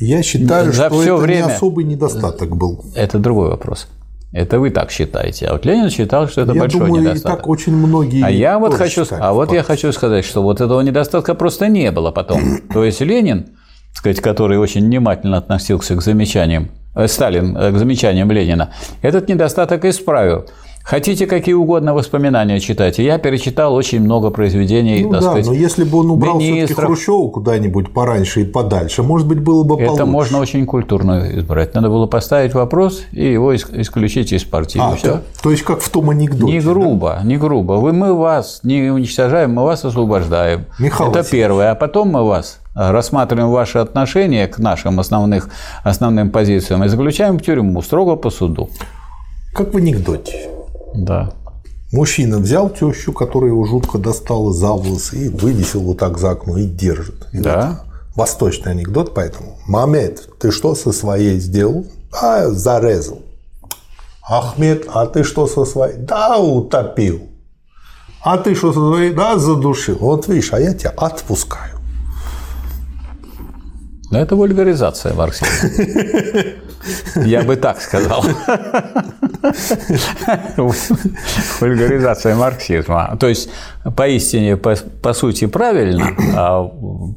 [SPEAKER 1] Я считаю, за что это время... не особый недостаток был.
[SPEAKER 2] Это другой вопрос. Это вы так считаете. А вот Ленин считал, что это я большой
[SPEAKER 1] думаю,
[SPEAKER 2] недостаток.
[SPEAKER 1] И так очень многие.
[SPEAKER 2] А я вот хочу, а вот я хочу сказать, что вот этого недостатка просто не было потом. То есть Ленин, сказать, который очень внимательно относился к замечаниям э, Сталин э, к замечаниям Ленина, этот недостаток исправил. Хотите какие угодно воспоминания читать. Я перечитал очень много произведений.
[SPEAKER 1] Ну да, сказать, но если бы он убрал все-таки Хрущеву куда-нибудь пораньше и подальше, может быть, было бы получше.
[SPEAKER 2] Это можно очень культурно избрать. Надо было поставить вопрос и его исключить из партии.
[SPEAKER 1] А, то, то есть как в том анекдоте.
[SPEAKER 2] Не грубо, да? не грубо. Вы, мы вас не уничтожаем, мы вас освобождаем. Михаил Это первое. А потом мы вас рассматриваем ваши отношения к нашим основных, основным позициям и заключаем в тюрьму строго по суду.
[SPEAKER 1] Как в анекдоте.
[SPEAKER 2] Да.
[SPEAKER 1] Мужчина взял тещу, которая его жутко достала за волосы, и вывесил вот так за окно и держит. И
[SPEAKER 2] да.
[SPEAKER 1] Вот восточный анекдот, поэтому. Мамед, ты что со своей сделал? А, зарезал. Ахмед, а ты что со своей? Да, утопил. А ты что со своей? Да, задушил. Вот видишь, а я тебя отпускаю.
[SPEAKER 2] Но это вульгаризация марксизма. Я бы так сказал. Вульгаризация марксизма. То есть, поистине, по, по сути, правильно, а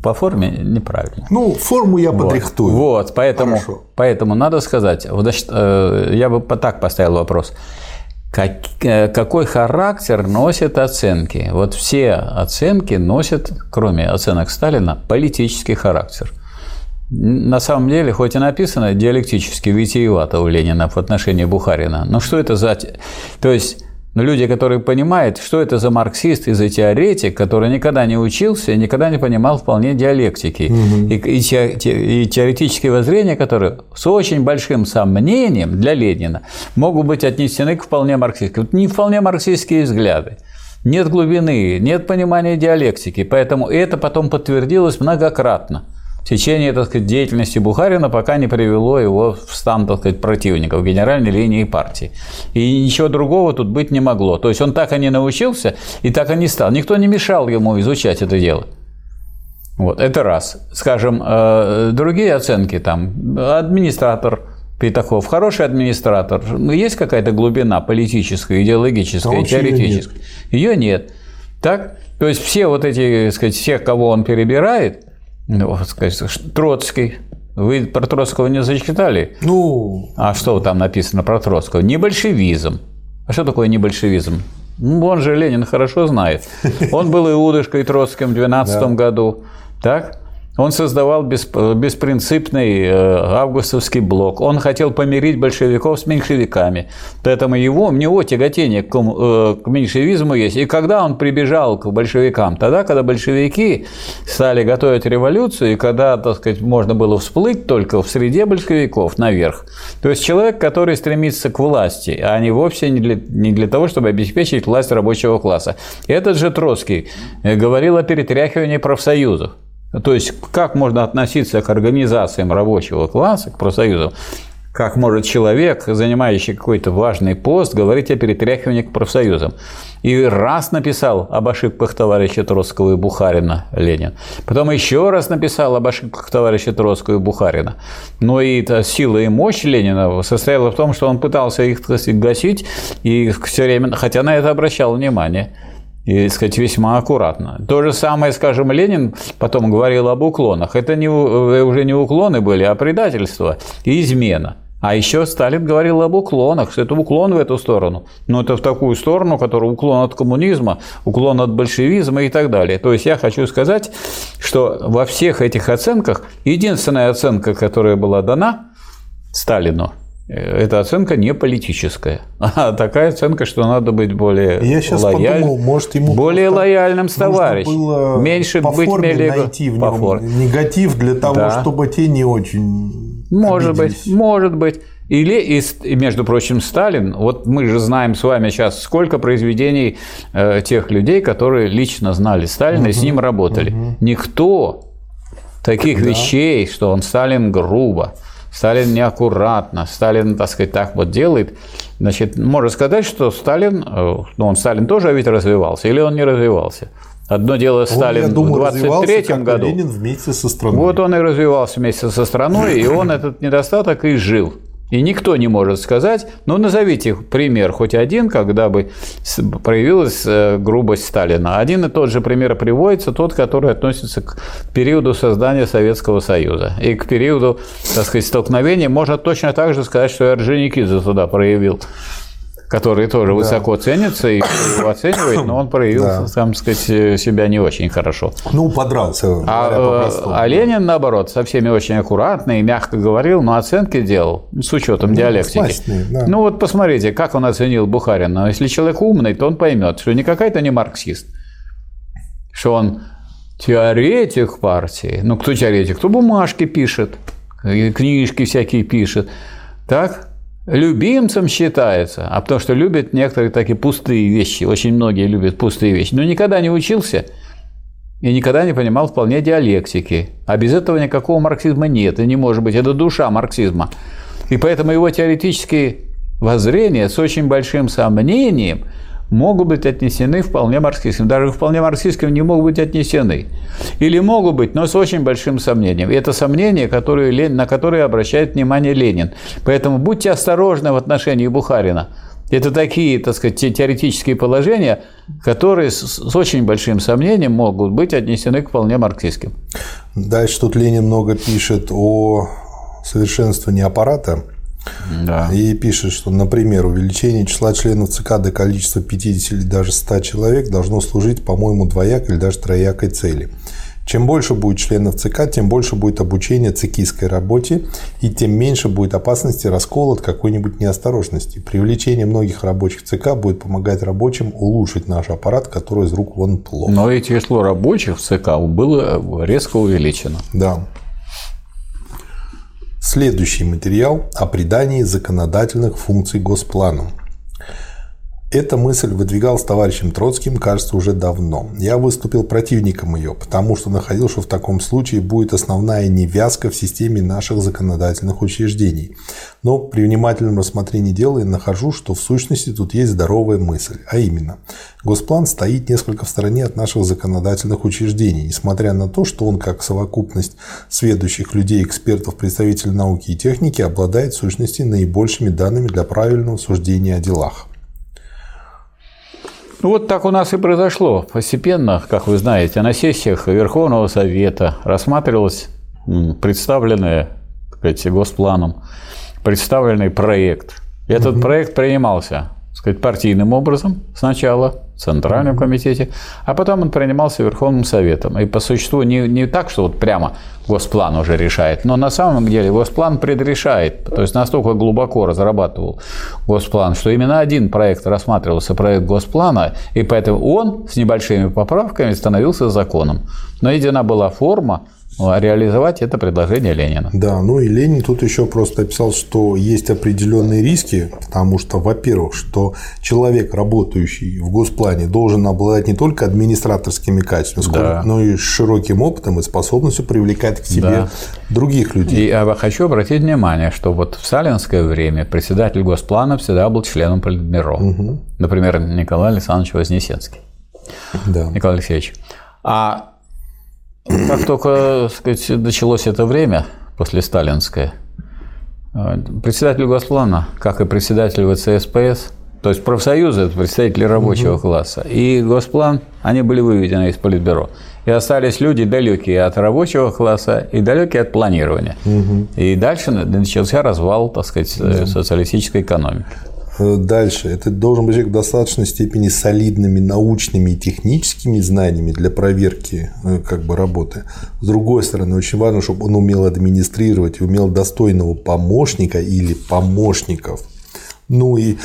[SPEAKER 2] по форме неправильно.
[SPEAKER 1] Ну, форму я подрихтую.
[SPEAKER 2] Вот, вот поэтому, поэтому надо сказать, значит, э, я бы так поставил вопрос. Как, э, какой характер носят оценки? Вот все оценки носят, кроме оценок Сталина, политический характер – на самом деле, хоть и написано диалектически витиевато у Ленина в отношении Бухарина, но что это за... То есть, ну, люди, которые понимают, что это за марксист и за теоретик, который никогда не учился и никогда не понимал вполне диалектики. Угу. И, и, и теоретические воззрения, которые с очень большим сомнением для Ленина могут быть отнесены к вполне марксистским. Вот не вполне марксистские взгляды. Нет глубины, нет понимания диалектики, поэтому это потом подтвердилось многократно течение так сказать, деятельности Бухарина пока не привело его в стан так сказать, противников генеральной линии партии. И ничего другого тут быть не могло. То есть он так и не научился, и так и не стал. Никто не мешал ему изучать это дело. Вот, это раз. Скажем, э, другие оценки там, администратор Петахов, хороший администратор, есть какая-то глубина политическая, идеологическая, да теоретическая? Ее нет. ее нет. Так? То есть все вот эти, сказать, всех, кого он перебирает, ну, сказать, Троцкий. Вы про Троцкого не зачитали?
[SPEAKER 1] Ну.
[SPEAKER 2] А что там написано про Троцкого? Не большевизм. А что такое не большевизм? Ну, он же Ленин хорошо знает. Он был Иудышкой Троцким в 12 да. году. Так? Он создавал беспринципный э, августовский блок. Он хотел помирить большевиков с меньшевиками. Поэтому его, у него тяготение к, э, к меньшевизму есть. И когда он прибежал к большевикам? Тогда, когда большевики стали готовить революцию, и когда, так сказать, можно было всплыть только в среде большевиков наверх. То есть человек, который стремится к власти, а не вовсе не для, не для того, чтобы обеспечить власть рабочего класса. Этот же Троцкий э, говорил о перетряхивании профсоюзов. То есть, как можно относиться к организациям рабочего класса, к профсоюзам, как может человек, занимающий какой-то важный пост, говорить о перетряхивании к профсоюзам. И раз написал об ошибках товарища Троцкого и Бухарина Ленин. Потом еще раз написал об ошибках товарища Троцкого и Бухарина. Но и сила и мощь Ленина состояла в том, что он пытался их сказать, гасить, и все время, хотя на это обращал внимание и, сказать, весьма аккуратно. То же самое, скажем, Ленин потом говорил об уклонах. Это не, э, уже не уклоны были, а предательство и измена. А еще Сталин говорил об уклонах, что это уклон в эту сторону. Но это в такую сторону, которая уклон от коммунизма, уклон от большевизма и так далее. То есть я хочу сказать, что во всех этих оценках единственная оценка, которая была дана Сталину, эта оценка не политическая, а такая оценка, что надо быть более
[SPEAKER 1] Я сейчас лояль... подумал, может ему
[SPEAKER 2] более лояльным с товарищем, меньше
[SPEAKER 1] по
[SPEAKER 2] быть
[SPEAKER 1] форме мелего... найти в по форме. негатив для того, да. чтобы те не очень
[SPEAKER 2] может обиделись. быть, может быть. Или, и, между прочим, Сталин, вот мы же знаем с вами сейчас, сколько произведений э, тех людей, которые лично знали Сталина угу, и с ним работали. Угу. Никто таких да. вещей, что он Сталин грубо, Сталин неаккуратно, Сталин, так сказать, так вот делает. Значит, можно сказать, что Сталин, э, ну, он Сталин тоже ведь развивался, или он не развивался? Одно дело Сталин он, думаю, в 23 году.
[SPEAKER 1] Ленин вместе со страной.
[SPEAKER 2] Вот он и развивался вместе со страной, и он этот недостаток и жил. И никто не может сказать, ну назовите пример хоть один, когда бы проявилась э, грубость Сталина. Один и тот же пример приводится, тот, который относится к периоду создания Советского Союза. И к периоду, так сказать, столкновения можно точно так же сказать, что Орджоникидзе туда проявил который тоже да. высоко ценится и его оценивает, но он проявил, да. там сказать, себя не очень хорошо.
[SPEAKER 1] Ну, подрался.
[SPEAKER 2] А, а Ленин, наоборот, со всеми очень аккуратно и мягко говорил, но оценки делал с учетом ну, диалектики. Смачные, да. Ну вот посмотрите, как он оценил Бухарина. Если человек умный, то он поймет, что не какая-то не марксист, что он теоретик партии. Ну, кто теоретик? Кто бумажки пишет, книжки всякие пишет. Так? Любимцем считается, а потому что любят некоторые такие пустые вещи, очень многие любят пустые вещи, но никогда не учился и никогда не понимал вполне диалектики. А без этого никакого марксизма нет, и не может быть. Это душа марксизма. И поэтому его теоретические воззрения с очень большим сомнением – могут быть отнесены вполне марксистским. Даже вполне марксистским не могут быть отнесены. Или могут быть, но с очень большим сомнением. И это сомнение, которое, на которое обращает внимание Ленин. Поэтому будьте осторожны в отношении Бухарина. Это такие, так сказать, теоретические положения, которые с, очень большим сомнением могут быть отнесены к вполне марксистским.
[SPEAKER 1] Дальше тут Ленин много пишет о совершенствовании аппарата да. И пишет, что, например, увеличение числа членов ЦК до количества 50 или даже 100 человек должно служить, по-моему, двоякой или даже троякой цели. Чем больше будет членов ЦК, тем больше будет обучение цикистской работе, и тем меньше будет опасности раскола от какой-нибудь неосторожности. Привлечение многих рабочих ЦК будет помогать рабочим улучшить наш аппарат, который из рук вон плохо.
[SPEAKER 2] Но и число рабочих в ЦК было резко увеличено.
[SPEAKER 1] Да. Следующий материал о придании законодательных функций Госплану. Эта мысль выдвигалась товарищем Троцким, кажется, уже давно. Я выступил противником ее, потому что находил, что в таком случае будет основная невязка в системе наших законодательных учреждений. Но при внимательном рассмотрении дела я нахожу, что в сущности тут есть здоровая мысль, а именно, Госплан стоит несколько в стороне от наших законодательных учреждений, несмотря на то, что он как совокупность сведущих людей, экспертов, представителей науки и техники обладает в сущности наибольшими данными для правильного суждения о делах.
[SPEAKER 2] Ну, вот так у нас и произошло. Постепенно, как вы знаете, на сессиях Верховного Совета рассматривалось представленное, сказать, госпланом, представленный проект. Этот угу. проект принимался сказать, партийным образом сначала, в Центральном комитете, а потом он принимался Верховным Советом. И по существу не, не так, что вот прямо Госплан уже решает, но на самом деле Госплан предрешает, то есть настолько глубоко разрабатывал Госплан, что именно один проект рассматривался, проект Госплана, и поэтому он с небольшими поправками становился законом. Но едина была форма, реализовать это предложение Ленина.
[SPEAKER 1] Да, ну и Ленин тут еще просто описал, что есть определенные риски, потому что, во-первых, что человек, работающий в госплане, должен обладать не только администраторскими качествами, да. но и широким опытом и способностью привлекать к себе да. других людей.
[SPEAKER 2] И я хочу обратить внимание, что вот в сталинское время председатель госплана всегда был членом Политбюро. Угу. Например, Николай Александрович Вознесенский. Да. Николай Алексеевич. А как только сказать, началось это время, после сталинское, э, председатель Госплана, как и председатель ВЦСПС, то есть профсоюзы – это представители рабочего угу. класса, и Госплан, они были выведены из Политбюро. И остались люди далекие от рабочего класса и далекие от планирования. Угу. И дальше начался развал, так сказать, да. социалистической экономики.
[SPEAKER 1] Э, дальше. Это должен быть человек в достаточной степени солидными научными и техническими знаниями для проверки э, как бы, работы. С другой стороны, очень важно, чтобы он умел администрировать умел достойного помощника или помощников. Ну и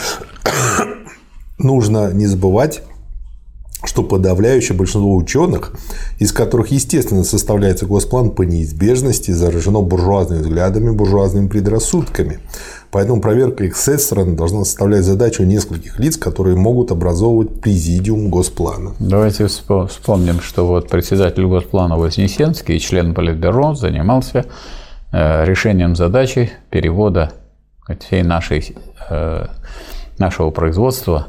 [SPEAKER 1] нужно не забывать что подавляющее большинство ученых, из которых, естественно, составляется госплан по неизбежности, заражено буржуазными взглядами, буржуазными предрассудками. Поэтому проверка их с этой стороны должна составлять задачу нескольких лиц, которые могут образовывать президиум Госплана.
[SPEAKER 2] Давайте вспомним, что вот председатель Госплана Вознесенский, член Политбюро, занимался э, решением задачи перевода всей нашей, э, нашего производства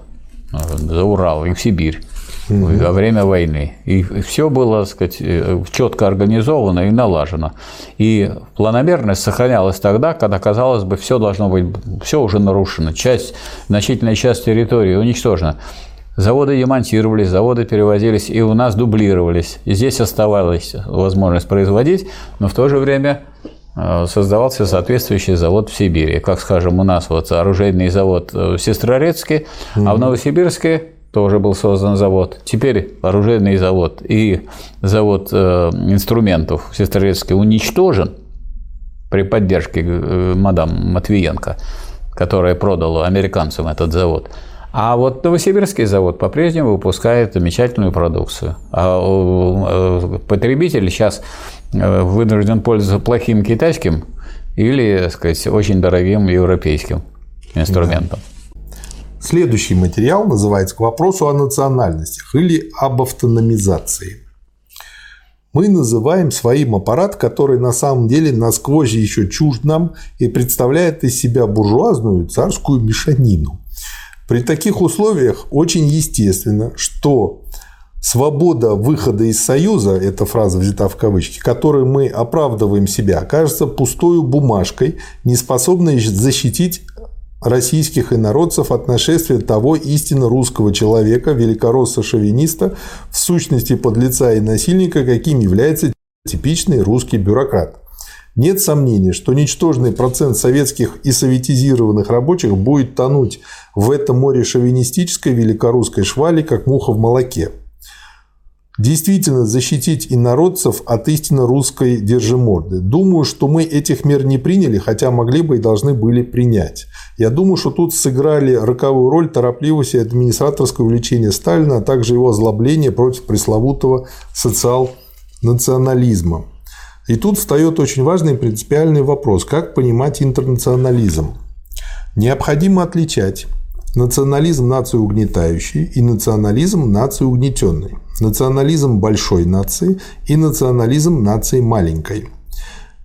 [SPEAKER 2] э, за Урал и в Сибирь угу. во время войны. И все было, так сказать, э, четко организовано и налажено. И планомерность сохранялась тогда, когда, казалось бы, все должно быть, все уже нарушено, часть, значительная часть территории уничтожена. Заводы демонтировались, заводы перевозились, и у нас дублировались. И здесь оставалась возможность производить, но в то же время э, создавался соответствующий завод в Сибири. Как, скажем, у нас вот оружейный завод в Сестрорецке, mm-hmm. а в Новосибирске тоже был создан завод. Теперь оружейный завод и завод э, инструментов Сестрорецке уничтожен при поддержке э, мадам Матвиенко, которая продала американцам этот завод. А вот Новосибирский завод по-прежнему выпускает замечательную продукцию. А э, потребитель сейчас э, вынужден пользоваться плохим китайским или, так сказать, очень дорогим европейским инструментом. Да.
[SPEAKER 1] Следующий материал называется «К вопросу о национальностях» или об автономизации. Мы называем своим аппарат, который на самом деле насквозь еще чужд нам и представляет из себя буржуазную царскую мешанину. При таких условиях очень естественно, что свобода выхода из Союза, эта фраза взята в кавычки, которой мы оправдываем себя, окажется пустою бумажкой, не способной защитить российских инородцев от нашествия того истинно русского человека, великоросса-шовиниста, в сущности подлеца и насильника, каким является типичный русский бюрократ. Нет сомнений, что ничтожный процент советских и советизированных рабочих будет тонуть в этом море шовинистической великорусской швали, как муха в молоке. Действительно защитить инородцев от истинно русской держиморды. Думаю, что мы этих мер не приняли, хотя могли бы и должны были принять. Я думаю, что тут сыграли роковую роль торопливость и администраторское увлечение Сталина, а также его озлобление против пресловутого социал-национализма. И тут встает очень важный принципиальный вопрос, как понимать интернационализм. Необходимо отличать национализм нации угнетающей и национализм нации угнетенной, национализм большой нации и национализм нации маленькой.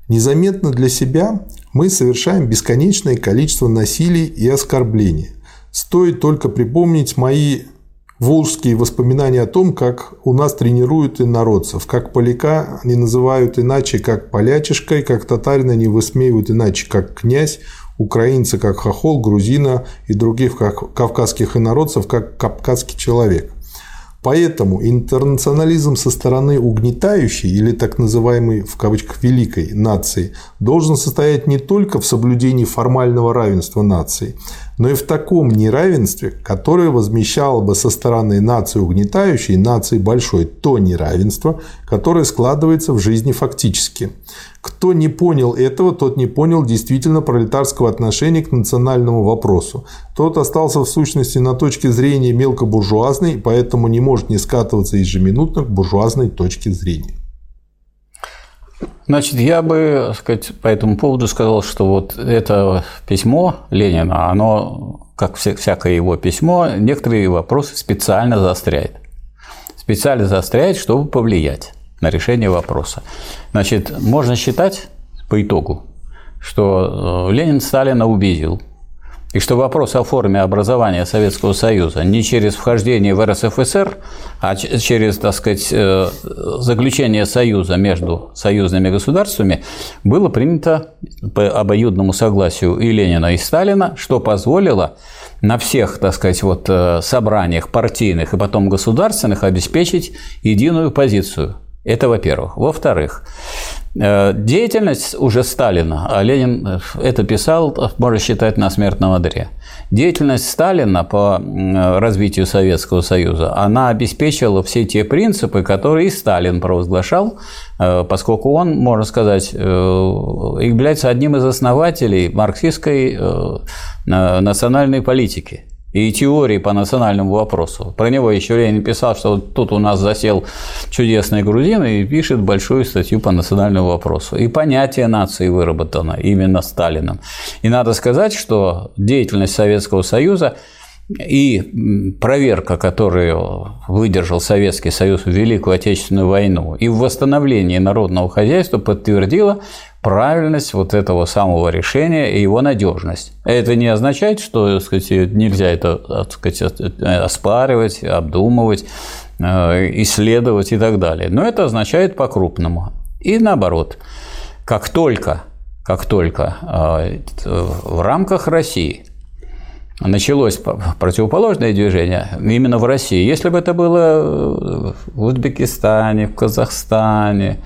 [SPEAKER 1] Незаметно для себя мы совершаем бесконечное количество насилий и оскорблений. Стоит только припомнить мои волжские воспоминания о том, как у нас тренируют инородцев, как поляка не называют иначе, как полячишкой, как татарина не высмеивают иначе, как князь, украинца как хохол, грузина и других кавказских инородцев как кавказский человек. Поэтому интернационализм со стороны угнетающей или так называемой в кавычках великой нации должен состоять не только в соблюдении формального равенства наций, но и в таком неравенстве, которое возмещало бы со стороны нации угнетающей нации большой то неравенство, которое складывается в жизни фактически. Кто не понял этого, тот не понял действительно пролетарского отношения к национальному вопросу. Тот остался в сущности на точке зрения мелкобуржуазной, поэтому не может не скатываться ежеминутно к буржуазной точке зрения.
[SPEAKER 2] Значит, я бы сказать, по этому поводу сказал, что вот это письмо Ленина, оно, как всякое его письмо, некоторые вопросы специально заостряет. Специально заостряет, чтобы повлиять на решение вопроса. Значит, можно считать по итогу, что э, Ленин Сталина убедил, и что вопрос о форме образования Советского Союза не через вхождение в РСФСР, а через, так сказать, э, заключение союза между союзными государствами было принято по обоюдному согласию и Ленина, и Сталина, что позволило на всех, так сказать, вот э, собраниях партийных и потом государственных обеспечить единую позицию. Это во-первых. Во-вторых, Э, деятельность уже Сталина, а Ленин э, это писал, можно считать, на смертном одре. Деятельность Сталина по развитию Советского Союза, она обеспечила все те принципы, которые и Сталин провозглашал, э, поскольку он, можно сказать, является одним из основателей марксистской национальной политики и теории по национальному вопросу. Про него еще Ленин писал, что вот тут у нас засел чудесный грузин и пишет большую статью по национальному вопросу. И понятие нации выработано именно Сталином. И надо сказать, что деятельность Советского Союза и проверка, которую выдержал Советский Союз в Великую Отечественную войну и в восстановлении народного хозяйства подтвердила правильность вот этого самого решения и его надежность. Это не означает, что сказать, нельзя это сказать, оспаривать, обдумывать, э, исследовать и так далее. Но это означает по-крупному. И наоборот, как только, как только э, в рамках России началось противоположное движение именно в России. Если бы это было в Узбекистане, в Казахстане,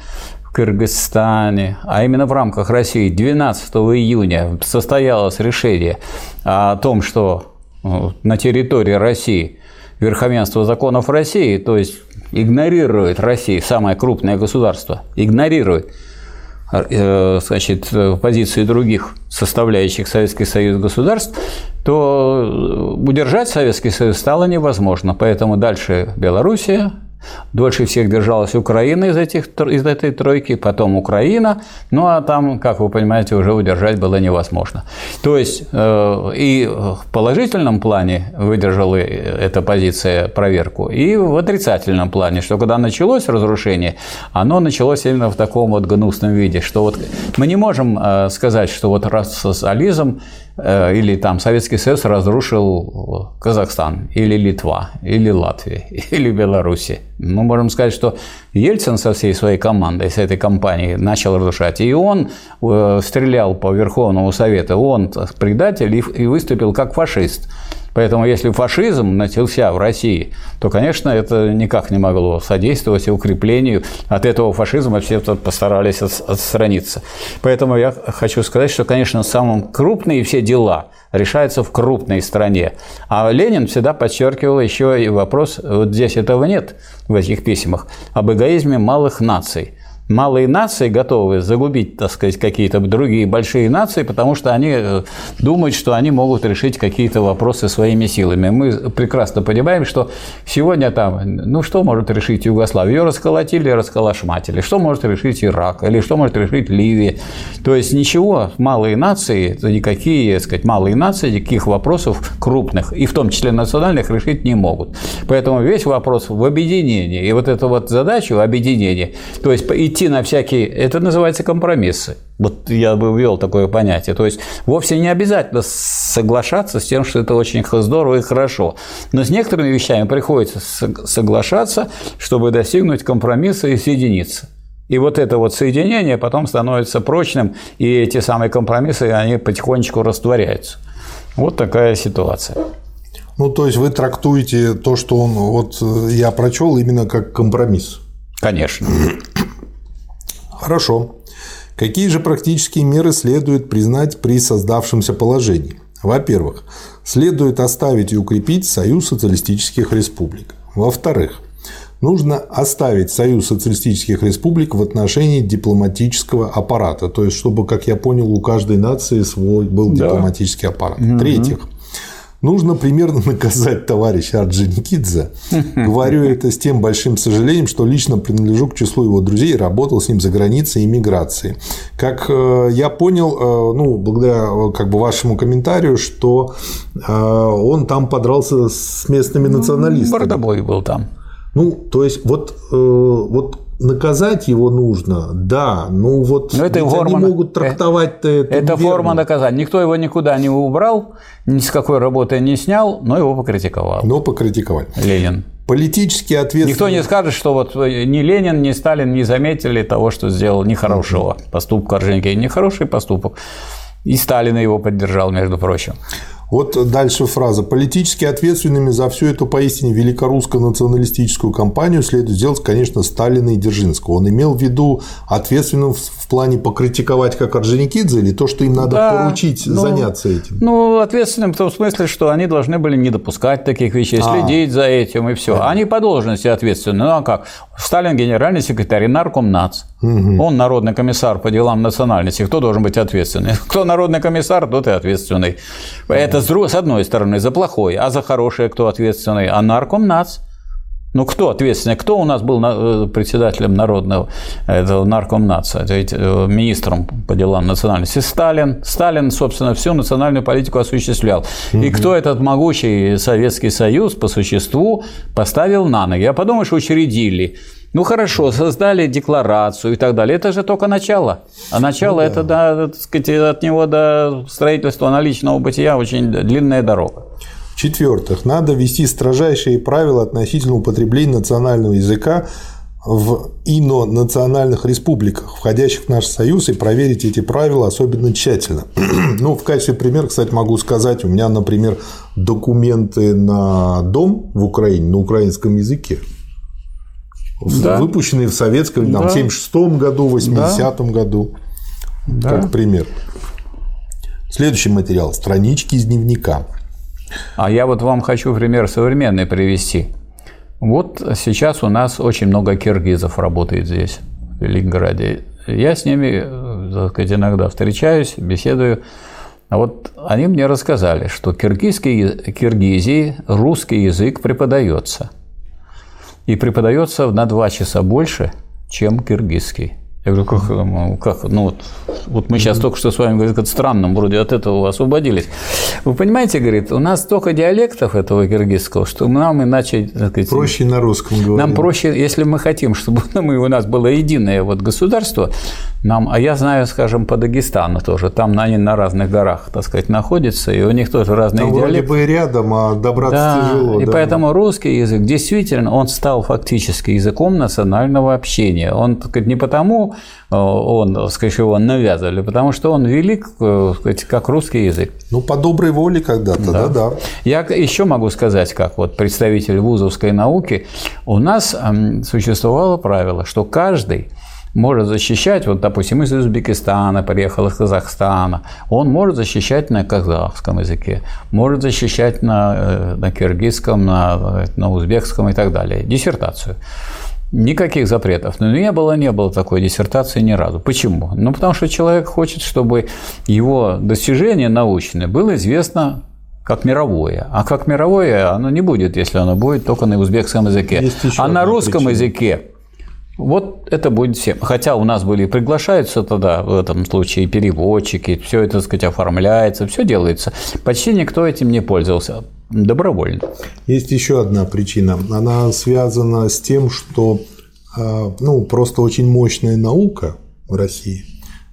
[SPEAKER 2] в Кыргызстане, а именно в рамках России 12 июня состоялось решение о том, что э, на территории России верховенство законов России, то есть игнорирует Россия, самое крупное государство, игнорирует э, значит, позиции других составляющих Советский Союз государств, то удержать Советский Союз стало невозможно. Поэтому дальше Белоруссия, Дольше всех держалась Украина из, этих, из этой тройки, потом Украина, ну а там, как вы понимаете, уже удержать было невозможно. То есть э, и в положительном плане выдержала эта позиция проверку, и в отрицательном плане, что когда началось разрушение, оно началось именно в таком вот гнусном виде, что вот мы не можем э, сказать, что вот Э, или там Советский Союз разрушил Казахстан, или Литва, или Латвия, или Беларусь. Мы можем сказать, что Ельцин со всей своей командой, с этой компанией начал разрушать. И он э, стрелял по Верховному Совету, он предатель и выступил как фашист. Поэтому если фашизм начался в России, то, конечно, это никак не могло содействовать укреплению. От этого фашизма все постарались отстраниться. Поэтому я хочу сказать, что, конечно, самые крупные все дела решаются в крупной стране. А Ленин всегда подчеркивал еще и вопрос, вот здесь этого нет в этих письмах, об эгоизме малых наций – малые нации готовы загубить, так сказать, какие-то другие большие нации, потому что они э, думают, что они могут решить какие-то вопросы своими силами. Мы прекрасно понимаем, что сегодня там, ну что может решить Югославия? Ее расколотили, расколошматили. Что может решить Ирак? Или что может решить Ливия? То есть ничего, малые нации, никакие, так сказать, малые нации, никаких вопросов крупных, и в том числе национальных, решить не могут. Поэтому весь вопрос в объединении. И вот эту вот задачу объединения, то есть идти на всякие, это называется компромиссы. Вот я бы ввел такое понятие. То есть вовсе не обязательно соглашаться с тем, что это очень здорово и хорошо. Но с некоторыми вещами приходится соглашаться, чтобы достигнуть компромисса и соединиться. И вот это вот соединение потом становится прочным, и эти самые компромиссы, они потихонечку растворяются. Вот такая ситуация.
[SPEAKER 1] Ну, то есть вы трактуете то, что он вот э, я прочел именно как компромисс.
[SPEAKER 2] Конечно.
[SPEAKER 1] Хорошо. Какие же практические меры следует признать при создавшемся положении? Во-первых, следует оставить и укрепить Союз социалистических республик. Во-вторых, нужно оставить Союз социалистических республик в отношении дипломатического аппарата. То есть, чтобы, как я понял, у каждой нации свой был да. дипломатический аппарат. В-третьих, Нужно примерно наказать товарища Орджоникидзе. Говорю это с тем большим сожалением, что лично принадлежу к числу его друзей и работал с ним за границей и миграцией. Как э, я понял, э, ну, благодаря э, как бы вашему комментарию, что он там подрался с местными ну, националистами.
[SPEAKER 2] Бардобой был там.
[SPEAKER 1] Ну, то есть, вот, вот наказать его нужно, да, ну вот
[SPEAKER 2] Но это форма,
[SPEAKER 1] они могут трактовать это.
[SPEAKER 2] Это верно. форма наказания. Никто его никуда не убрал, ни с какой работы не снял, но его покритиковал.
[SPEAKER 1] Но покритиковали.
[SPEAKER 2] Ленин.
[SPEAKER 1] Политически ответственный.
[SPEAKER 2] Никто не скажет, что вот ни Ленин, ни Сталин не заметили того, что сделал нехорошего поступка Орджоникидзе. Нехороший поступок. И Сталин его поддержал, между прочим.
[SPEAKER 1] Вот дальше фраза. Политически ответственными за всю эту поистине великорусскую националистическую кампанию следует сделать, конечно, Сталина и Дзержинского. Он имел в виду ответственным в плане покритиковать как Орджоникидзе или то, что им надо да, поручить ну, заняться этим?
[SPEAKER 2] Ну, ответственным в том смысле, что они должны были не допускать таких вещей, а. следить за этим и все. Они по должности ответственны. Ну а как? Сталин генеральный секретарь, нарком НАЦ. Угу. Он народный комиссар по делам национальности. Кто должен быть ответственный? Кто народный комиссар, тот и ответственный. Это с одной стороны за плохое, а за хорошее кто ответственный? А нарком НАЦ. Ну, кто ответственный? Кто у нас был э, председателем народного этого наркомнаца, э, министром по делам национальности? Сталин. Сталин, собственно, всю национальную политику осуществлял. Угу. И кто этот могучий Советский Союз по существу поставил на ноги? Я подумал, что учредили. Ну хорошо, создали декларацию и так далее. Это же только начало. А начало ну, да. это, да, так сказать, от него до строительства наличного бытия очень длинная дорога.
[SPEAKER 1] В-четвертых, надо ввести строжайшие правила относительно употребления национального языка в ино-национальных республиках, входящих в наш союз, и проверить эти правила особенно тщательно. ну, в качестве примера, кстати, могу сказать, у меня, например, документы на дом в Украине на украинском языке. Да. выпущенные в советском, да. там, 76 году, 80 да. году, да. как пример. Следующий материал – странички из дневника.
[SPEAKER 2] А я вот вам хочу пример современный привести. Вот сейчас у нас очень много киргизов работает здесь, в Ленинграде. Я с ними, так сказать, иногда встречаюсь, беседую. А вот они мне рассказали, что киргизский, Киргизии русский язык преподается. И преподается на два часа больше, чем киргизский. Я говорю, как, как ну вот, вот мы сейчас только что с вами, говорит, странным, вроде от этого освободились. Вы понимаете, говорит, у нас столько диалектов этого киргизского, что нам иначе...
[SPEAKER 1] сказать, проще на русском говорить.
[SPEAKER 2] Нам проще, если мы хотим, чтобы мы, у нас было единое вот государство, нам, а я знаю, скажем, по Дагестану тоже, там они на разных горах, так сказать, находятся, и у них тоже разные там диалекты.
[SPEAKER 1] вроде бы рядом, а добраться да, тяжело.
[SPEAKER 2] И да. поэтому русский язык действительно, он стал фактически языком национального общения. Он, так сказать, не потому, э, он, сказать, его навязывали, потому что он велик, э, сказать, как русский язык.
[SPEAKER 1] Ну, по доброй воле когда-то, да, да. да.
[SPEAKER 2] Я еще могу сказать, как вот представитель вузовской науки, у нас существовало правило, что каждый может защищать, вот, допустим, из Узбекистана приехал, из Казахстана, он может защищать на казахском языке, может защищать на, э, на киргизском, на, на узбекском и так далее, диссертацию. Никаких запретов. Но не было, не было такой диссертации ни разу. Почему? Ну, потому что человек хочет, чтобы его достижение научное было известно как мировое. А как мировое оно не будет, если оно будет только на узбекском языке. А на русском причина. языке вот это будет всем. Хотя у нас были приглашаются тогда в этом случае переводчики, все это, так сказать, оформляется, все делается. Почти никто этим не пользовался добровольно.
[SPEAKER 1] Есть еще одна причина. Она связана с тем, что а, ну, просто очень мощная наука в России.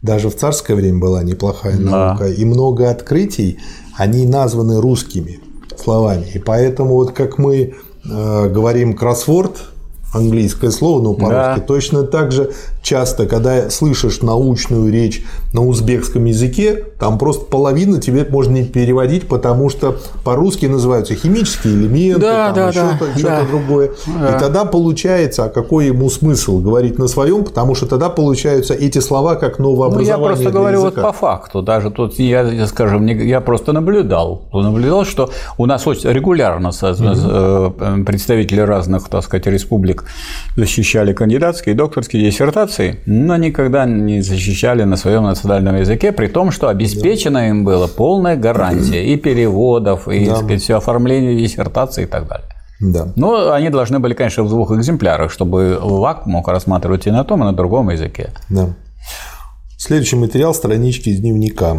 [SPEAKER 1] Даже в царское время была неплохая наука. Да. И много открытий, они названы русскими словами. И поэтому вот как мы а, говорим кроссворд, английское слово, но по-русски. Да. Точно так же часто, когда слышишь научную речь на узбекском языке, там просто половина тебе можно не переводить, потому что по-русски называются химические элементы, да, там да, что-то, да, что-то да. другое. Да. И тогда получается, а какой ему смысл говорить на своем, потому что тогда получаются эти слова как новообразование. Ну,
[SPEAKER 2] я просто говорю языка. вот по факту, даже тут я, скажем, я просто наблюдал, наблюдал, что у нас очень регулярно угу. представители разных, так сказать, республик защищали кандидатские и докторские диссертации диссертации, но никогда не защищали на своем национальном языке, при том, что обеспечена им была полная гарантия и переводов, и да. сказать, все оформление диссертации и так далее. Да. Но они должны были, конечно, в двух экземплярах, чтобы ВАК мог рассматривать и на том, и на другом языке.
[SPEAKER 1] Да. Следующий материал – странички из дневника.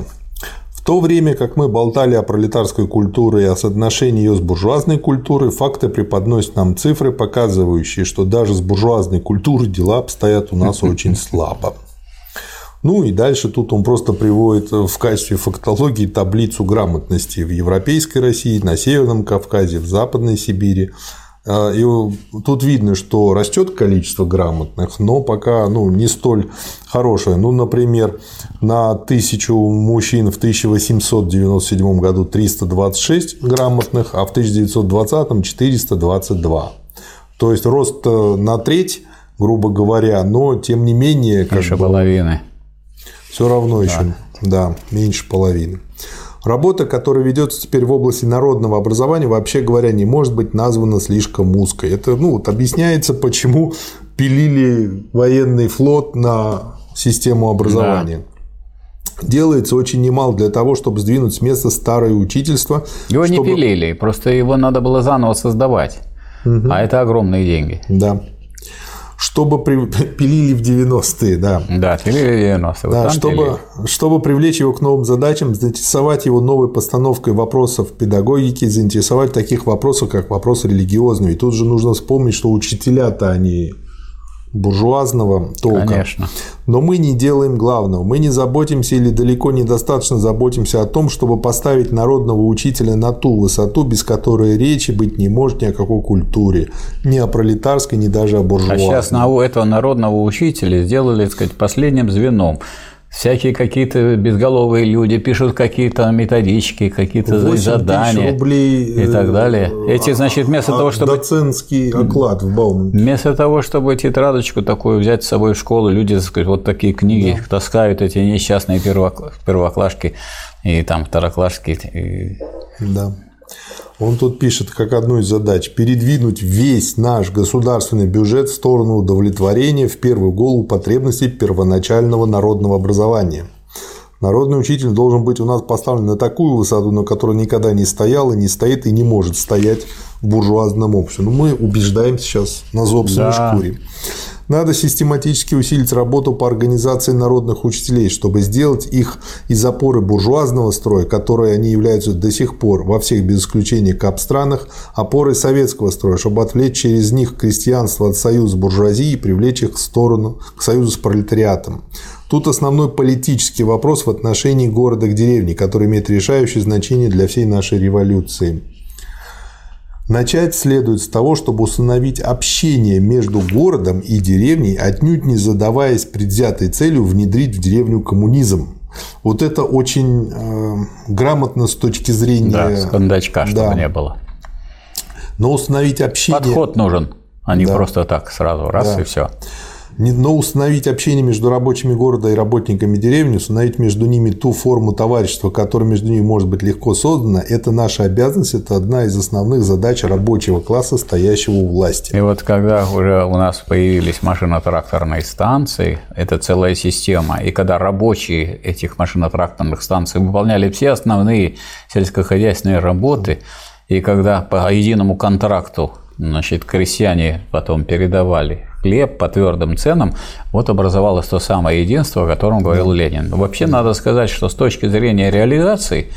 [SPEAKER 1] В то время как мы болтали о пролетарской культуре и о соотношении ее с буржуазной культурой, факты преподносят нам цифры, показывающие, что даже с буржуазной культурой дела обстоят у нас очень слабо. Ну и дальше тут он просто приводит в качестве фактологии таблицу грамотности в Европейской России, на Северном Кавказе, в Западной Сибири, и тут видно, что растет количество грамотных, но пока ну, не столь хорошее. Ну, например, на тысячу мужчин в 1897 году 326 грамотных, а в 1920 422. То есть рост э, на треть, грубо говоря, но тем не менее.
[SPEAKER 2] Меньше бы, половины.
[SPEAKER 1] Все равно да. еще, да, меньше половины. Работа, которая ведется теперь в области народного образования, вообще говоря, не может быть названа слишком узкой. Это ну, вот объясняется, почему пилили военный флот на систему образования. Да. Делается очень немало для того, чтобы сдвинуть с места старое учительство.
[SPEAKER 2] Его
[SPEAKER 1] чтобы...
[SPEAKER 2] не пилили, просто его надо было заново создавать. Угу. А это огромные деньги.
[SPEAKER 1] Да чтобы при... пилили в 90-е, да.
[SPEAKER 2] Да, пилили в 90-е.
[SPEAKER 1] Да, чтобы, чтобы привлечь его к новым задачам, заинтересовать его новой постановкой вопросов педагогики, заинтересовать таких вопросов, как вопрос религиозный. И тут же нужно вспомнить, что учителя-то они буржуазного толка.
[SPEAKER 2] Конечно.
[SPEAKER 1] Но мы не делаем главного. Мы не заботимся или далеко недостаточно заботимся о том, чтобы поставить народного учителя на ту высоту, без которой речи быть не может ни о какой культуре, ни о пролетарской, ни даже о буржуазной. А
[SPEAKER 2] сейчас этого народного учителя сделали, так сказать, последним звеном всякие какие-то безголовые люди пишут какие-то методички, какие-то задания рублей, и так э, далее. Эти, значит, вместо а, того, чтобы...
[SPEAKER 1] Доцентский оклад в Бауманке.
[SPEAKER 2] Вместо того, чтобы тетрадочку такую взять с собой в школу, люди, так сказать, вот такие книги да. таскают, эти несчастные первоклашки и там второклашки. И...
[SPEAKER 1] Да. Он тут пишет, как одну из задач, передвинуть весь наш государственный бюджет в сторону удовлетворения в первую голову потребностей первоначального народного образования. Народный учитель должен быть у нас поставлен на такую высоту, на которой никогда не стоял и не стоит и не может стоять в буржуазном обществе. Но мы убеждаем сейчас на собственной да. шкуре. Надо систематически усилить работу по организации народных учителей, чтобы сделать их из опоры буржуазного строя, которой они являются до сих пор во всех без исключения кап-странах, опорой советского строя, чтобы отвлечь через них крестьянство от союза буржуазии и привлечь их в сторону к союзу с пролетариатом. Тут основной политический вопрос в отношении города к деревне, который имеет решающее значение для всей нашей революции. Начать следует с того, чтобы установить общение между городом и деревней, отнюдь не задаваясь предвзятой целью внедрить в деревню коммунизм. Вот это очень э, грамотно с точки зрения...
[SPEAKER 2] Да, с кондачка, чтобы да. не было.
[SPEAKER 1] Но установить общение...
[SPEAKER 2] Подход нужен, а не да. просто так сразу, раз да. и все
[SPEAKER 1] но установить общение между рабочими города и работниками деревни, установить между ними ту форму товарищества, которая между ними может быть легко создана, это наша обязанность, это одна из основных задач рабочего класса, стоящего у власти.
[SPEAKER 2] И вот когда уже у нас появились машино-тракторные станции, это целая система, и когда рабочие этих машино-тракторных станций выполняли все основные сельскохозяйственные работы, и когда по единому контракту значит, крестьяне потом передавали хлеб по твердым ценам, вот образовалось то самое единство, о котором говорил Ленин. Вообще надо сказать, что с точки зрения реализации,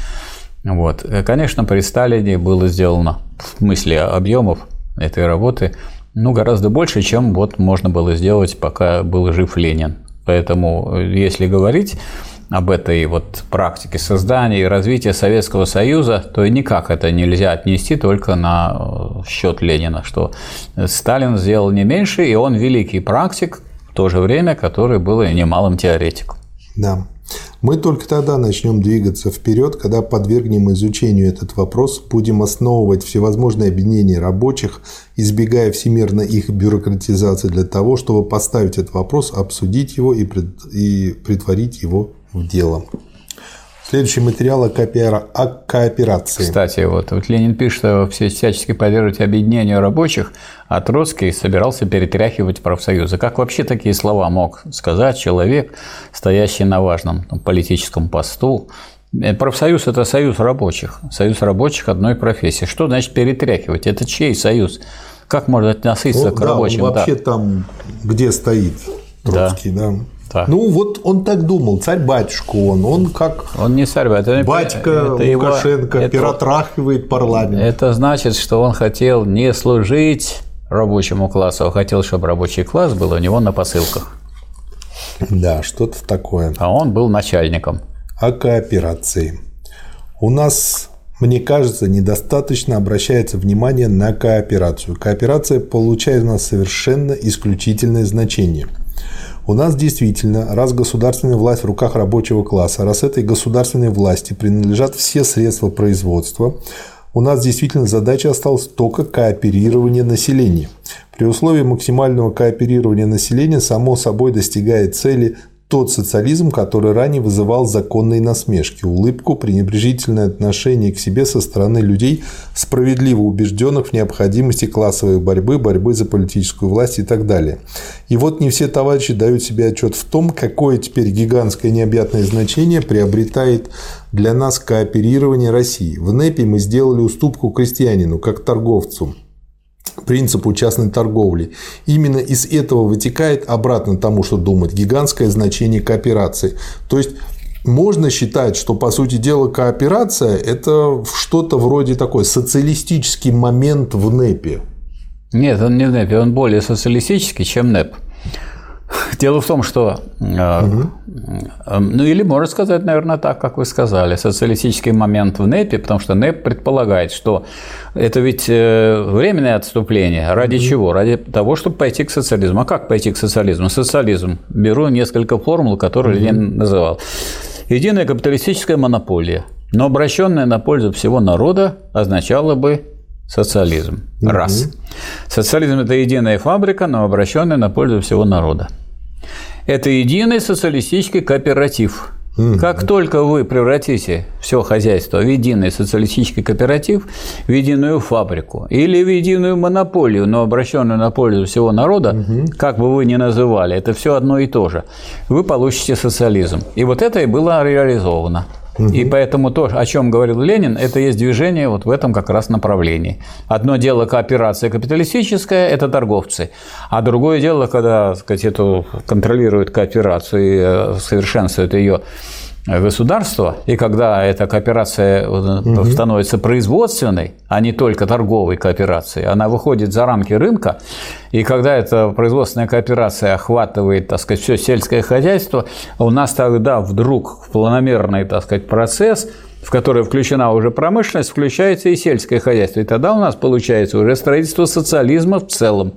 [SPEAKER 2] вот, конечно, при Сталине было сделано в смысле объемов этой работы ну, гораздо больше, чем вот можно было сделать, пока был жив Ленин. Поэтому, если говорить об этой вот практике создания и развития Советского Союза, то никак это нельзя отнести только на э, счет Ленина, что Сталин сделал не меньше, и он великий практик в то же время, который был и немалым теоретиком.
[SPEAKER 1] Да. Мы только тогда начнем двигаться вперед, когда подвергнем изучению этот вопрос, будем основывать всевозможные объединения рабочих, избегая всемирно их бюрократизации для того, чтобы поставить этот вопрос, обсудить его и, пред... и притворить его в дело. Следующий материал о, коопера... о кооперации.
[SPEAKER 2] Кстати, вот, вот Ленин пишет, что все всячески поддерживать объединению рабочих, а Троцкий собирался перетряхивать профсоюзы. Как вообще такие слова мог сказать человек, стоящий на важном там, политическом посту? Э, профсоюз – это союз рабочих. Союз рабочих одной профессии. Что значит перетряхивать? Это чей союз? Как можно относиться ну, к
[SPEAKER 1] да,
[SPEAKER 2] рабочим?
[SPEAKER 1] Вообще да. там, где стоит Троцкий, да. да. Так. Ну, вот он так думал, царь-батюшка он, он как
[SPEAKER 2] он не царь, это
[SPEAKER 1] батька это Лукашенко его, перетрахивает парламент.
[SPEAKER 2] Это значит, что он хотел не служить рабочему классу, а хотел, чтобы рабочий класс был у него на посылках.
[SPEAKER 1] Да, что-то такое.
[SPEAKER 2] А он был начальником.
[SPEAKER 1] О кооперации. У нас мне кажется, недостаточно обращается внимание на кооперацию. Кооперация получает у нас совершенно исключительное значение – у нас действительно, раз государственная власть в руках рабочего класса, раз этой государственной власти принадлежат все средства производства, у нас действительно задача осталась только кооперирование населения. При условии максимального кооперирования населения само собой достигает цели тот социализм, который ранее вызывал законные насмешки, улыбку, пренебрежительное отношение к себе со стороны людей, справедливо убежденных в необходимости классовой борьбы, борьбы за политическую власть и так далее. И вот не все товарищи дают себе отчет в том, какое теперь гигантское необъятное значение приобретает для нас кооперирование России. В НЭПе мы сделали уступку крестьянину, как торговцу, принципу частной торговли. Именно из этого вытекает обратно тому, что думать, гигантское значение кооперации. То есть можно считать, что, по сути дела, кооперация – это что-то вроде такой социалистический момент в НЭПе.
[SPEAKER 2] Нет, он не в НЭПе, он более социалистический, чем НЭП. Дело в том, что, угу. ну или можно сказать, наверное, так, как вы сказали, социалистический момент в НЭПе, потому что НЭП предполагает, что это ведь э, временное отступление. Ради угу. чего? Ради того, чтобы пойти к социализму. А как пойти к социализму? Социализм. Беру несколько формул, которые угу. Ленин называл. Единая капиталистическая монополия, но обращенная на пользу всего народа означала бы социализм. Раз. Социализм – это единая фабрика, но обращенная на пользу всего народа. Это единый социалистический кооператив. Как только вы превратите все хозяйство в единый социалистический кооператив, в единую фабрику или в единую монополию, но обращенную на пользу всего народа, угу. как бы вы ни называли, это все одно и то же, вы получите социализм. И вот это и было реализовано. И поэтому то, о чем говорил Ленин, это есть движение вот в этом как раз направлении. Одно дело кооперация капиталистическая – это торговцы, а другое дело, когда сказать, эту контролирует кооперацию и э, совершенствует ее государства, и когда эта кооперация угу. становится производственной, а не только торговой кооперацией, она выходит за рамки рынка, и когда эта производственная кооперация охватывает, так сказать, все сельское хозяйство, у нас тогда вдруг в планомерный, так сказать, процесс в который включена уже промышленность, включается и сельское хозяйство. И тогда у нас получается уже строительство социализма в целом.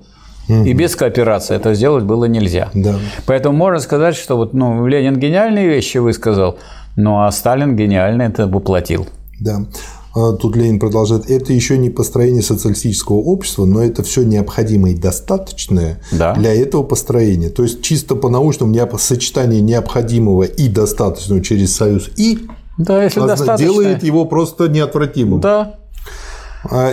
[SPEAKER 2] И без кооперации это сделать было нельзя. Да. Поэтому можно сказать, что вот, ну, Ленин гениальные вещи высказал, ну а Сталин гениально это воплотил.
[SPEAKER 1] Да. А тут Ленин продолжает, это еще не построение социалистического общества, но это все необходимое и достаточное да. для этого построения. То есть чисто по научному сочетание необходимого и достаточного через союз и да, если делает его просто неотвратимым.
[SPEAKER 2] Да,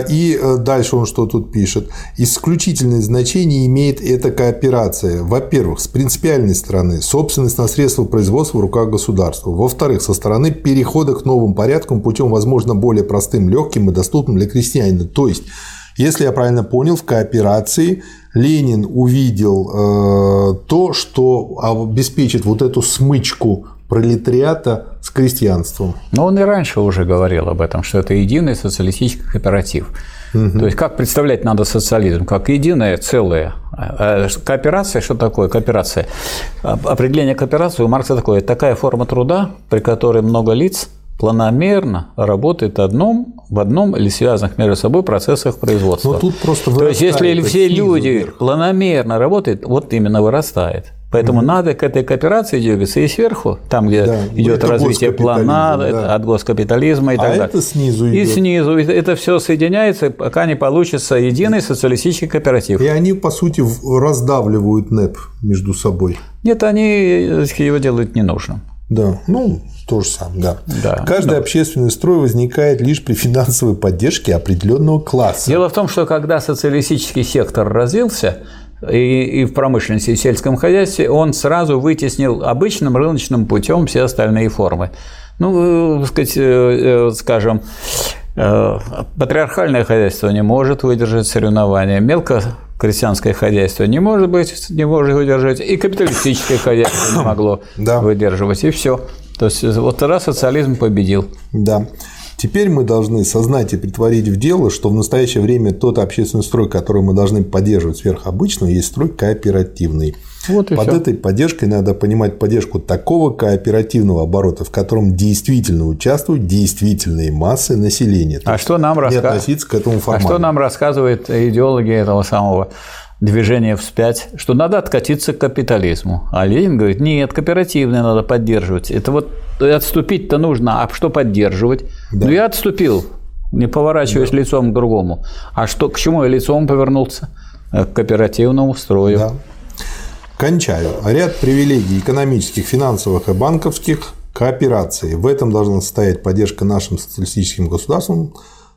[SPEAKER 1] и э, дальше он что тут пишет. Исключительное значение имеет эта кооперация. Во-первых, с принципиальной стороны, собственность на средства производства в руках государства. Во-вторых, со стороны перехода к новым порядкам путем, возможно, более простым, легким и доступным для крестьянина. То есть, если я правильно понял, в кооперации Ленин увидел э, то, что обеспечит вот эту смычку пролетариата с крестьянством.
[SPEAKER 2] Но он и раньше уже говорил об этом, что это единый социалистический кооператив. Угу. То есть как представлять надо социализм? Как единое целое. А, а кооперация, что такое кооперация? Определение кооперации у Маркса такое. Это такая форма труда, при которой много лиц планомерно работает одном, в одном или связанных между собой процессах производства. Но тут просто То есть, если все люди вверх. планомерно работают, вот именно вырастает. Поэтому угу. надо к этой кооперации двигаться и сверху, там, где да, идет развитие плана, да. от госкапитализма и а так далее.
[SPEAKER 1] Это снизу
[SPEAKER 2] идет. И снизу. Это все соединяется, пока не получится единый социалистический кооператив.
[SPEAKER 1] И они, по сути, раздавливают НЭП между собой.
[SPEAKER 2] Нет, они его делают ненужным.
[SPEAKER 1] Да, ну, то же самое, да. да Каждый да. общественный строй возникает лишь при финансовой поддержке определенного класса.
[SPEAKER 2] Дело в том, что когда социалистический сектор развился, и, и в промышленности, и в сельском хозяйстве, он сразу вытеснил обычным рыночным путем все остальные формы. Ну, сказать, э, э, скажем, э, патриархальное хозяйство не может выдержать соревнования, мелко крестьянское хозяйство не может быть, не может выдержать, и капиталистическое хозяйство не могло да. выдерживать, и все. То есть вот тогда социализм победил.
[SPEAKER 1] Да. Теперь мы должны сознать и притворить в дело, что в настоящее время тот общественный строй, который мы должны поддерживать сверхобычного, есть строй кооперативный. Вот Под все. этой поддержкой надо понимать поддержку такого кооперативного оборота, в котором действительно участвуют действительные массы населения.
[SPEAKER 2] А что нам рассказывает? к этому формату. А что нам рассказывают идеологи этого самого движение вспять, что надо откатиться к капитализму. А Ленин говорит, нет, кооперативное надо поддерживать. Это вот отступить-то нужно, а что поддерживать? Да. Ну, я отступил, не поворачиваясь да. лицом к другому. А что, к чему я лицом повернулся? К кооперативному строю. Да.
[SPEAKER 1] Кончаю. Ряд привилегий экономических, финансовых и банковских кооперации. В этом должна состоять поддержка нашим социалистическим государствам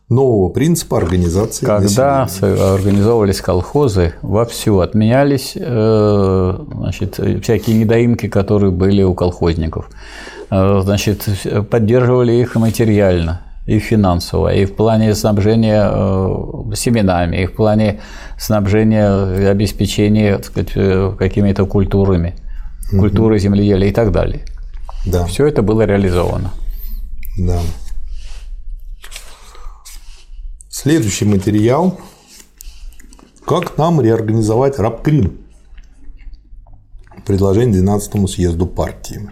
[SPEAKER 1] нового принципа организации
[SPEAKER 2] Когда населения. организовывались колхозы, вовсю отменялись э, значит, всякие недоимки, которые были у колхозников. Э, значит, поддерживали их материально и финансово, и в плане снабжения э, семенами, и в плане снабжения и обеспечения сказать, какими-то культурами, угу. культуры земледелия и так далее. Да. Все это было реализовано.
[SPEAKER 1] Да. Следующий материал. Как нам реорганизовать рабкрин? предложение 12 съезду партии.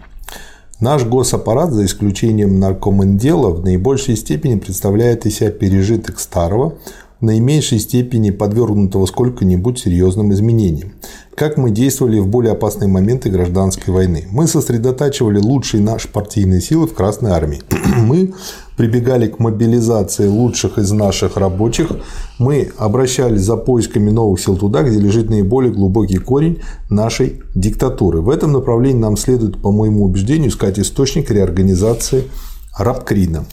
[SPEAKER 1] Наш госаппарат, за исключением наркомендела, в наибольшей степени представляет из себя пережиток старого, наименьшей степени подвергнутого сколько-нибудь серьезным изменениям. Как мы действовали в более опасные моменты гражданской войны? Мы сосредотачивали лучшие наши партийные силы в Красной Армии. Мы прибегали к мобилизации лучших из наших рабочих, мы обращались за поисками новых сил туда, где лежит наиболее глубокий корень нашей диктатуры. В этом направлении нам следует, по моему убеждению, искать источник реорганизации Рабкрина.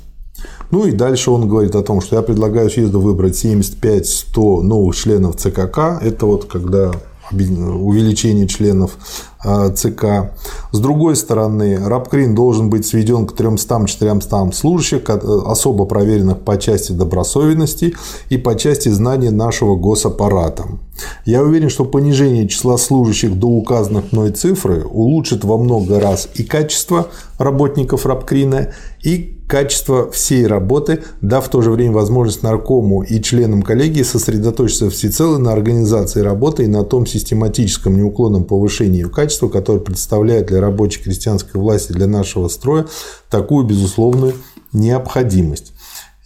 [SPEAKER 1] Ну и дальше он говорит о том, что я предлагаю съезду выбрать 75-100 новых членов ЦКК. Это вот когда увеличение членов а, ЦК. С другой стороны, Рабкрин должен быть сведен к 300-400 служащих, особо проверенных по части добросовестности и по части знания нашего госаппарата. Я уверен, что понижение числа служащих до указанных мной цифры улучшит во много раз и качество работников Рабкрина, и качество всей работы, дав в то же время возможность наркому и членам коллегии сосредоточиться всецело на организации работы и на том систематическом неуклонном повышении ее качества, которое представляет для рабочей крестьянской власти, для нашего строя такую безусловную необходимость.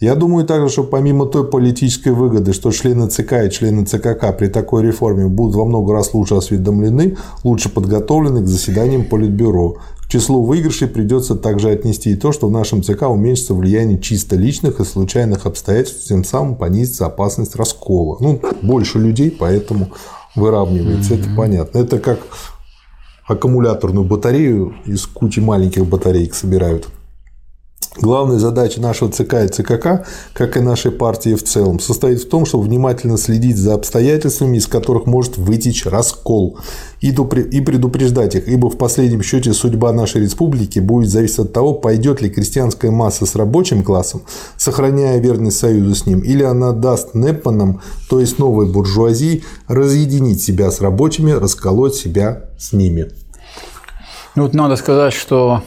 [SPEAKER 1] Я думаю также, что помимо той политической выгоды, что члены ЦК и члены ЦКК при такой реформе будут во много раз лучше осведомлены, лучше подготовлены к заседаниям Политбюро, к числу выигрышей придется также отнести и то, что в нашем ЦК уменьшится влияние чисто личных и случайных обстоятельств, тем самым понизится опасность раскола. Ну, больше людей, поэтому выравнивается, mm-hmm. это понятно. Это как аккумуляторную батарею из кучи маленьких батареек собирают. Главная задача нашего ЦК и ЦКК, как и нашей партии в целом, состоит в том, чтобы внимательно следить за обстоятельствами, из которых может вытечь раскол, и предупреждать их, ибо в последнем счете судьба нашей республики будет зависеть от того, пойдет ли крестьянская масса с рабочим классом, сохраняя верность союзу с ним, или она даст Непманам, то есть новой буржуазии, разъединить себя с рабочими, расколоть себя с ними.
[SPEAKER 2] Ну, вот надо сказать, что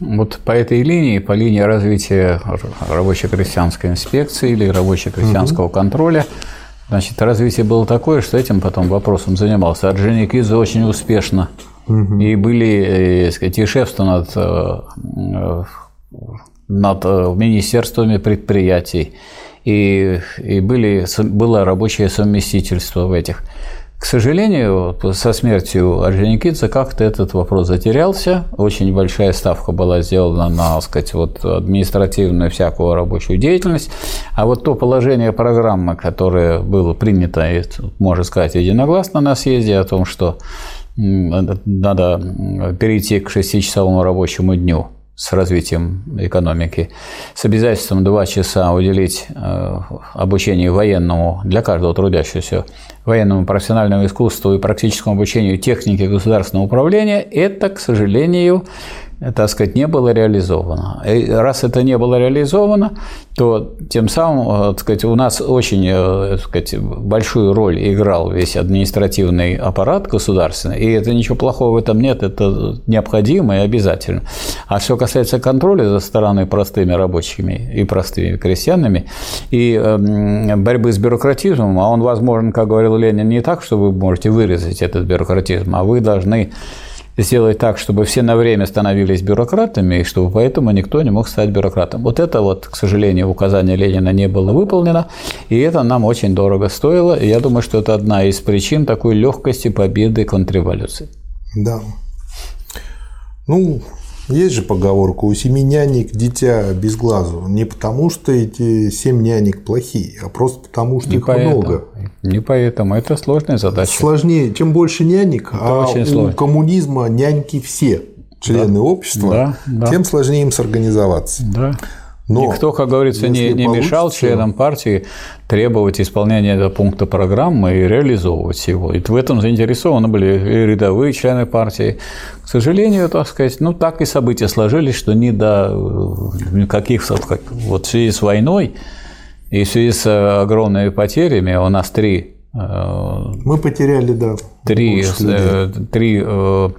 [SPEAKER 2] вот по этой линии, по линии развития рабоче-крестьянской инспекции или рабоче-крестьянского угу. контроля, значит, развитие было такое, что этим потом вопросом занимался Орджоникидзе очень успешно. Угу. И были, так сказать, и шефство над, э, над э, министерствами предприятий, и, и были, было рабочее совместительство в этих. К сожалению, со смертью Орджоникидзе как-то этот вопрос затерялся. Очень большая ставка была сделана на, так сказать, вот административную всякую рабочую деятельность. А вот то положение программы, которое было принято, можно сказать, единогласно на съезде о том, что надо перейти к шестичасовому рабочему дню с развитием экономики, с обязательством два часа уделить э, обучению военному для каждого трудящегося военному профессиональному искусству и практическому обучению техники государственного управления, это, к сожалению, так сказать, не было реализовано. И раз это не было реализовано, то тем самым, э, так сказать, у нас очень э, так сказать, большую роль играл весь административный аппарат государственный, и это ничего плохого в этом нет, это необходимо и обязательно. А что касается контроля за стороны простыми рабочими и простыми крестьянами, и эм, борьбы с бюрократизмом, а он возможен, как говорил Ленин, не так, что вы можете вырезать этот бюрократизм, а вы должны сделать так, чтобы все на время становились бюрократами, и чтобы поэтому никто не мог стать бюрократом. Вот это вот, к сожалению, указание Ленина не было выполнено, и это нам очень дорого стоило, и я думаю, что это одна из причин такой легкости победы контрреволюции.
[SPEAKER 1] Да. Ну, есть же поговорка «у семи нянек дитя без глазу». Не потому, что эти семь нянек плохие, а просто потому, что не их поэтому. много.
[SPEAKER 2] Не поэтому. Это сложная задача.
[SPEAKER 1] Сложнее. Чем больше нянек, Это а у сложно. коммунизма няньки все члены да. общества, да, да. тем сложнее им сорганизоваться.
[SPEAKER 2] Да. Но Никто, как говорится, не, не мешал членам партии требовать исполнения этого пункта программы и реализовывать его. И в этом заинтересованы были и рядовые члены партии. К сожалению, так сказать, ну так и события сложились, что не до никаких вот в связи с войной и в связи с огромными потерями у нас три
[SPEAKER 1] э, мы потеряли, да.
[SPEAKER 2] Три, э, три э,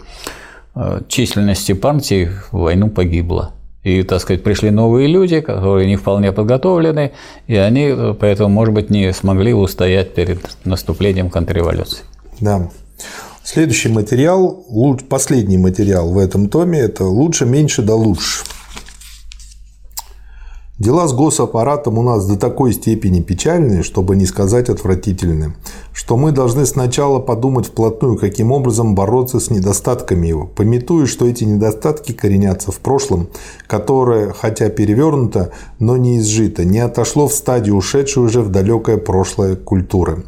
[SPEAKER 2] численности партий в войну погибло. И, так сказать, пришли новые люди, которые не вполне подготовлены, и они, поэтому, может быть, не смогли устоять перед наступлением контрреволюции.
[SPEAKER 1] Да. Следующий материал, последний материал в этом томе – это «Лучше, меньше, да лучше». Дела с госаппаратом у нас до такой степени печальные, чтобы не сказать отвратительные, что мы должны сначала подумать вплотную, каким образом бороться с недостатками его, пометуя, что эти недостатки коренятся в прошлом, которое, хотя перевернуто, но не изжито, не отошло в стадию ушедшей уже в далекое прошлое культуры.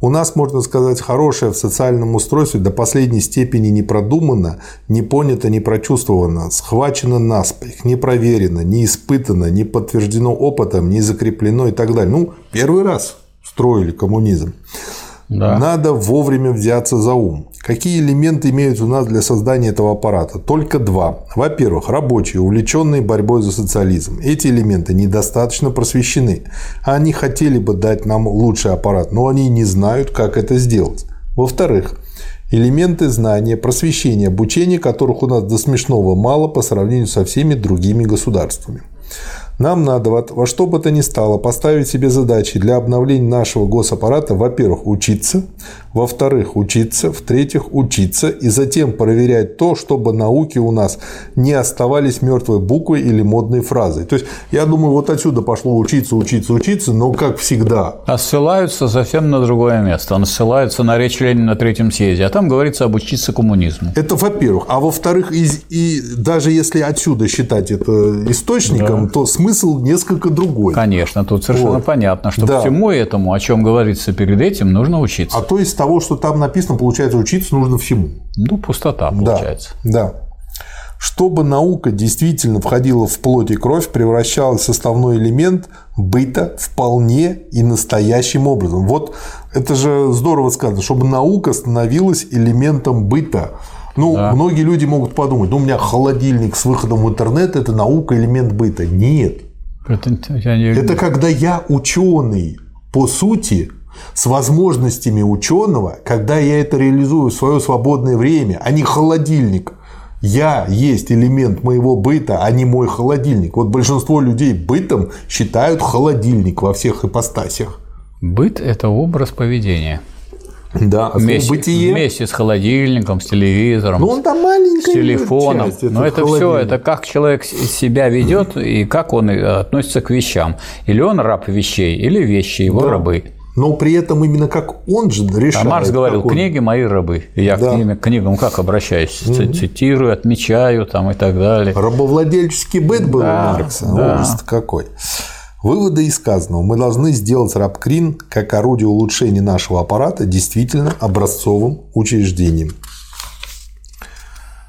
[SPEAKER 1] У нас, можно сказать, хорошее в социальном устройстве до последней степени не продумано, не понято, не прочувствовано, схвачено наспех, не проверено, не испытано, не подтверждено опытом, не закреплено и так далее. Ну, первый раз строили коммунизм. Да. Надо вовремя взяться за ум. Какие элементы имеются у нас для создания этого аппарата? Только два. Во-первых, рабочие, увлеченные борьбой за социализм. Эти элементы недостаточно просвещены. Они хотели бы дать нам лучший аппарат, но они не знают, как это сделать. Во-вторых, элементы знания, просвещения, обучения, которых у нас до смешного мало по сравнению со всеми другими государствами. Нам надо во что бы то ни стало поставить себе задачи для обновления нашего госаппарата, во-первых, учиться, во-вторых, учиться, в-третьих, учиться и затем проверять то, чтобы науки у нас не оставались мертвой буквой или модной фразой. То есть, я думаю, вот отсюда пошло учиться, учиться, учиться, но как всегда.
[SPEAKER 2] А ссылаются совсем на другое место. Он ссылается на речь Ленина на третьем съезде, а там говорится об учиться коммунизму.
[SPEAKER 1] Это во-первых. А во-вторых, и, и даже если отсюда считать это источником, да. то смысл несколько другой.
[SPEAKER 2] Конечно, тут совершенно вот. понятно, что да. всему этому, о чем говорится перед этим, нужно учиться.
[SPEAKER 1] А то есть того, что там написано, получается, учиться нужно всему.
[SPEAKER 2] Ну, пустота получается.
[SPEAKER 1] Да. да. Чтобы наука действительно входила в плоть и кровь, превращалась в составной элемент быта вполне и настоящим образом. Вот это же здорово сказано, чтобы наука становилась элементом быта. Ну, да. многие люди могут подумать, ну, у меня холодильник с выходом в интернет – это наука, элемент быта. Нет. Это, не... это когда я ученый, по сути, с возможностями ученого, когда я это реализую в свое свободное время, а не холодильник. Я есть элемент моего быта, а не мой холодильник. Вот большинство людей бытом считают холодильник во всех ипостасях.
[SPEAKER 2] Быт – это образ поведения.
[SPEAKER 1] Да,
[SPEAKER 2] а вместе, бытие. вместе с холодильником, с телевизором,
[SPEAKER 1] ну, он там с
[SPEAKER 2] телефоном. Часть, Но это все, это как человек себя ведет и как он относится к вещам. Или он раб вещей, или вещи его да. рабы.
[SPEAKER 1] Но при этом именно как он же решает.
[SPEAKER 2] А Маркс говорил, он... книги мои рабы. Я да. к, ним, к книгам как обращаюсь? Угу. Цитирую, отмечаю там и так далее.
[SPEAKER 1] Рабовладельческий быт был да, у Маркса. Да. Ужас какой. Выводы из сказанного. Мы должны сделать рабкрин как орудие улучшения нашего аппарата действительно образцовым учреждением.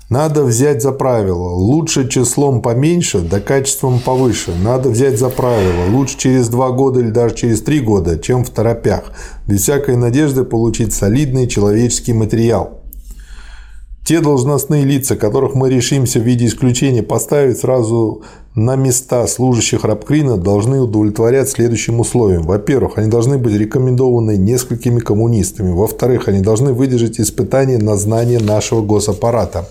[SPEAKER 1] Надо взять за правило, лучше числом поменьше, да качеством повыше. Надо взять за правило, лучше через два года или даже через три года, чем в торопях, без всякой надежды получить солидный человеческий материал. Те должностные лица, которых мы решимся в виде исключения поставить сразу на места служащих рабкрина, должны удовлетворять следующим условиям. Во-первых, они должны быть рекомендованы несколькими коммунистами. Во-вторых, они должны выдержать испытания на знание нашего госаппарата.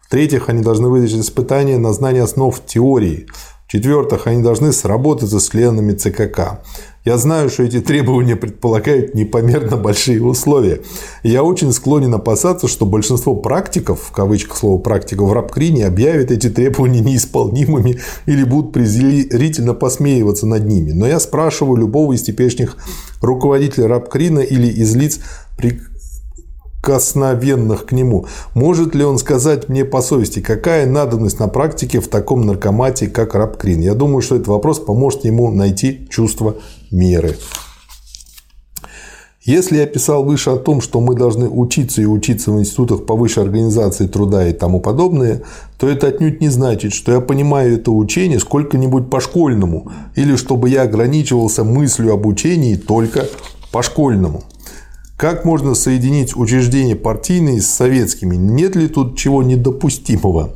[SPEAKER 1] В-третьих, они должны выдержать испытания на знание основ теории. В-четвертых, они должны сработаться с членами ЦКК. Я знаю, что эти требования предполагают непомерно большие условия. я очень склонен опасаться, что большинство практиков, в кавычках слово практика, в рабкрине объявят эти требования неисполнимыми или будут презрительно посмеиваться над ними. Но я спрашиваю любого из теперешних руководителей рабкрина или из лиц, прикосновенных к нему. Может ли он сказать мне по совести, какая надобность на практике в таком наркомате, как рабкрин? Я думаю, что этот вопрос поможет ему найти чувство меры. Если я писал выше о том, что мы должны учиться и учиться в институтах по высшей организации труда и тому подобное, то это отнюдь не значит, что я понимаю это учение сколько-нибудь по-школьному, или чтобы я ограничивался мыслью об учении только по-школьному. Как можно соединить учреждения партийные с советскими? Нет ли тут чего недопустимого?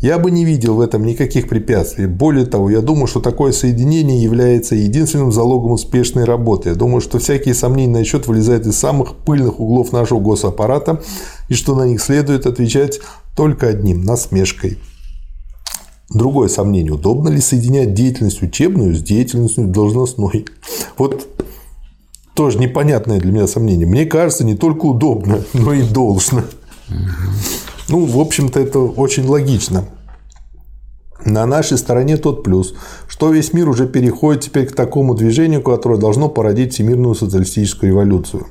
[SPEAKER 1] Я бы не видел в этом никаких препятствий. Более того, я думаю, что такое соединение является единственным залогом успешной работы. Я думаю, что всякие сомнения на счет вылезают из самых пыльных углов нашего госаппарата, и что на них следует отвечать только одним – насмешкой. Другое сомнение. Удобно ли соединять деятельность учебную с деятельностью должностной? Вот тоже непонятное для меня сомнение. Мне кажется, не только удобно, но и должно. Ну, в общем-то, это очень логично. На нашей стороне тот плюс, что весь мир уже переходит теперь к такому движению, которое должно породить всемирную социалистическую революцию.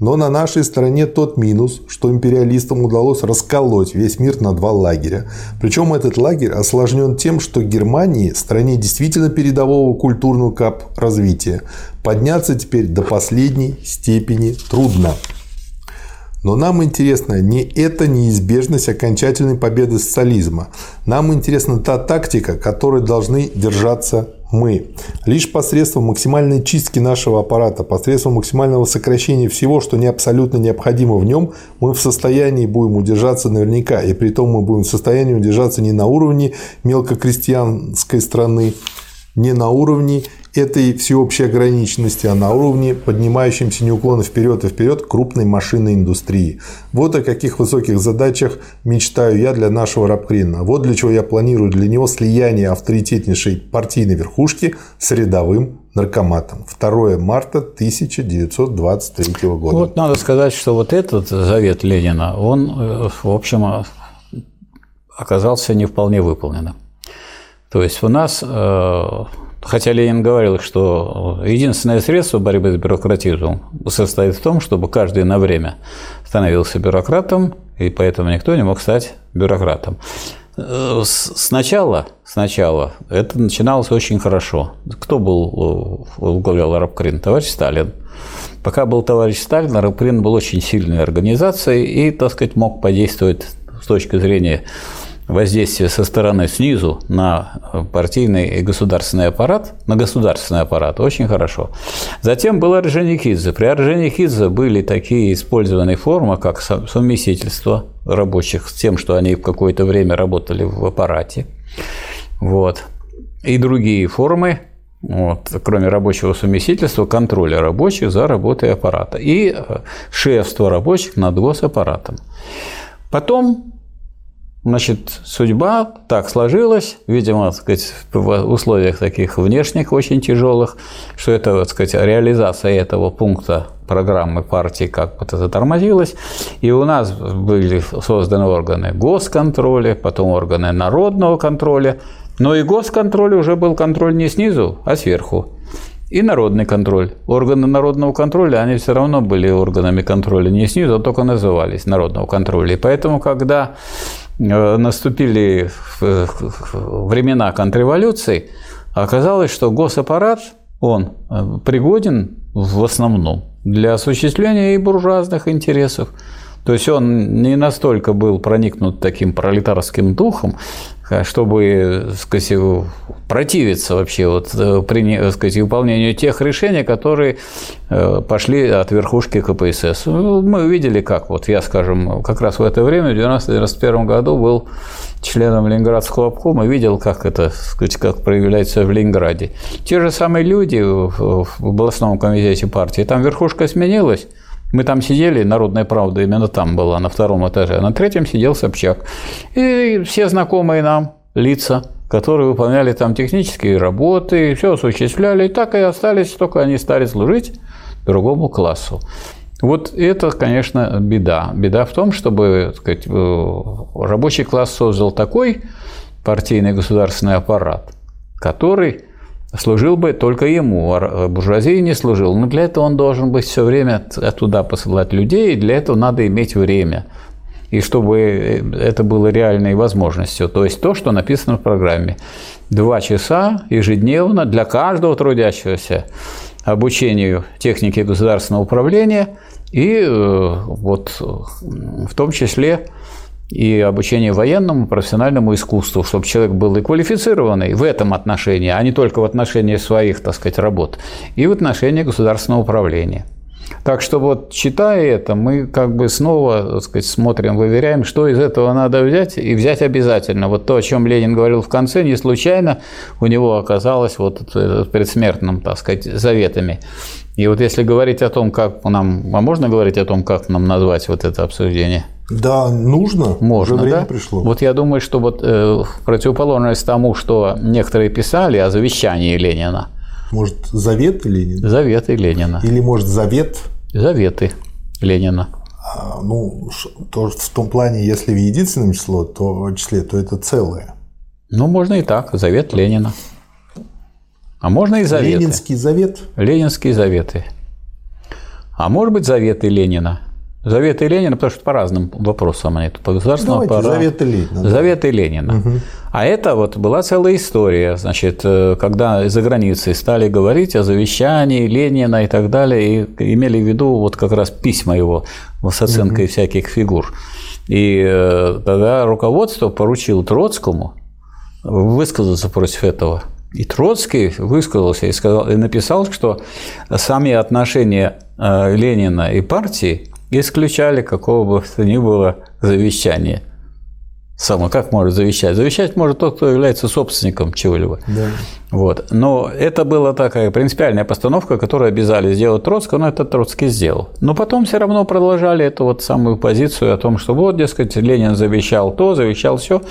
[SPEAKER 1] Но на нашей стороне тот минус, что империалистам удалось расколоть весь мир на два лагеря. Причем этот лагерь осложнен тем, что Германии, стране действительно передового культурного кап развития, подняться теперь до последней степени трудно. Но нам интересна не эта неизбежность окончательной победы социализма. Нам интересна та тактика, которой должны держаться мы. Лишь посредством максимальной чистки нашего аппарата, посредством максимального сокращения всего, что не абсолютно необходимо в нем, мы в состоянии будем удержаться наверняка. И при том мы будем в состоянии удержаться не на уровне мелкокрестьянской страны, не на уровне этой всеобщей ограниченности, а на уровне поднимающемся неуклонно вперед и вперед крупной машинной индустрии. Вот о каких высоких задачах мечтаю я для нашего Рабкрина. Вот для чего я планирую для него слияние авторитетнейшей партийной верхушки с рядовым наркоматом. 2 марта 1923 года.
[SPEAKER 2] Вот надо сказать, что вот этот завет Ленина, он, э, в общем, оказался не вполне выполненным. То есть у нас э, Хотя Ленин говорил, что единственное средство борьбы с бюрократизмом состоит в том, чтобы каждый на время становился бюрократом, и поэтому никто не мог стать бюрократом. Сначала, сначала это начиналось очень хорошо. Кто был возглавлял Арабкрин? Товарищ Сталин. Пока был товарищ Сталин, Арабкрин был очень сильной организацией и, так сказать, мог подействовать с точки зрения воздействие со стороны снизу на партийный и государственный аппарат, на государственный аппарат, очень хорошо. Затем был Орджоникидзе. При Орджоникидзе были такие использованные формы, как совместительство рабочих с тем, что они в какое-то время работали в аппарате. Вот. И другие формы, вот, кроме рабочего совместительства, контроля рабочих за работой аппарата и шефство рабочих над госаппаратом. Потом Значит, судьба так сложилась, видимо, так сказать, в условиях таких внешних очень тяжелых, что это, так сказать, реализация этого пункта программы партии как бы затормозилась. И у нас были созданы органы госконтроля, потом органы народного контроля. Но и госконтроль уже был контроль не снизу, а сверху. И народный контроль. Органы народного контроля, они все равно были органами контроля не снизу, а только назывались народного контроля. И поэтому, когда наступили времена контрреволюции, оказалось, что госаппарат, он э, пригоден в основном для осуществления и буржуазных интересов. То есть он не настолько был проникнут таким пролетарским духом, Э, чтобы сказать, противиться вообще вот, э, при сказать, выполнению тех решений, которые э, пошли от верхушки КПСС. Ну, мы увидели, как вот я, скажем, как раз в это время, в 1991 году был членом Ленинградского обкома, видел, как это, сказать, как проявляется в Ленинграде. Те же самые люди в областном комитете партии, там верхушка сменилась, мы там сидели, Народная правда именно там была, на втором этаже, а на третьем сидел Собчак. И все знакомые нам лица, которые выполняли там технические работы, все осуществляли, и так и остались, только они стали служить другому классу. Вот это, конечно, беда. Беда в том, чтобы так сказать, э, рабочий класс создал такой партийный государственный аппарат, который служил бы только ему, а буржуазии не служил. Но для этого он должен быть все время туда посылать людей, и для этого надо иметь время. И чтобы это было реальной возможностью. То есть то, что написано в программе. Два часа ежедневно для каждого трудящегося обучению техники государственного управления и э, вот в том числе и обучение военному, профессиональному искусству, чтобы человек был и квалифицированный в этом отношении, а не только в отношении своих, так сказать, работ, и в отношении государственного управления. Так что вот читая это, мы как бы снова так сказать, смотрим, выверяем, что из этого надо взять, и взять обязательно. Вот то, о чем Ленин говорил в конце, не случайно у него оказалось вот предсмертным, так сказать, заветами. И вот если говорить о том, как нам, а можно говорить о том, как нам назвать вот это обсуждение?
[SPEAKER 1] Да, нужно.
[SPEAKER 2] Можно,
[SPEAKER 1] Уже время
[SPEAKER 2] да?
[SPEAKER 1] пришло.
[SPEAKER 2] Вот я думаю, что вот э, в противоположность тому, что некоторые писали о завещании Ленина,
[SPEAKER 1] Может, заветы Ленина?
[SPEAKER 2] Заветы Ленина.
[SPEAKER 1] Или, может, завет?
[SPEAKER 2] Заветы Ленина.
[SPEAKER 1] А, ну, то, в том плане, если в единственном число, то, числе, то это целое.
[SPEAKER 2] Ну, можно и так. Завет Ленина. А можно и заветы.
[SPEAKER 1] Ленинский завет?
[SPEAKER 2] Ленинские заветы. А может быть, заветы Ленина. Заветы Ленина, потому что по разным вопросам они по государственному
[SPEAKER 1] Давайте, аппарату. Заветы Ленина.
[SPEAKER 2] Да. Заветы Ленина. Угу. А это вот была целая история, значит, э, когда за границей стали говорить о завещании Ленина и так далее, и имели в виду вот как раз письма его с оценкой угу. всяких фигур. И э, тогда руководство поручило Троцкому высказаться против этого. И Троцкий высказался и, сказал, и написал, что сами отношения э, Ленина и партии исключали какого бы то ни было завещания. Само как может завещать? Завещать может тот, кто является собственником чего-либо. Да. Вот. Но это была такая принципиальная постановка, которую обязали сделать Троцкого, но это Троцкий сделал. Но потом все равно продолжали эту вот самую позицию о том, что вот, дескать, Ленин завещал то, завещал все.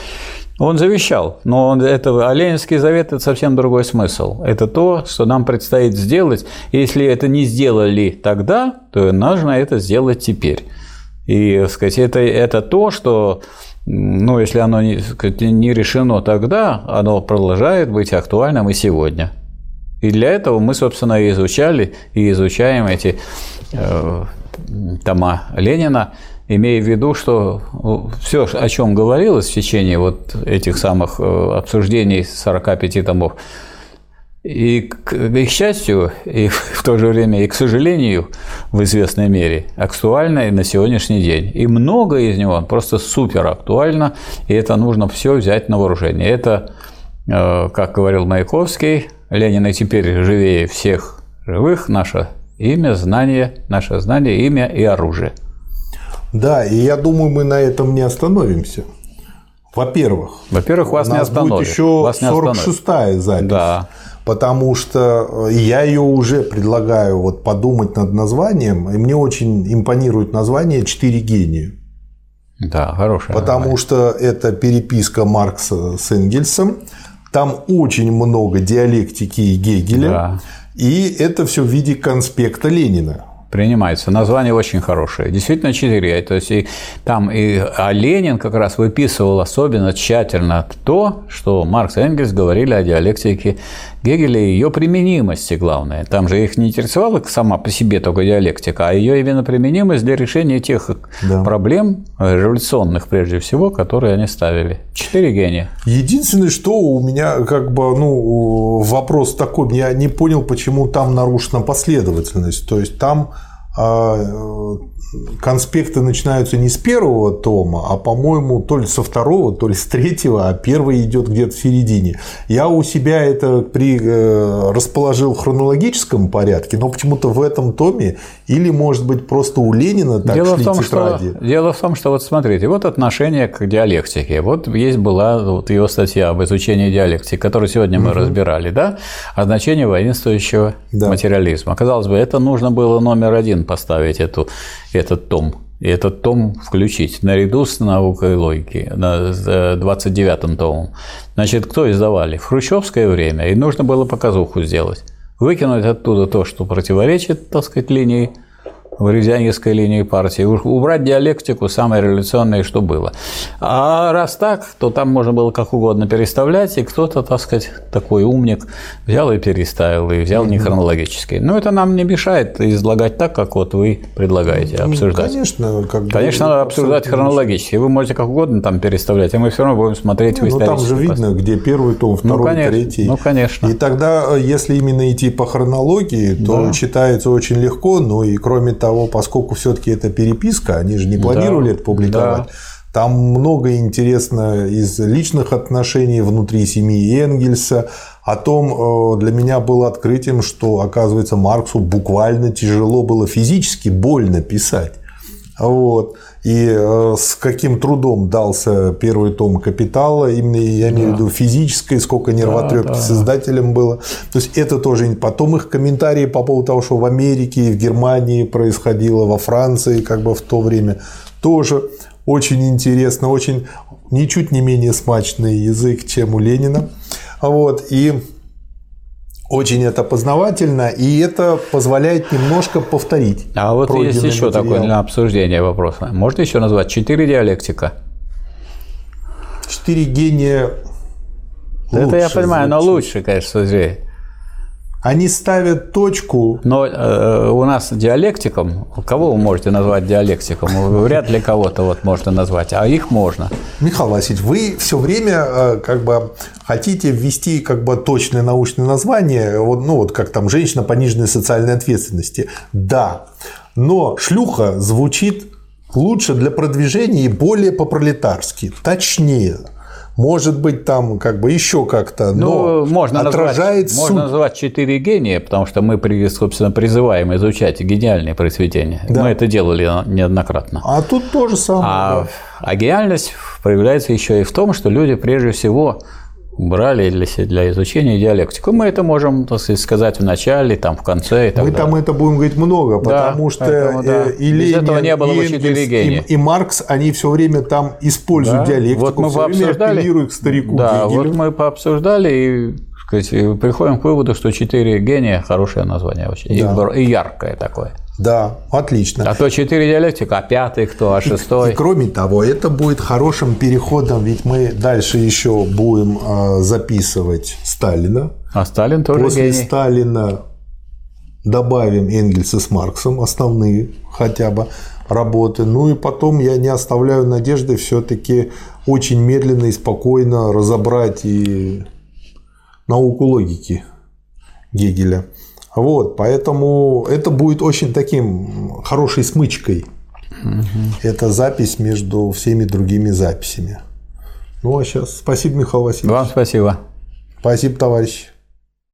[SPEAKER 2] Он завещал, но это, а завет – это совсем другой смысл. Это то, что нам предстоит сделать. Если это не сделали тогда, то нужно это сделать теперь. И сказать, это, это то, что ну, если оно не, не решено тогда, оно продолжает быть актуальным и сегодня. И для этого мы, собственно, и изучали, и изучаем эти э, тома Ленина, имея в виду, что все, о чем говорилось в течение вот этих самых э, обсуждений 45 томов, и к их счастью, и в то же время и к сожалению, в известной мере, актуально и на сегодняшний день. И многое из него просто супер актуально, и это нужно все взять на вооружение. Это, э, как говорил Маяковский, Ленин и теперь живее всех живых, наше имя, знание, наше знание, имя и оружие.
[SPEAKER 1] Да, и я думаю, мы на этом не остановимся. Во-первых,
[SPEAKER 2] во-первых, вас не остановит.
[SPEAKER 1] Будет еще 46-я запись. Да. Потому что э, я ее уже предлагаю вот подумать над названием, и мне очень импонирует название «Четыре гения».
[SPEAKER 2] Да, хорошее.
[SPEAKER 1] Потому название. что это переписка Маркса с Энгельсом. Там очень много диалектики и Гегеля. Да. И это все в виде конспекта Ленина
[SPEAKER 2] принимается. Название очень хорошее. Действительно, четыре. То есть и там и а Ленин как раз выписывал особенно тщательно то, что Маркс и Энгельс говорили о диалектике Гегеля и ее применимости, главное. Там же их не интересовала сама по себе только диалектика, а ее именно применимость для решения тех да. проблем революционных, прежде всего, которые они ставили. Четыре гения.
[SPEAKER 1] Единственное, что у меня как бы ну, вопрос такой, я не понял, почему там нарушена последовательность. То есть там а, конспекты начинаются не с первого тома, а, по-моему, то ли со второго, то ли с третьего, а первый идет где-то в середине. Я у себя это при, э, расположил в хронологическом порядке, но почему-то в этом томе, или, может быть, просто у Ленина так дело шли в том, тетради.
[SPEAKER 2] Что, дело в том, что вот смотрите, вот отношение к диалектике. Вот есть была вот его статья об изучении диалектики, которую сегодня мы угу. разбирали, да, о значении воинствующего да. материализма. Казалось бы, это нужно было номер один поставить эту этот том. И этот том включить наряду с наукой логики, на 29-м томом. Значит, кто издавали? В хрущевское время, и нужно было показуху сделать. Выкинуть оттуда то, что противоречит, так сказать, линии в ревизионистской линии партии, убрать диалектику, самое революционное, что было. А раз так, то там можно было как угодно переставлять, и кто-то, так сказать, такой умник взял и переставил, и взял не хронологически. Но это нам не мешает излагать так, как вот вы предлагаете ну, обсуждать.
[SPEAKER 1] Конечно,
[SPEAKER 2] как Конечно, надо обсуждать хронологически. Вы можете как угодно там переставлять, а мы все равно будем смотреть
[SPEAKER 1] ну, в Ну, там же видно, где первый том, ну, второй, ну,
[SPEAKER 2] конечно,
[SPEAKER 1] третий.
[SPEAKER 2] Ну, конечно.
[SPEAKER 1] И тогда, если именно идти по хронологии, то да. читается очень легко, ну и кроме того, поскольку все-таки это переписка, они же не планировали да, это публиковать. Да. Там много интересно из личных отношений внутри семьи Энгельса. О том э, для меня было открытием, что, оказывается, Марксу буквально тяжело было физически больно писать. Вот. И э, с каким трудом дался первый том «Капитала», именно я имею в виду физической, сколько нервотрепки да, да. с издателем было. То есть это тоже. Потом их комментарии по поводу того, что в Америке, в Германии происходило, во Франции как бы в то время, тоже очень интересно, очень ничуть не менее смачный язык, чем у Ленина. Вот. И Очень это познавательно, и это позволяет немножко повторить.
[SPEAKER 2] А вот есть еще материал. такой для обсуждения вопрос. Можно еще назвать четыре диалектика?
[SPEAKER 1] Четыре гения.
[SPEAKER 2] Это я понимаю, звучит. но лучше, конечно, же.
[SPEAKER 1] Они ставят точку.
[SPEAKER 2] Но э, у нас диалектиком, кого вы можете назвать диалектиком? Вряд ли кого-то вот можно назвать, а их можно.
[SPEAKER 1] Михаил Васильевич, вы все время э, как бы хотите ввести как бы точное научное название, вот, ну вот как там женщина пониженной социальной ответственности. Да, но шлюха звучит лучше для продвижения и более по-пролетарски, точнее может быть, там как бы еще как-то, но ну,
[SPEAKER 2] можно
[SPEAKER 1] отражает
[SPEAKER 2] назвать, суть. Можно назвать четыре гения, потому что мы, собственно, призываем изучать гениальные произведения. Да. Мы это делали неоднократно.
[SPEAKER 1] А тут то же самое.
[SPEAKER 2] А, да. а гениальность проявляется еще и в том, что люди прежде всего брали для, для изучения диалектику. Мы это можем так сказать, сказать в начале, там, в конце и так
[SPEAKER 1] Мы
[SPEAKER 2] далее.
[SPEAKER 1] там это будем говорить много, потому да, что поэтому, да. и Ленин, этого не было и, Энгельс, и, и Маркс, они все время там используют да. диалектику,
[SPEAKER 2] вот мы
[SPEAKER 1] все
[SPEAKER 2] время
[SPEAKER 1] апеллируют к старику
[SPEAKER 2] Да, Гегелю. вот мы пообсуждали и сказать, приходим к выводу, что четыре гения – хорошее название очень, да. и яркое такое.
[SPEAKER 1] Да, отлично.
[SPEAKER 2] А то четыре диалектика, а пятый кто, а шестой.
[SPEAKER 1] И, и кроме того, это будет хорошим переходом, ведь мы дальше еще будем а, записывать Сталина.
[SPEAKER 2] А Сталин тоже
[SPEAKER 1] После
[SPEAKER 2] гений.
[SPEAKER 1] Сталина добавим Энгельса с Марксом, основные хотя бы работы. Ну и потом я не оставляю надежды все-таки очень медленно и спокойно разобрать и науку логики Гегеля. Вот, поэтому это будет очень таким хорошей смычкой. Угу. Это запись между всеми другими записями. Ну а сейчас спасибо, Михаил Васильевич.
[SPEAKER 2] Вам спасибо.
[SPEAKER 1] Спасибо, товарищ.